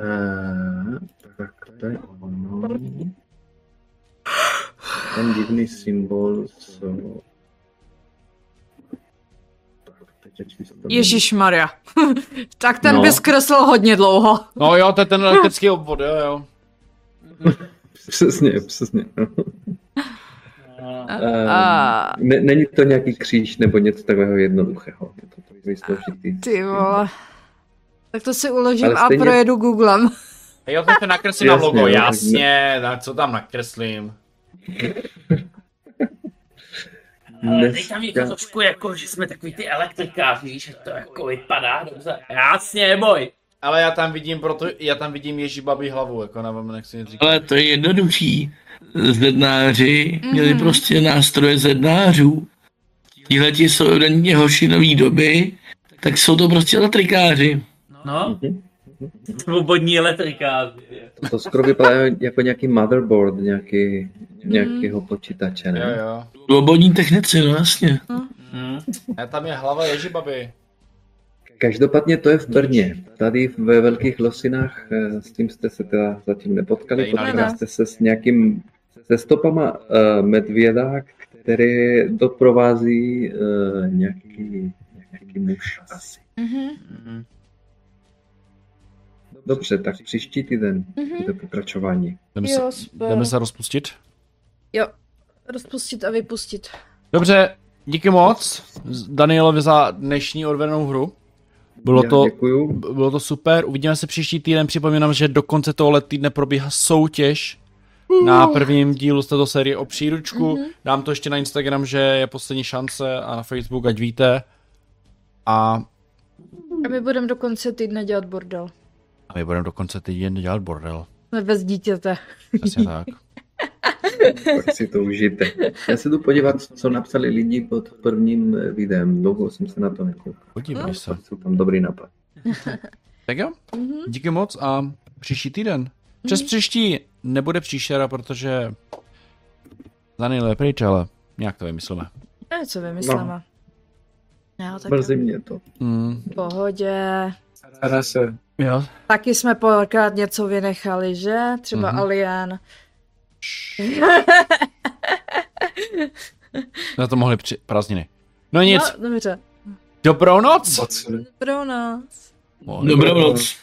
Uh, tak to je ono. Ten divný symbol, co... Ježíš Maria. (laughs) tak ten No. bys kreslil hodně dlouho. No jo, to je ten elektrický obvod, jo, jo. (laughs) Přesně, přesně. Eh, A, ne, není to nějaký kříž nebo něco takového jednoduchého. Je to takový složitý. ty vole. Tak to si uložím Ale a stejně- projedu Googlem. Jo, to ten nakreslím na Jasně, logo, jasně, tak co tam nakreslím? Ale teď tam je to trošku jako, že jsme takový ty elektrikáři, víš, že to jako vypadá dobře. Jasně, boj. Ale já tam vidím proto, já tam vidím Ježí babí hlavu, jako nevím, nechci nic říkat. Ale to je jednoduchý. Zednáři měli Mhm. prostě nástroje zednářů. Tihleti jsou evidentně hoši nový doby, tak jsou to prostě elektrikáři. No, svobodní elektrikáři. To skoro vypadá jako nějaký motherboard nějaký, nějakého počítače, Jo, ne? jo. Svobodní technici, no jasně. Hm. A tam je hlava Ježí babi. Každopádně to je v Brně. Tady ve Velkých Losinách, eh, s tím jste se teda zatím nepotkali, Ne, ne. potkali jste se s nějakým, se stopama uh, medvěda, který doprovází uh, nějaký, nějaký muž asi. Mhm. Dobře, tak příští týden bude pokračování. Jdeme, Jo, se, super. jdeme se rozpustit? Jo, rozpustit a vypustit. Dobře, díky moc Danielovi za dnešní odvedenou hru. Bylo Já to, Děkuju. bylo to super, uvidíme se příští týden, připomínám, že do konce tohohle týdne probíhá soutěž na prvním dílu z této série o příručku. Dám to ještě na Instagram, že je poslední šance a na Facebook, ať víte. A, A my budeme do konce týdne dělat bordel. A my budeme do konce týdne dělat bordel. Jsme bez dítěte. Přesně tak. (laughs) Tak si to užijte. Já se jdu podívat, co napsali lidi pod prvním videem. Dlouho jsem se na to nekoukal. Podívej se. Jsou tam dobrý nápad. (laughs) Tak jo, Mhm. díky moc a příští týden. Přes příští nebude příšera, protože Zanilo je pryč, ale nějak to vymyslíme. Ne, co vymyslíme. Jo, tak Mrzí jo. mě to. Mm, pohodě. Stane se. Jo. Taky jsme párkrát něco vynechali, že? Třeba Mhm. mm-hmm. Alien. (laughs) Na to mohli při prázdniny. No nic, No, dobře. dobrou noc! Nás. Oh, Dobrou noc. noc.